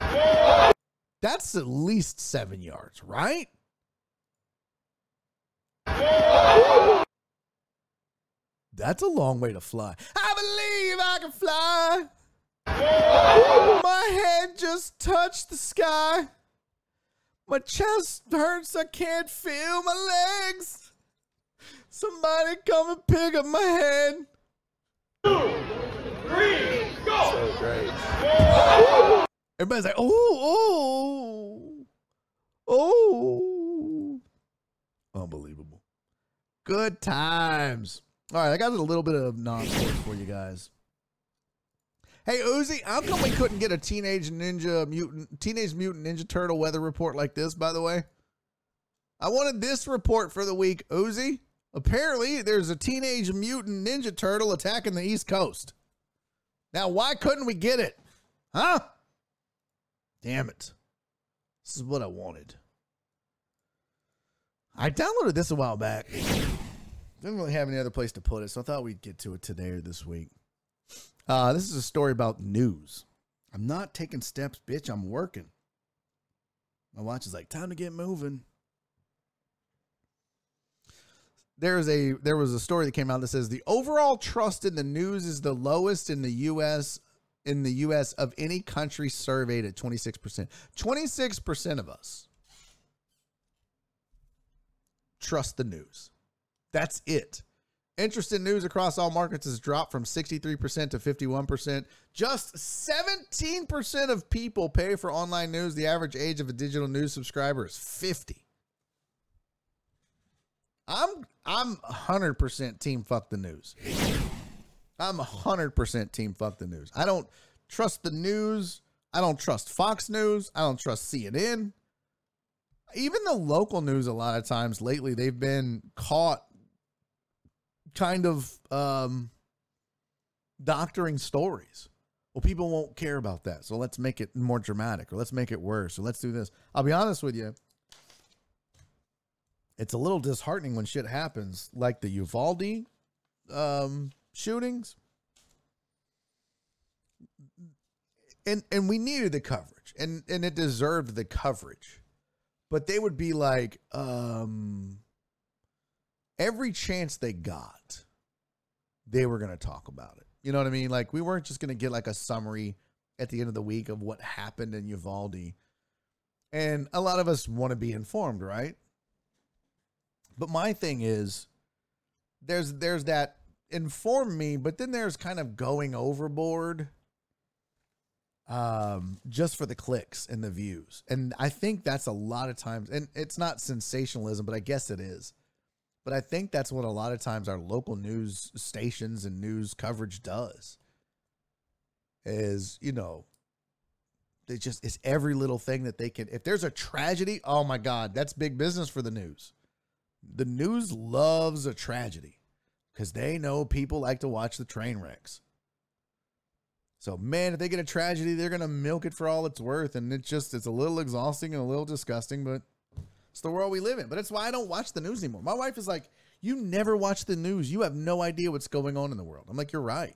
on. That's at least seven yards, right? That's a long way to fly. I believe I can fly. My head just touched the sky. My chest hurts. I can't feel my legs. Somebody come and pick up my head. So great. Everybody's like, oh, oh, oh. Unbelievable. Good times. All right, I got a little bit of non-sports for you guys. Hey Uzi, how come we couldn't get a teenage ninja mutant, teenage mutant ninja turtle weather report like this? By the way, I wanted this report for the week. Uzi, apparently there's a teenage mutant ninja turtle attacking the East Coast. Now, why couldn't we get it? Huh? Damn it. This is what I wanted. I downloaded this a while back. Didn't really have any other place to put it, so I thought we'd get to it today or this week. Uh, this is a story about news. I'm not taking steps, bitch. I'm working. My watch is like, time to get moving. There's a there was a story that came out that says the overall trust in the news is the lowest in the US in the US of any country surveyed at 26%. 26% of us trust the news. That's it. Interest in news across all markets has dropped from 63% to 51%. Just 17% of people pay for online news. The average age of a digital news subscriber is 50. I'm I'm 100% team fuck the news. I'm 100% team fuck the news. I don't trust the news. I don't trust Fox News. I don't trust CNN. Even the local news a lot of times lately they've been caught kind of um, doctoring stories. Well, people won't care about that. So let's make it more dramatic or let's make it worse or let's do this. I'll be honest with you. It's a little disheartening when shit happens like the Uvalde um, shootings. And and we needed the coverage and and it deserved the coverage. But they would be like um every chance they got, they were going to talk about it. You know what I mean? Like we weren't just going to get like a summary at the end of the week of what happened in Uvalde. And a lot of us want to be informed, right? But my thing is there's there's that inform me, but then there's kind of going overboard um just for the clicks and the views. And I think that's a lot of times and it's not sensationalism, but I guess it is but I think that's what a lot of times our local news stations and news coverage does. Is, you know, they just it's every little thing that they can if there's a tragedy, oh my god, that's big business for the news. The news loves a tragedy cuz they know people like to watch the train wrecks. So man, if they get a tragedy, they're going to milk it for all it's worth and it's just it's a little exhausting and a little disgusting, but it's the world we live in. But it's why I don't watch the news anymore. My wife is like, You never watch the news. You have no idea what's going on in the world. I'm like, You're right.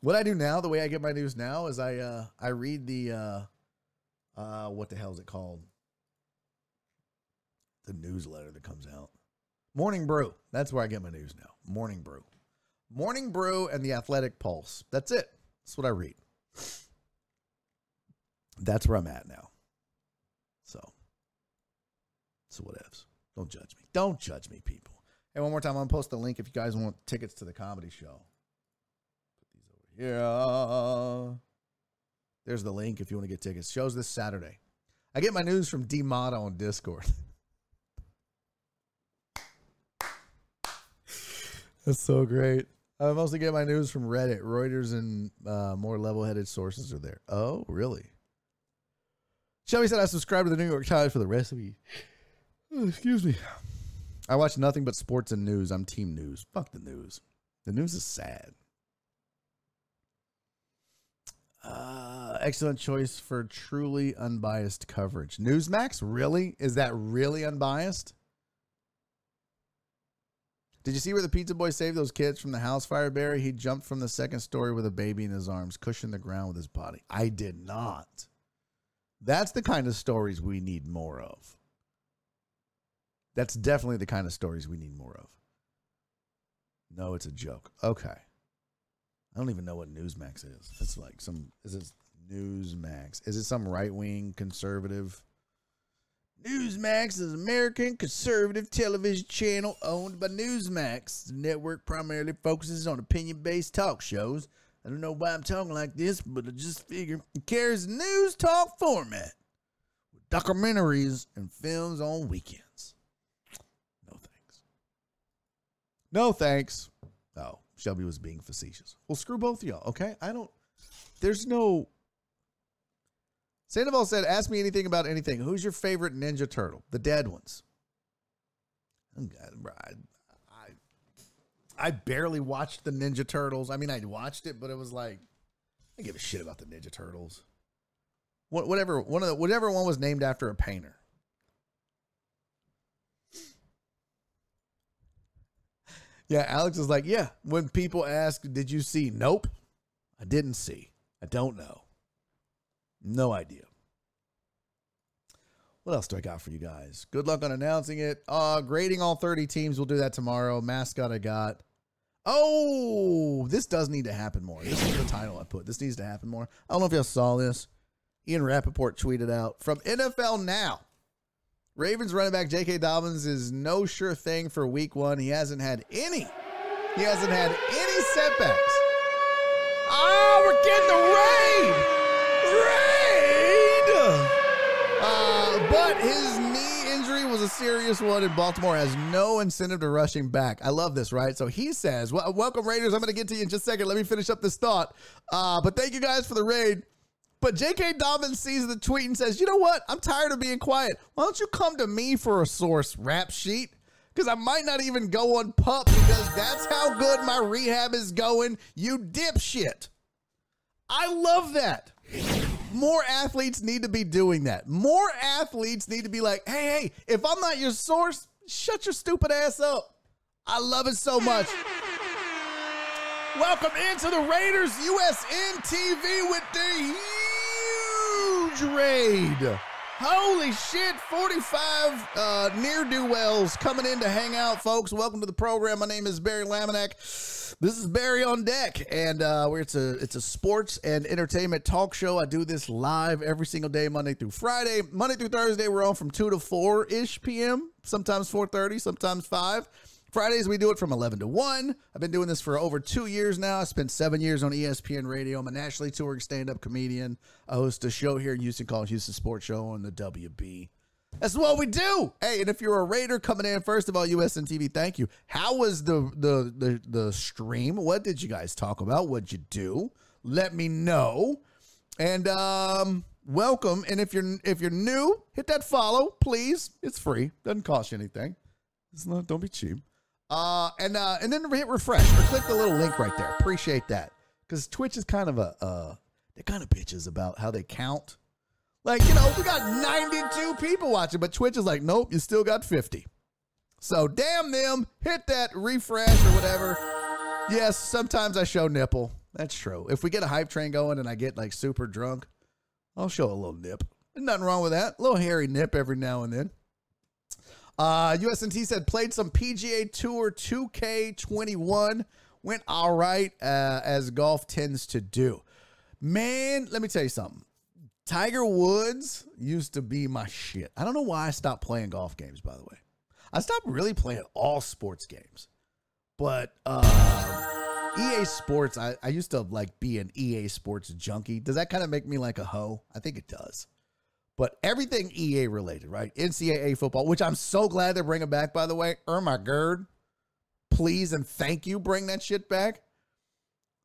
What I do now, the way I get my news now, is I uh I read the uh uh what the hell is it called? The newsletter that comes out. Morning Brew. That's where I get my news now. Morning Brew. Morning Brew and the Athletic Pulse. That's it. That's what I read. That's where I'm at now. So so whatevs. Don't judge me. Don't judge me, people. Hey, one more time, I'm gonna post the link if you guys want tickets to the comedy show. Put these over here. There's the link if you want to get tickets. Shows this Saturday. I get my news from D Motto on Discord. That's so great. I mostly get my news from Reddit. Reuters and uh, more level-headed sources are there. Oh, really? Shelby said I subscribe to the New York Times for the recipe. Oh, excuse me. I watch nothing but sports and news. I'm team news. Fuck the news. The news is sad. Uh, excellent choice for truly unbiased coverage. Newsmax, really? Is that really unbiased? Did you see where the pizza boy saved those kids from the house fire, Barry? He jumped from the second story with a baby in his arms, cushioned the ground with his body. I did not. That's the kind of stories we need more of. That's definitely the kind of stories we need more of. No, it's a joke. Okay. I don't even know what Newsmax is. It's like some is it Newsmax? Is it some right wing conservative Newsmax is an American conservative television channel owned by Newsmax. The network primarily focuses on opinion based talk shows. I don't know why I'm talking like this, but I just figure it carries news talk format with documentaries and films on weekends. No thanks. No thanks. Oh, Shelby was being facetious. Well, screw both of y'all, okay? I don't. There's no. Sandoval said, "Ask me anything about anything. Who's your favorite Ninja Turtle? The dead ones." Oh, I, I, I barely watched the Ninja Turtles. I mean, I watched it, but it was like I give a shit about the Ninja Turtles. What, whatever one of the, whatever one was named after a painter. Yeah, Alex is like, yeah. When people ask, "Did you see?" Nope, I didn't see. I don't know. No idea. What else do I got for you guys? Good luck on announcing it. Uh, grading all 30 teams. We'll do that tomorrow. Mascot I got. Oh, this does need to happen more. This is the title I put. This needs to happen more. I don't know if y'all saw this. Ian Rapoport tweeted out from NFL Now. Ravens running back J.K. Dobbins is no sure thing for week one. He hasn't had any. He hasn't had any setbacks. Oh, we're getting the raid! Raid! Uh, but his knee injury was a serious one, and Baltimore has no incentive to rush him back. I love this, right? So he says, Welcome, Raiders. I'm going to get to you in just a second. Let me finish up this thought. Uh, but thank you guys for the raid. But J.K. Dobbins sees the tweet and says, You know what? I'm tired of being quiet. Why don't you come to me for a source rap sheet? Because I might not even go on pup because that's how good my rehab is going. You dipshit. I love that. More athletes need to be doing that. More athletes need to be like, hey, hey, if I'm not your source, shut your stupid ass up. I love it so much. Welcome into the Raiders USN TV with the huge raid. Holy shit, 45 uh, near do wells coming in to hang out, folks. Welcome to the program. My name is Barry Laminack. This is Barry on deck, and uh, it's a it's a sports and entertainment talk show. I do this live every single day, Monday through Friday. Monday through Thursday, we're on from two to four ish p.m. Sometimes four thirty, sometimes five. Fridays we do it from 11 to 1. I've been doing this for over two years now. I spent seven years on ESPN Radio. I'm a nationally touring stand-up comedian. I host a show here in Houston called Houston Sports Show on the WB. That's what we do. Hey, and if you're a Raider coming in, first of all, USN TV, thank you. How was the the the the stream? What did you guys talk about? What'd you do? Let me know. And um welcome. And if you're if you're new, hit that follow, please. It's free. Doesn't cost you anything. It's not don't be cheap. Uh and uh and then hit refresh or click the little link right there. Appreciate that. Because Twitch is kind of a uh they're kind of bitches about how they count. Like, you know, we got 92 people watching, but Twitch is like, nope, you still got 50. So damn them. Hit that refresh or whatever. Yes, sometimes I show nipple. That's true. If we get a hype train going and I get like super drunk, I'll show a little nip. Nothing wrong with that. A little hairy nip every now and then. Uh, USNT said played some PGA Tour 2K21. Went all right, uh, as golf tends to do. Man, let me tell you something. Tiger Woods used to be my shit. I don't know why I stopped playing golf games, by the way. I stopped really playing all sports games. But uh, EA Sports, I, I used to like be an EA Sports junkie. Does that kind of make me like a hoe? I think it does. But everything EA related, right? NCAA football, which I'm so glad they're bringing back, by the way. Oh my god. Please and thank you, bring that shit back.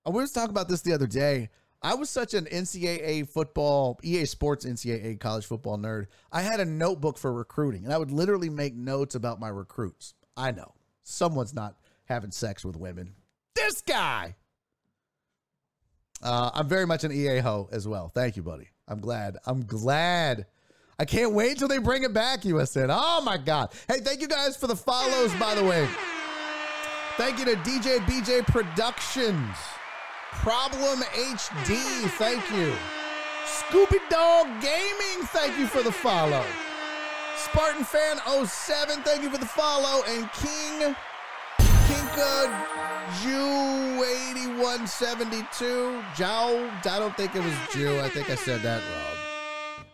I was talking about this the other day. I was such an NCAA football, EA Sports NCAA college football nerd. I had a notebook for recruiting, and I would literally make notes about my recruits. I know someone's not having sex with women. This guy. Uh, I'm very much an EA hoe as well. Thank you, buddy. I'm glad. I'm glad. I can't wait till they bring it back, USN. Oh my God. Hey, thank you guys for the follows, by the way. Thank you to DJ BJ Productions. Problem HD, thank you. Scooby Dog Gaming, thank you for the follow. Spartan Fan 07, thank you for the follow. And King Kinka Jew 8172. Jow, I don't think it was Jew. I think I said that wrong.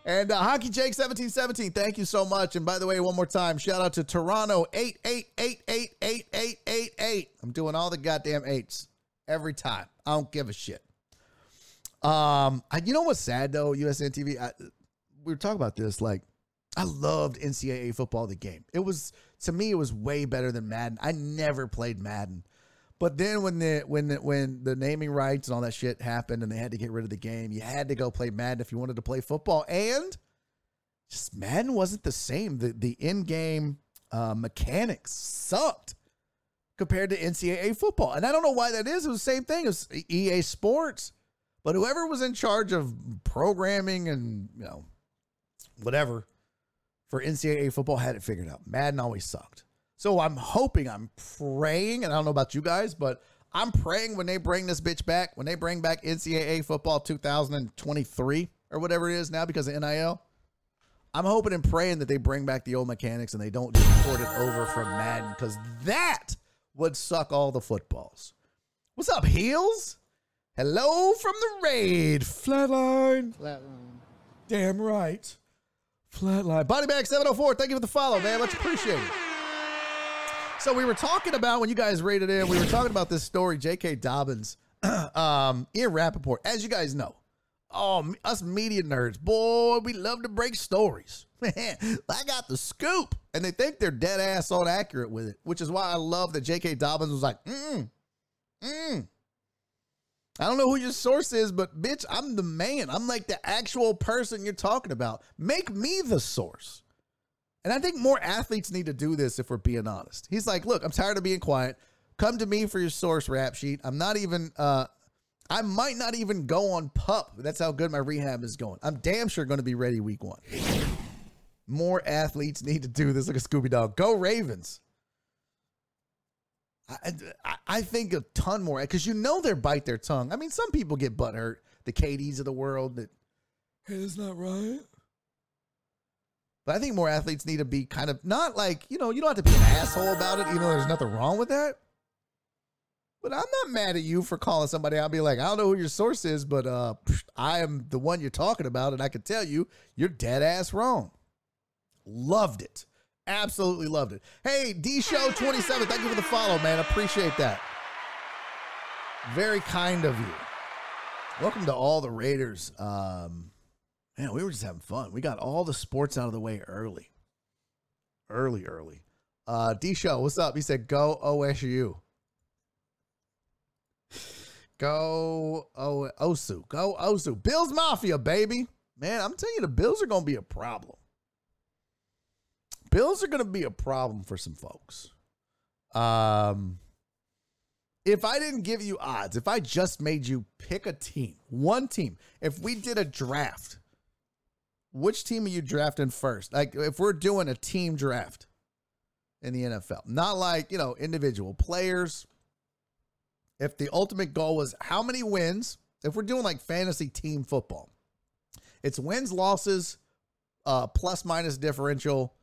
And uh, Hockey Jake 1717, thank you so much. And by the way, one more time, shout out to Toronto 88888888. I'm doing all the goddamn eights every time. I don't give a shit. Um, I, you know what's sad though, USN TV? I, we were talking about this. Like, I loved NCAA football, the game. It was to me, it was way better than Madden. I never played Madden. But then when the when the, when the naming rights and all that shit happened and they had to get rid of the game, you had to go play Madden if you wanted to play football. And just Madden wasn't the same. The the in game uh, mechanics sucked compared to NCAA football, and I don't know why that is. It was the same thing as EA Sports, but whoever was in charge of programming and you know whatever for NCAA football had it figured out. Madden always sucked. So I'm hoping, I'm praying, and I don't know about you guys, but I'm praying when they bring this bitch back, when they bring back NCAA football 2023 or whatever it is now because of NIL. I'm hoping and praying that they bring back the old mechanics and they don't just port it over from Madden because that would suck all the footballs. What's up, Heels? Hello from the raid. Flatline. Flatline. Damn right. Flatline. Bodybag 704. Thank you for the follow, man. Much appreciated. So we were talking about when you guys rated in, we were talking about this story, J.K. Dobbins, um, Ian Rapoport. As you guys know, oh, us media nerds, boy, we love to break stories. Man, I got the scoop, and they think they're dead ass on accurate with it, which is why I love that J.K. Dobbins was like, mm, mm. I don't know who your source is, but bitch, I'm the man. I'm like the actual person you're talking about. Make me the source. And I think more athletes need to do this if we're being honest. He's like, look, I'm tired of being quiet. Come to me for your source rap sheet. I'm not even uh I might not even go on pup. That's how good my rehab is going. I'm damn sure going to be ready week one. More athletes need to do this like a Scooby Dog. Go Ravens. I, I, I think a ton more because you know they bite their tongue. I mean, some people get butt hurt. The KDs of the world that, hey, that's not right. But I think more athletes need to be kind of not like, you know, you don't have to be an asshole about it, even though there's nothing wrong with that. But I'm not mad at you for calling somebody. I'll be like, I don't know who your source is, but uh, I am the one you're talking about, and I can tell you, you're dead ass wrong. Loved it. Absolutely loved it. Hey, D Show 27, thank you for the follow, man. Appreciate that. Very kind of you. Welcome to all the Raiders. Um, man, we were just having fun. We got all the sports out of the way early. Early, early. Uh, D Show, what's up? He said, go OSU. Go oh, Osu. Go Osu. Bills Mafia, baby. Man, I'm telling you, the Bills are going to be a problem. Bills are going to be a problem for some folks. Um, if I didn't give you odds, if I just made you pick a team, one team, if we did a draft, which team are you drafting first? Like if we're doing a team draft in the NFL, not like, you know, individual players. If the ultimate goal was how many wins, if we're doing like fantasy team football, it's wins, losses, uh, plus minus differential,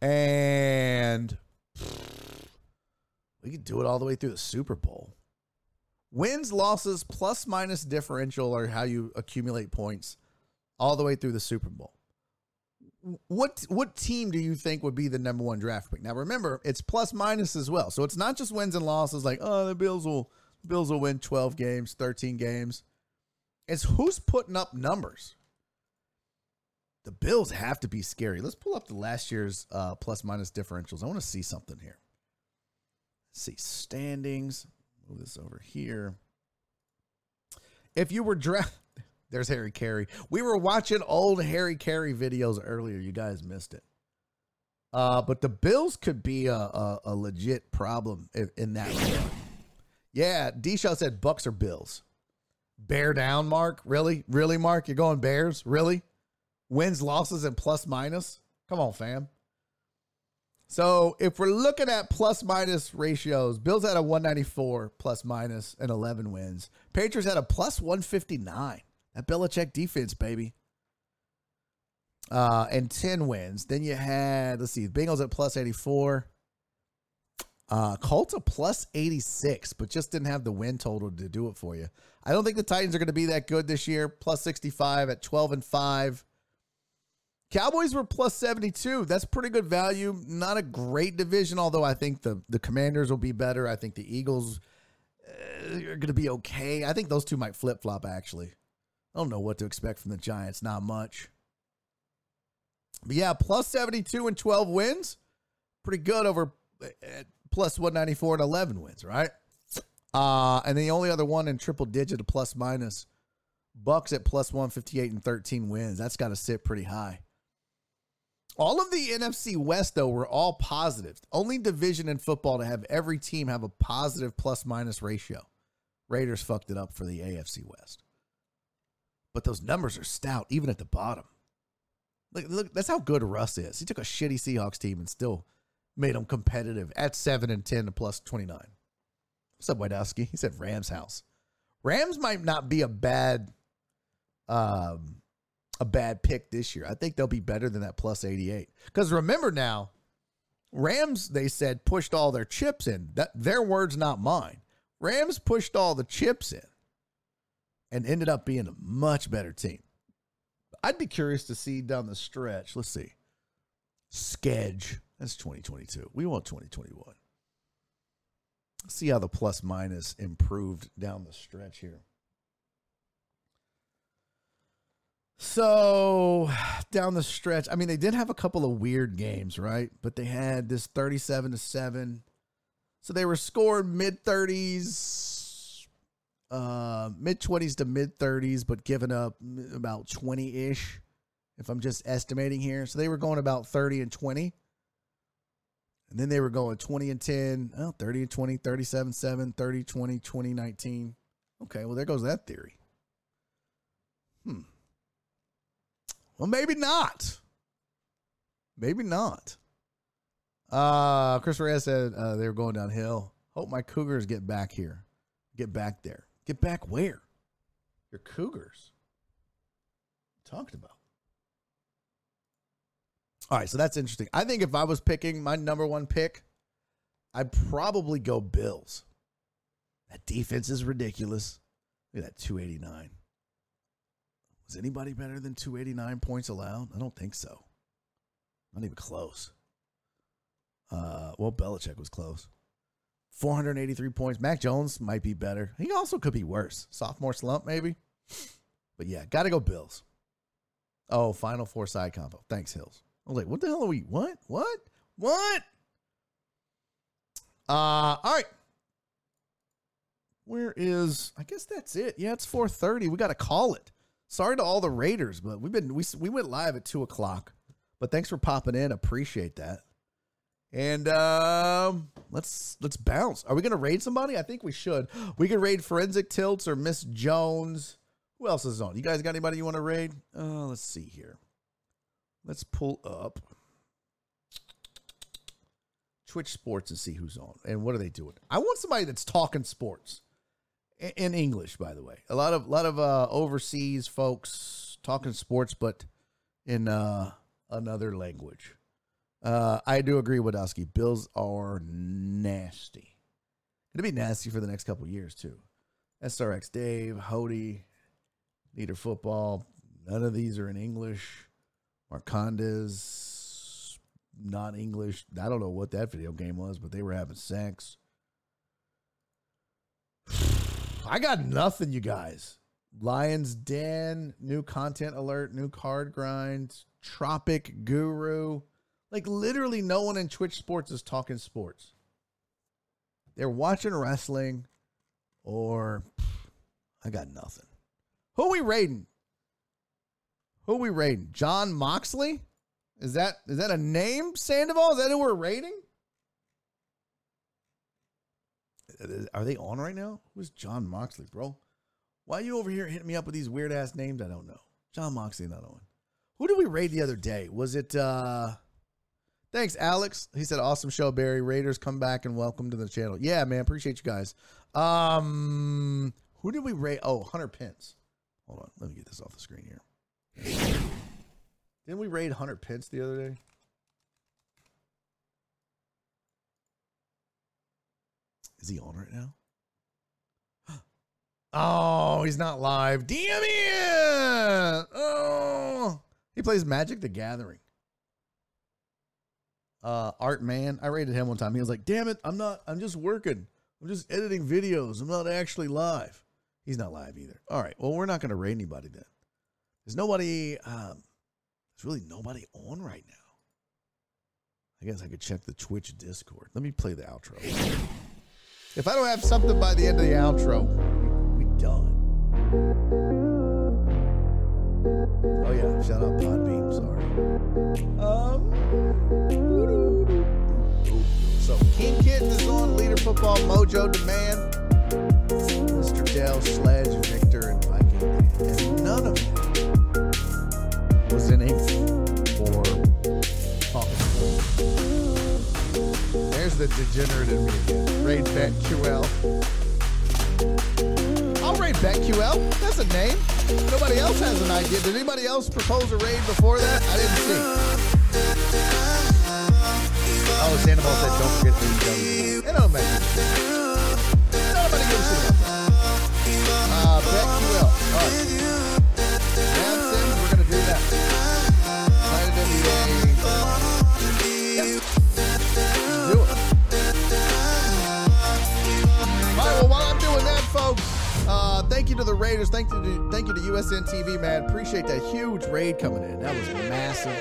and we could do it all the way through the Super Bowl. Wins, losses, plus minus differential are how you accumulate points all the way through the Super Bowl. What what team do you think would be the number one draft pick? Now remember, it's plus minus as well. So it's not just wins and losses like, oh, the Bills will Bills will win 12 games, 13 games. It's who's putting up numbers. The Bills have to be scary. Let's pull up the last year's uh, plus minus differentials. I want to see something here. Let's see standings. Move this over here. If you were draft, there's Harry Caray. We were watching old Harry Caray videos earlier. You guys missed it. Uh, but the Bills could be a, a, a legit problem in, in that regard. Yeah, D Shaw said Bucs or Bills. Bear down, Mark. Really? Really, Mark? You're going Bears? Really? Wins, losses, and plus minus? Come on, fam. So if we're looking at plus minus ratios, Bills had a 194 plus minus and 11 wins. Patriots had a plus 159. That Belichick defense, baby. Uh, and 10 wins. Then you had, let's see, Bengals at plus 84. Uh, Colts a plus 86, but just didn't have the win total to do it for you. I don't think the Titans are going to be that good this year. Plus 65 at 12 and 5. Cowboys were plus 72. That's pretty good value. Not a great division, although I think the, the Commanders will be better. I think the Eagles uh, are going to be okay. I think those two might flip flop, actually. I don't know what to expect from the Giants. Not much. But yeah, plus 72 and 12 wins. Pretty good over at plus 194 and 11 wins, right? Uh, and the only other one in triple digit, a plus minus, Bucs at plus 158 and 13 wins. That's got to sit pretty high. All of the NFC West, though, were all positives. Only division in football to have every team have a positive plus minus ratio. Raiders fucked it up for the AFC West. But those numbers are stout, even at the bottom. Look, look, that's how good Russ is. He took a shitty Seahawks team and still made them competitive at 7 and 10 to plus 29. What's up, Wydowski? He said Rams house. Rams might not be a bad um a bad pick this year. I think they'll be better than that plus 88. Because remember now, Rams, they said, pushed all their chips in. That their words, not mine. Rams pushed all the chips in and ended up being a much better team. I'd be curious to see down the stretch. Let's see. Skedge. That's 2022. We want 2021. Let's see how the plus minus improved down the stretch here. So down the stretch, I mean, they did have a couple of weird games, right? But they had this 37 to 7. So they were scored mid 30s, uh, mid 20s to mid 30s, but giving up about 20 ish, if I'm just estimating here. So they were going about 30 and 20. And then they were going 20 and 10, oh, 30 and 20, 37 7, 30 20, 20 19. Okay, well, there goes that theory. Hmm. Well, maybe not. Maybe not. Uh, Chris Reyes said uh, they were going downhill. Hope my Cougars get back here. Get back there. Get back where? Your Cougars. Talked about. All right, so that's interesting. I think if I was picking my number one pick, I'd probably go Bills. That defense is ridiculous. Look at that 289. Was anybody better than 289 points allowed? I don't think so. Not even close. Uh, well, Belichick was close. 483 points. Mac Jones might be better. He also could be worse. Sophomore slump, maybe. But yeah, got to go Bills. Oh, Final Four side combo. Thanks, Hills. I was like, what the hell are we? What? What? What? Uh, all right. Where is? I guess that's it. Yeah, it's 4:30. We got to call it. Sorry to all the Raiders, but we've been we we went live at two o'clock. But thanks for popping in. Appreciate that. And um, let's let's bounce. Are we gonna raid somebody? I think we should. We could raid Forensic Tilts or Miss Jones. Who else is on? You guys got anybody you want to raid? Uh, let's see here. Let's pull up Twitch Sports and see who's on and what are they doing. I want somebody that's talking sports in English, by the way. A lot of lot of uh, overseas folks talking sports, but in uh, another language. Uh, I do agree with Oski. Bills are nasty. It'll be nasty for the next couple years too. SRX Dave, Hody, Leader Football. None of these are in English. Marcondes, not English. I don't know what that video game was, but they were having sex. I got nothing, you guys. Lions Den, new content alert, new card grind, Tropic Guru. Like literally no one in Twitch Sports is talking sports. They're watching wrestling or I got nothing. Who we raiding? Who we raiding? Jon Moxley? Is that is that a name, Sandoval? Is that who we're raiding? Are they on right now? Who's Jon Moxley, bro? Why are you over here hitting me up with these weird ass names? I don't know. Jon Moxley, not on. Who did we raid the other day? Was it uh Thanks, Alex. He said, "Awesome show, Barry. Raiders come back and welcome to the channel." Yeah, man, appreciate you guys. Um, who did we raid? Oh, Hunter Pence. Hold on, let me get this off the screen here. Didn't we raid Hunter Pence the other day? Is he on right now? Oh, he's not live. Damn it! Oh, He plays Magic the Gathering. Uh, Art Man, I rated him one time. He was like, "Damn it, I'm not. I'm just working. I'm just editing videos. I'm not actually live." He's not live either. All right. Well, we're not going to rate anybody then. There's nobody. Um, there's really nobody on right now. I guess I could check the Twitch Discord. Let me play the outro. If I don't have something by the end of the outro, we done. Oh yeah, shout out Podbean. Sorry. Um. So King Kitten is on Leader Football Mojo Demand. Mr. Dell, Sledge, Victor, and Viking. And none of them was in England for There's the degenerate in me. Raid BetQL. I'll raid BetQL. That's a name. Nobody else has an idea. Did anybody else propose a raid before that? I didn't see. Oh, Sandoval said don't forget AEW. It don't matter. Nobody gives a shit about that. Uh, BetQL. All right. You to the Raiders. Thank you to thank you to USN TV, man. Appreciate that huge raid coming in. That was massive.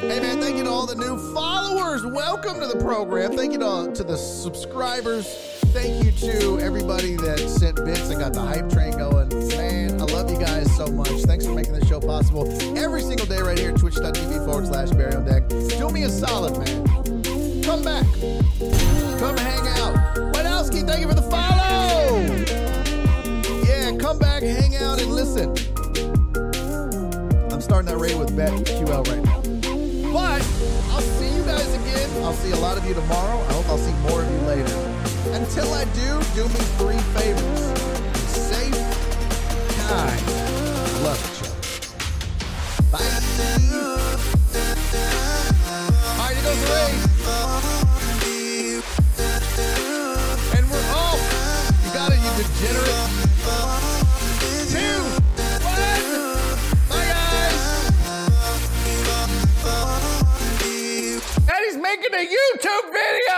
Hey, man, thank you to all the new followers. Welcome to the program. Thank you to, to the subscribers. Thank you to everybody that sent bits and got the hype train going. Man, I love you guys so much. Thanks for making this show possible every single day right here twitch.tv forward slash Barry on Deck. Do me a solid, man. Come back. Come hang out. Whiteowski, thank you for the follow. Back, hang out, and listen. I'm starting that raid with BetQL right now. But I'll see you guys again. I'll see a lot of you tomorrow. I hope I'll see more of you later. Until I do, do me three favors. Safe, kind, love each other. Bye. All right, here goes raid. And we're off. You got it, you degenerate. YouTube video.